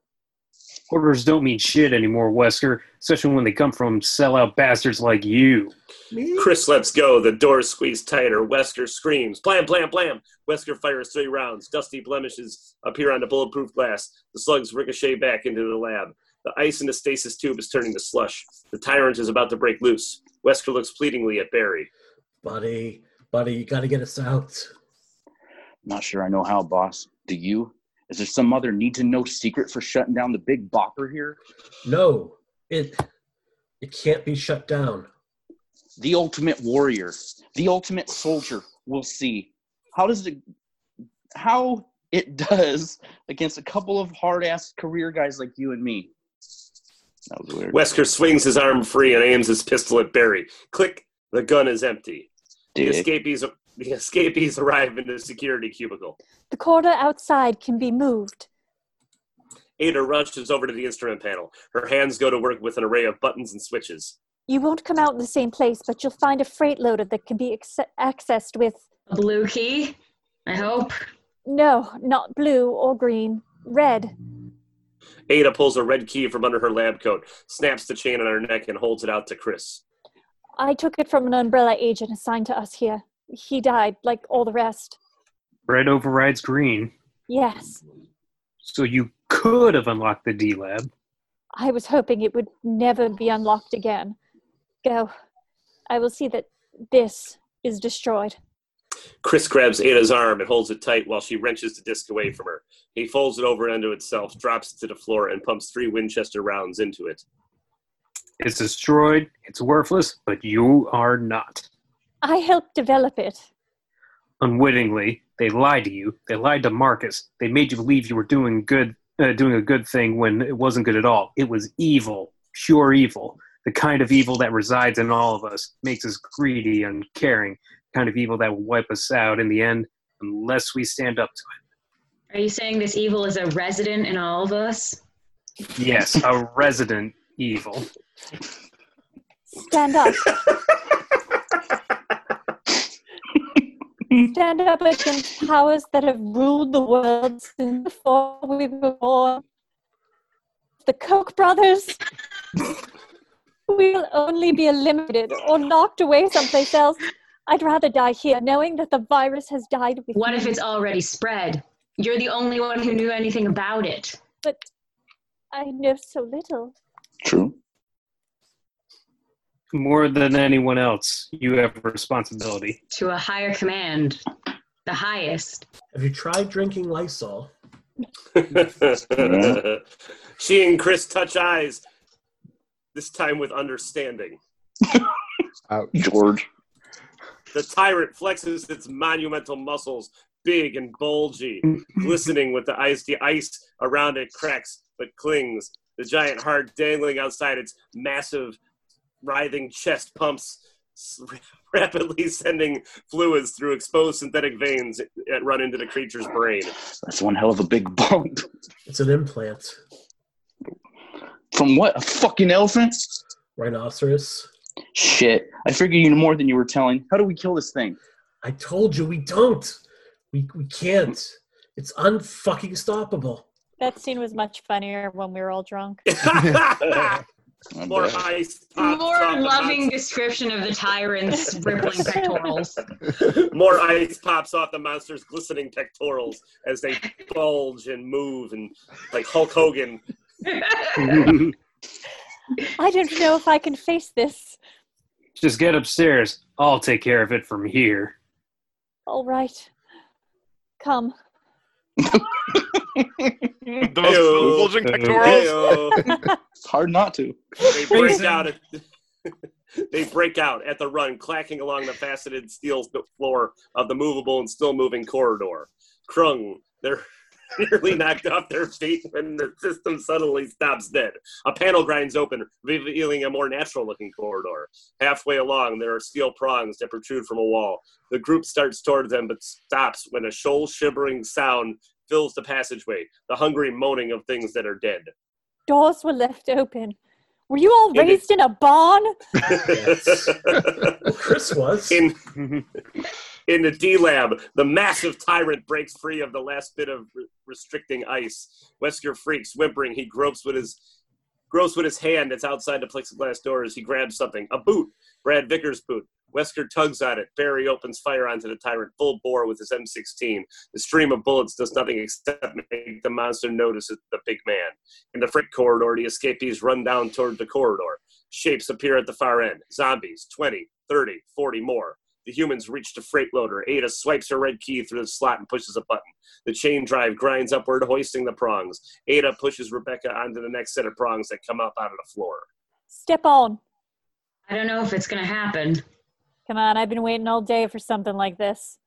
Orders don't mean shit anymore, Wesker, especially when they come from sellout bastards like you. Me? Chris lets go. The doors squeeze tighter. Wesker screams. Blam, blam, blam. Wesker fires three rounds. Dusty blemishes appear on the bulletproof glass. The slugs ricochet back into the lab. The ice in the stasis tube is turning to slush. The tyrant is about to break loose. Wesker looks pleadingly at Barry. Buddy, buddy, you gotta get us out. Not sure I know how, boss. Do you? Is there some other need to know secret for shutting down the big bopper here? No, it it can't be shut down. The ultimate warrior, the ultimate soldier. We'll see. How does it? How it does against a couple of hard ass career guys like you and me? That was weird. Wesker swings his arm free and aims his pistol at Barry. Click. The gun is empty. The escapees, the escapees arrive in the security cubicle. The corridor outside can be moved. Ada rushes over to the instrument panel. Her hands go to work with an array of buttons and switches. You won't come out in the same place, but you'll find a freight loader that can be acce- accessed with. A blue key? I hope. No, not blue or green. Red. Ada pulls a red key from under her lab coat, snaps the chain on her neck, and holds it out to Chris. I took it from an umbrella agent assigned to us here. He died, like all the rest. Red overrides green. Yes. So you could have unlocked the D lab. I was hoping it would never be unlocked again. Go. I will see that this is destroyed. Chris grabs Ada's arm and holds it tight while she wrenches the disc away from her. He folds it over onto itself, drops it to the floor, and pumps three Winchester rounds into it. It's destroyed, it's worthless, but you are not. I helped develop it. Unwittingly, they lied to you. They lied to Marcus. They made you believe you were doing good, uh, doing a good thing when it wasn't good at all. It was evil, pure evil. The kind of evil that resides in all of us makes us greedy, uncaring. Kind of evil that will wipe us out in the end, unless we stand up to it. Are you saying this evil is a resident in all of us? Yes, a resident evil. Stand up. Stand up against powers that have ruled the world since before we were born. The Koch brothers will only be eliminated or knocked away someplace else. I'd rather die here knowing that the virus has died with What me. if it's already spread? You're the only one who knew anything about it. But I know so little. True. More than anyone else, you have a responsibility. To a higher command. The highest. Have you tried drinking Lysol? she and Chris touch eyes, this time with understanding. George. The tyrant flexes its monumental muscles, big and bulgy, glistening with the ice. The ice around it cracks but clings. The giant heart dangling outside its massive, writhing chest pumps, rapidly sending fluids through exposed synthetic veins that run into the creature's brain. That's one hell of a big bump. It's an implant. From what? A fucking elephant? Rhinoceros. Shit. I figured you knew more than you were telling. How do we kill this thing? I told you we don't. We we can't. It's unfucking stoppable. That scene was much funnier when we were all drunk. More ice. pops More off the loving description of the tyrant's rippling pectorals. More ice pops off the monster's glistening pectorals as they bulge and move and like Hulk Hogan. I don't know if I can face this. Just get upstairs. I'll take care of it from here. All right. Come. Those bulging pectorals. It's hard not to. They break out. At, they break out at the run, clacking along the faceted steel floor of the movable and still moving corridor. Krung, they're nearly knocked off their feet when the system suddenly stops dead. A panel grinds open, revealing a more natural looking corridor. Halfway along, there are steel prongs that protrude from a wall. The group starts toward them but stops when a shoal shivering sound fills the passageway, the hungry moaning of things that are dead. Doors were left open. Were you all It is- raised in a barn? Chris was. In in the D lab, the massive tyrant breaks free of the last bit of re- restricting ice. Wesker freaks, whimpering. He gropes with his gropes with his hand that's outside the plexiglass doors. He grabs something, a boot, Brad Vickers' boot. Wesker tugs at it. Barry opens fire onto the tyrant full bore with his M16. The stream of bullets does nothing except make the monster notice the big man. In the freight corridor, the escapees run down toward the corridor. Shapes appear at the far end. Zombies, 20, 30, 40 more. The humans reach the freight loader. Ada swipes her red key through the slot and pushes a button. The chain drive grinds upward, hoisting the prongs. Ada pushes Rebecca onto the next set of prongs that come up out of the floor. Step on. I don't know if it's gonna happen. Come on, I've been waiting all day for something like this.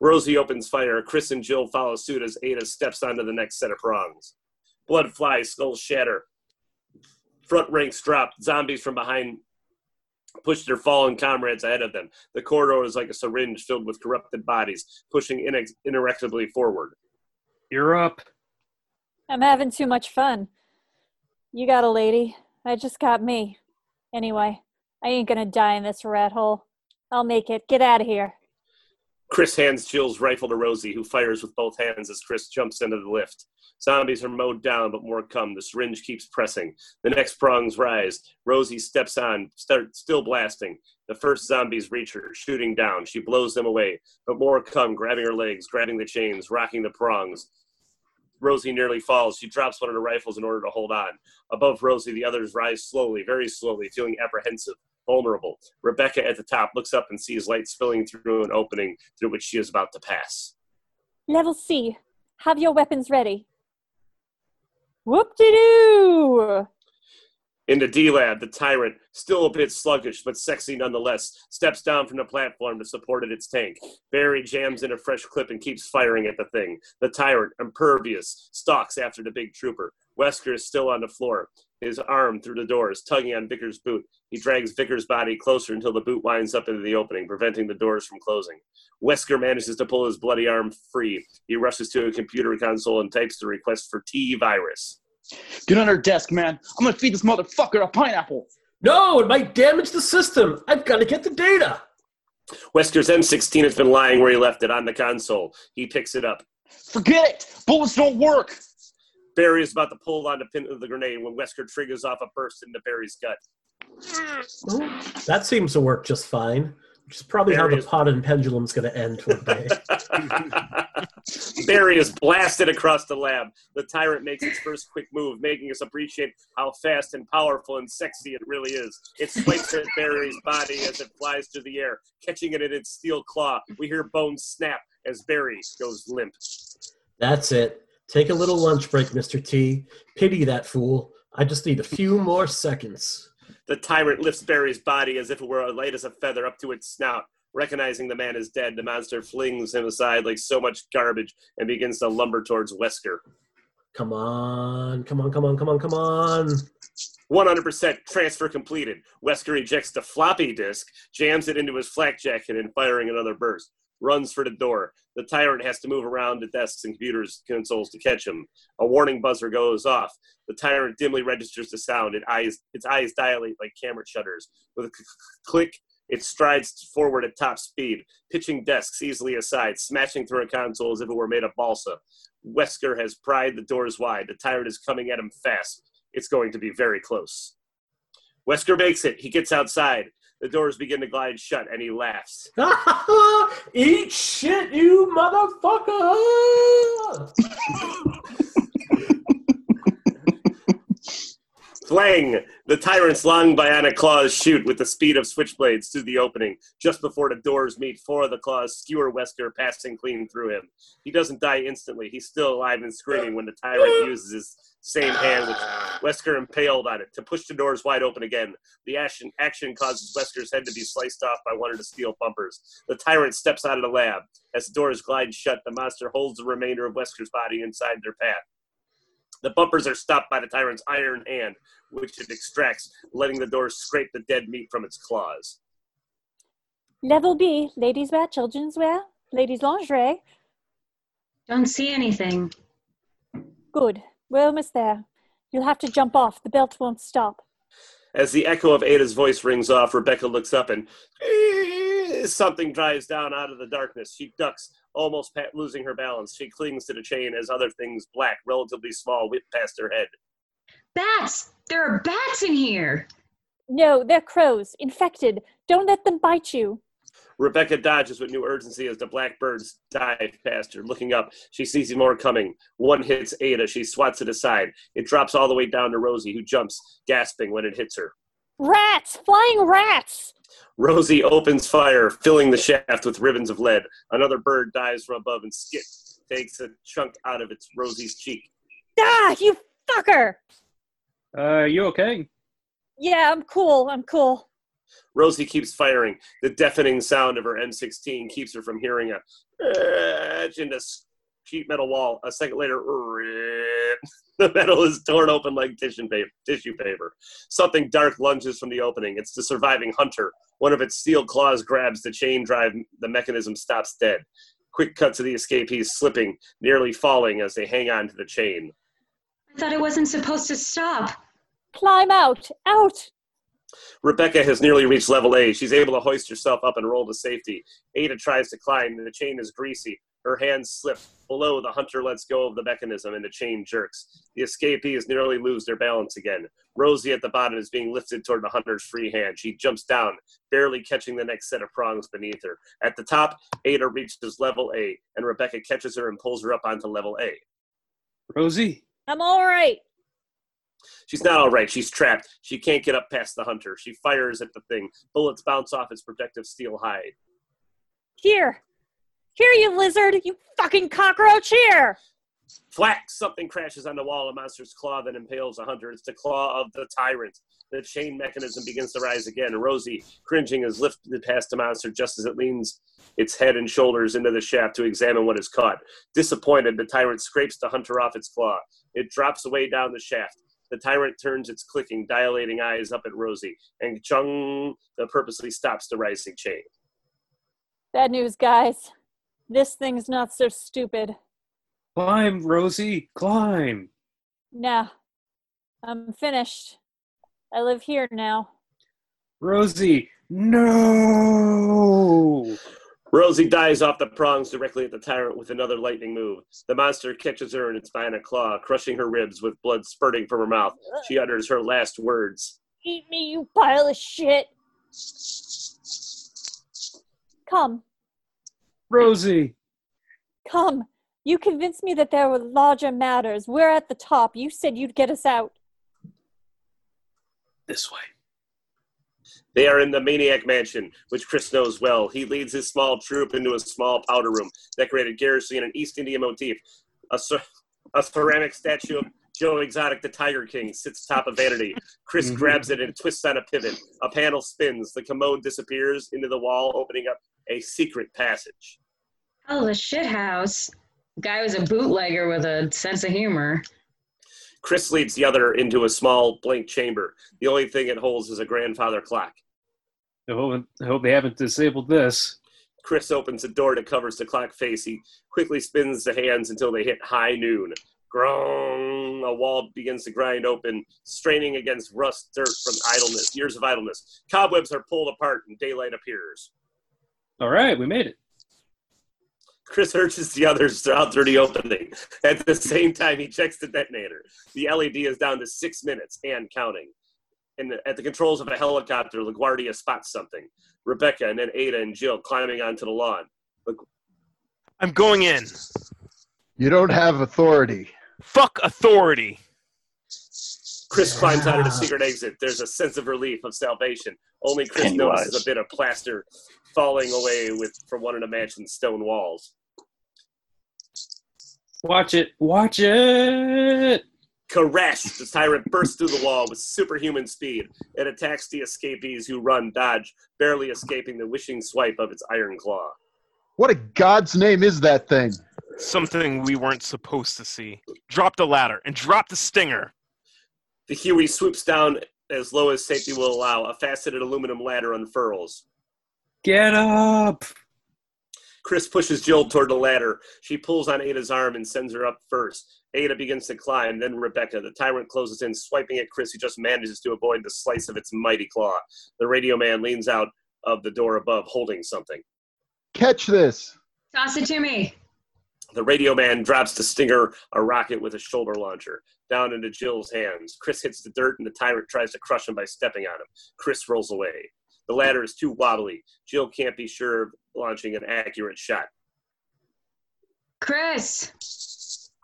Rosie opens fire. Chris and Jill follow suit as Ada steps onto the next set of prongs. Blood flies, skulls shatter. Front ranks drop. Zombies from behind push their fallen comrades ahead of them. The corridor is like a syringe filled with corrupted bodies, pushing inex- inerectably forward. You're up. I'm having too much fun. You got a lady. I just got me. Anyway, I ain't gonna die in this rat hole. I'll make it. Get out of here. Chris hands Jill's rifle to Rosie, who fires with both hands as Chris jumps into the lift. Zombies are mowed down, but more come. The syringe keeps pressing. The next prongs rise. Rosie steps on, start still blasting. The first zombies reach her, shooting down. She blows them away, but more come, grabbing her legs, grabbing the chains, rocking the prongs. Rosie nearly falls. She drops one of the rifles in order to hold on. Above Rosie, the others rise slowly, very slowly, feeling apprehensive, vulnerable. Rebecca at the top looks up and sees light spilling through an opening through which she is about to pass. Level C. Have your weapons ready. Whoop de doo! In the D lab, the tyrant, still a bit sluggish but sexy nonetheless, steps down from the platform to support its tank. Barry jams in a fresh clip and keeps firing at the thing. The tyrant, impervious, stalks after the big trooper. Wesker is still on the floor, his arm through the doors, tugging on Vickers' boot. He drags Vickers' body closer until the boot winds up into the opening, preventing the doors from closing. Wesker manages to pull his bloody arm free. He rushes to a computer console and types the request for T virus. Get on her desk, man. I'm gonna feed this motherfucker a pineapple. No, it might damage the system. I've got to get the data. Wesker's M16 has been lying where he left it on the console. He picks it up. Forget it. Bullets don't work. Barry is about to pull on the pin of the grenade when Wesker triggers off a burst into Barry's gut. That seems to work just fine. Which is probably how There the pot and pendulum's going to end one day. Barry is blasted across the lab. The tyrant makes its first quick move, making us appreciate how fast and powerful and sexy it really is. It swipes at Barry's body as it flies through the air, catching it in its steel claw. We hear bones snap as Barry goes limp. That's it. Take a little lunch break, Mr. T. Pity that fool. I just need a few more seconds. The tyrant lifts Barry's body as if it were light as a feather up to its snout. Recognizing the man is dead, the monster flings him aside like so much garbage and begins to lumber towards Wesker. Come on, come on, come on, come on, come on. 100% transfer completed. Wesker ejects the floppy disk, jams it into his flak jacket, and firing another burst. Runs for the door. The tyrant has to move around the desks and computers consoles to catch him. A warning buzzer goes off. The tyrant dimly registers the sound. It eyes, its eyes dilate like camera shutters. With a click, it strides forward at top speed, pitching desks easily aside, smashing through a console as if it were made of balsa. Wesker has pried the doors wide. The tyrant is coming at him fast. It's going to be very close. Wesker makes it. He gets outside. The doors begin to glide shut, and he laughs. Eat shit, you motherfucker! Flang! The tyrant's long bionic claws shoot with the speed of switchblades through the opening. Just before the doors meet, four of the claws skewer Wesker, passing clean through him. He doesn't die instantly. He's still alive and screaming when the tyrant uses his same hand with Wesker impaled on it to push the doors wide open again. The action, action causes Wesker's head to be sliced off by one of the steel bumpers. The tyrant steps out of the lab. As the doors glide shut, the monster holds the remainder of Wesker's body inside their path. The bumpers are stopped by the tyrant's iron hand, which it extracts, letting the doors scrape the dead meat from its claws. Level B, ladies wear, children's wear, ladies lingerie. Don't see anything. Good. We're almost there. You'll have to jump off. The belt won't stop. As the echo of Ada's voice rings off, Rebecca looks up and eh, something drives down out of the darkness. She ducks, almost pa- losing her balance. She clings to the chain as other things, black, relatively small, whip past her head. Bats! There are bats in here! No, they're crows. Infected. Don't let them bite you. Rebecca dodges with new urgency as the blackbirds dive past her. Looking up, she sees more coming. One hits Ada. She swats it aside. It drops all the way down to Rosie, who jumps, gasping when it hits her. Rats! Flying rats! Rosie opens fire, filling the shaft with ribbons of lead. Another bird dives from above and Skit takes a chunk out of its Rosie's cheek. Ah, you fucker! Uh, you okay? Yeah, I'm cool. I'm cool. Rosie keeps firing. The deafening sound of her M16 keeps her from hearing a edge into sheet metal wall. A second later, the metal is torn open like tissue paper. Tissue paper. Something dark lunges from the opening. It's the surviving hunter. One of its steel claws grabs the chain drive. The mechanism stops dead. Quick cut to the escapees slipping, nearly falling as they hang on to the chain. I thought it wasn't supposed to stop. Climb out! Out! Rebecca has nearly reached level A. She's able to hoist herself up and roll to safety. Ada tries to climb, and the chain is greasy. Her hands slip. Below, the hunter lets go of the mechanism, and the chain jerks. The escapees nearly lose their balance again. Rosie at the bottom is being lifted toward the hunter's free hand. She jumps down, barely catching the next set of prongs beneath her. At the top, Ada reaches level A, and Rebecca catches her and pulls her up onto level A. Rosie? I'm all right. She's not all right. She's trapped. She can't get up past the hunter. She fires at the thing. Bullets bounce off its protective steel hide. Here. Here, you lizard! You fucking cockroach! Here! Flack! Something crashes on the wall. A monster's claw that impales a hunter. It's the claw of the tyrant. The chain mechanism begins to rise again. Rosie, cringing, is lifted past the monster just as it leans its head and shoulders into the shaft to examine what is caught. Disappointed, the tyrant scrapes the hunter off its claw. It drops away down the shaft. The tyrant turns its clicking, dilating eyes up at Rosie, and chung, the purposely stops the rising chain. Bad news, guys. This thing's not so stupid. Climb, Rosie, climb. Nah. I'm finished. I live here now. Rosie, no! Rosie dives off the prongs directly at the tyrant with another lightning move. The monster catches her in its bionic claw, crushing her ribs with blood spurting from her mouth. She utters her last words. Eat me, you pile of shit! Come, Rosie, come. You convinced me that there were larger matters. We're at the top. You said you'd get us out. This way. They are in the Maniac Mansion, which Chris knows well. He leads his small troop into a small powder room, decorated garishly in an East India motif. A, a ceramic statue of Joe Exotic, the Tiger King, sits atop a vanity. Chris Mhm. grabs it and twists on a pivot. A panel spins. The commode disappears into the wall, opening up a secret passage. Oh, the shit house. Guy was a bootlegger with a sense of humor. Chris leads the other into a small blank chamber. The only thing it holds is a grandfather clock. I hope, I hope they haven't disabled this. Chris opens the door that covers the clock face. He quickly spins the hands until they hit high noon. Grong! A wall begins to grind open, straining against rust, dirt from idleness, years of idleness. Cobwebs are pulled apart and daylight appears. All right, we made it. Chris urges the others out through the opening. At the same time, he checks the detonator. The LED is down to six minutes and counting. And at the controls of a helicopter, LaGuardia spots something. Rebecca and then Ada and Jill climbing onto the lawn. I'm going in. You don't have authority. Fuck authority. Chris climbs out of the secret exit. There's a sense of relief, of salvation. Only Chris Pennywise. notices a bit of plaster falling away with from one of the mansion's stone walls. Watch it. Watch it. Crash! The tyrant bursts through the wall with superhuman speed. It attacks the escapees who run, dodge, barely escaping the wishing swipe of its iron claw. What a God's name is that thing? Something we weren't supposed to see. Drop the ladder and drop the stinger. The Huey swoops down as low as safety will allow. A faceted aluminum ladder unfurls. Get up. Chris pushes Jill toward the ladder. She pulls on Ada's arm and sends her up first. Ada begins to climb, then Rebecca. The tyrant closes in, swiping at Chris, who just manages to avoid the slice of its mighty claw. The radio man leans out of the door above, holding something. Catch this. Toss it to me. The radio man drops the Stinger, a rocket with a shoulder launcher, down into Jill's hands. Chris hits the dirt, and the tyrant tries to crush him by stepping on him. Chris rolls away. The ladder is too wobbly. Jill can't be sure of launching an accurate shot. Chris.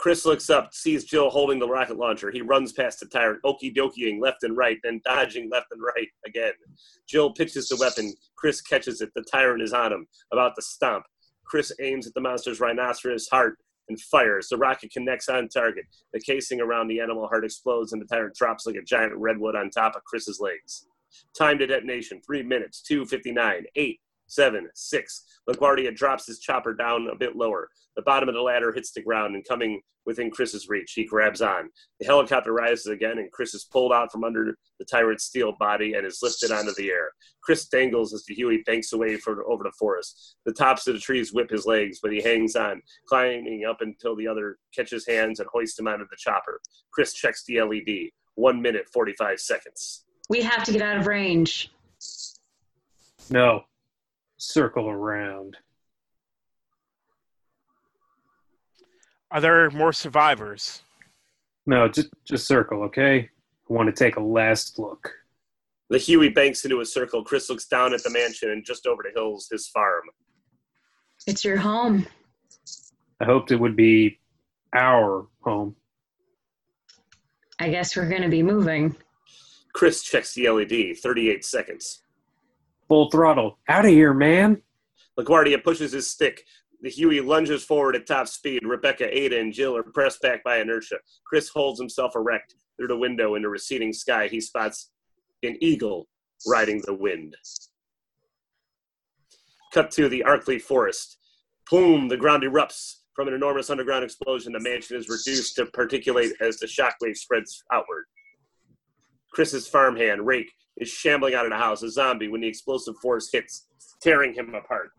Chris looks up, sees Jill holding the rocket launcher. He runs past the tyrant, okey dokeying left and right, then dodging left and right again. Jill pitches the weapon. Chris catches it. The tyrant is on him, about to stomp. Chris aims at the monster's rhinoceros heart and fires. The rocket connects on target. The casing around the animal heart explodes, and the tyrant drops like a giant redwood on top of Chris's legs. Time to detonation: three minutes, two fifty-nine, eight, seven, six. LaGuardia drops his chopper down a bit lower. The bottom of the ladder hits the ground, and coming within Chris's reach, he grabs on. The helicopter rises again, and Chris is pulled out from under the tyrant's steel body and is lifted onto the air. Chris dangles as the Huey banks away for, over the forest. The tops of the trees whip his legs, but he hangs on, climbing up until the other catches hands and hoists him onto the chopper. Chris checks the LED. One minute, 45 seconds. We have to get out of range. No. Circle around. Are there more survivors? No, just just circle, okay? I want to take a last look. The Huey banks into a circle. Chris looks down at the mansion and just over the hills, his farm. It's your home. I hoped it would be our home. I guess we're going to be moving. Chris checks the LED. 38 seconds. Full throttle. Out of here, man. LaGuardia pushes his stick. The Huey lunges forward at top speed. Rebecca, Ada, and Jill are pressed back by inertia. Chris holds himself erect through the window in the receding sky. He spots an eagle riding the wind. Cut to the Arklay forest. Boom! The ground erupts from an enormous underground explosion. The mansion is reduced to particulate as the shockwave spreads outward. Chris's farmhand, Rake, is shambling out of the house, a zombie, when the explosive force hits, tearing him apart.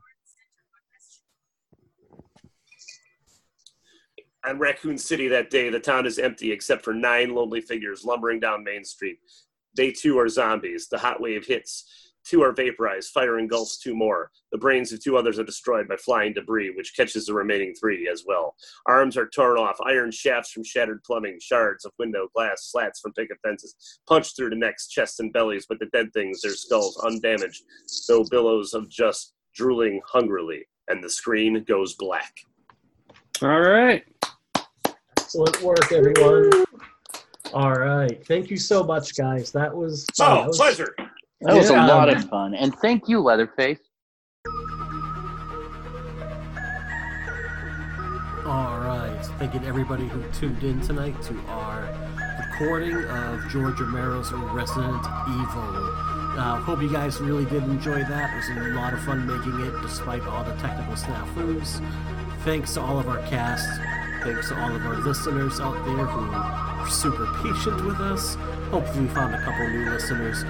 On Raccoon City that day, the town is empty except for nine lonely figures lumbering down Main Street. They too are zombies. The hot wave hits. Two are vaporized. Fire engulfs two more. The brains of two others are destroyed by flying debris, which catches the remaining three as well. Arms are torn off. Iron shafts from shattered plumbing, shards of window glass, slats from picket fences, punched through the necks, chests, and bellies. But the dead things, their skulls undamaged, though billows of just drooling hungrily, and the screen goes black. All right. Excellent work, everyone. All right. Thank you so much, guys. That was Oh, that was- pleasure. That was a Yeah. lot of fun. And thank you, Leatherface. All right. thank Thanking everybody who tuned in tonight to our recording of George Romero's Resident Evil. Uh, hope you guys really did enjoy that. It was a lot of fun making it despite all the technical snafus. Thanks to all of our cast. Thanks to all of our listeners out there who were super patient with us. Hopefully, we found a couple new listeners.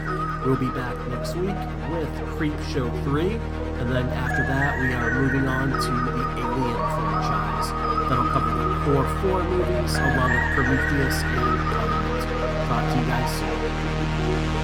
We'll be back next week with Creep Show 3. And then after that, we are moving on to the Alien franchise. That'll cover the core four movies along with Prometheus and Covenant. Talk to you guys soon.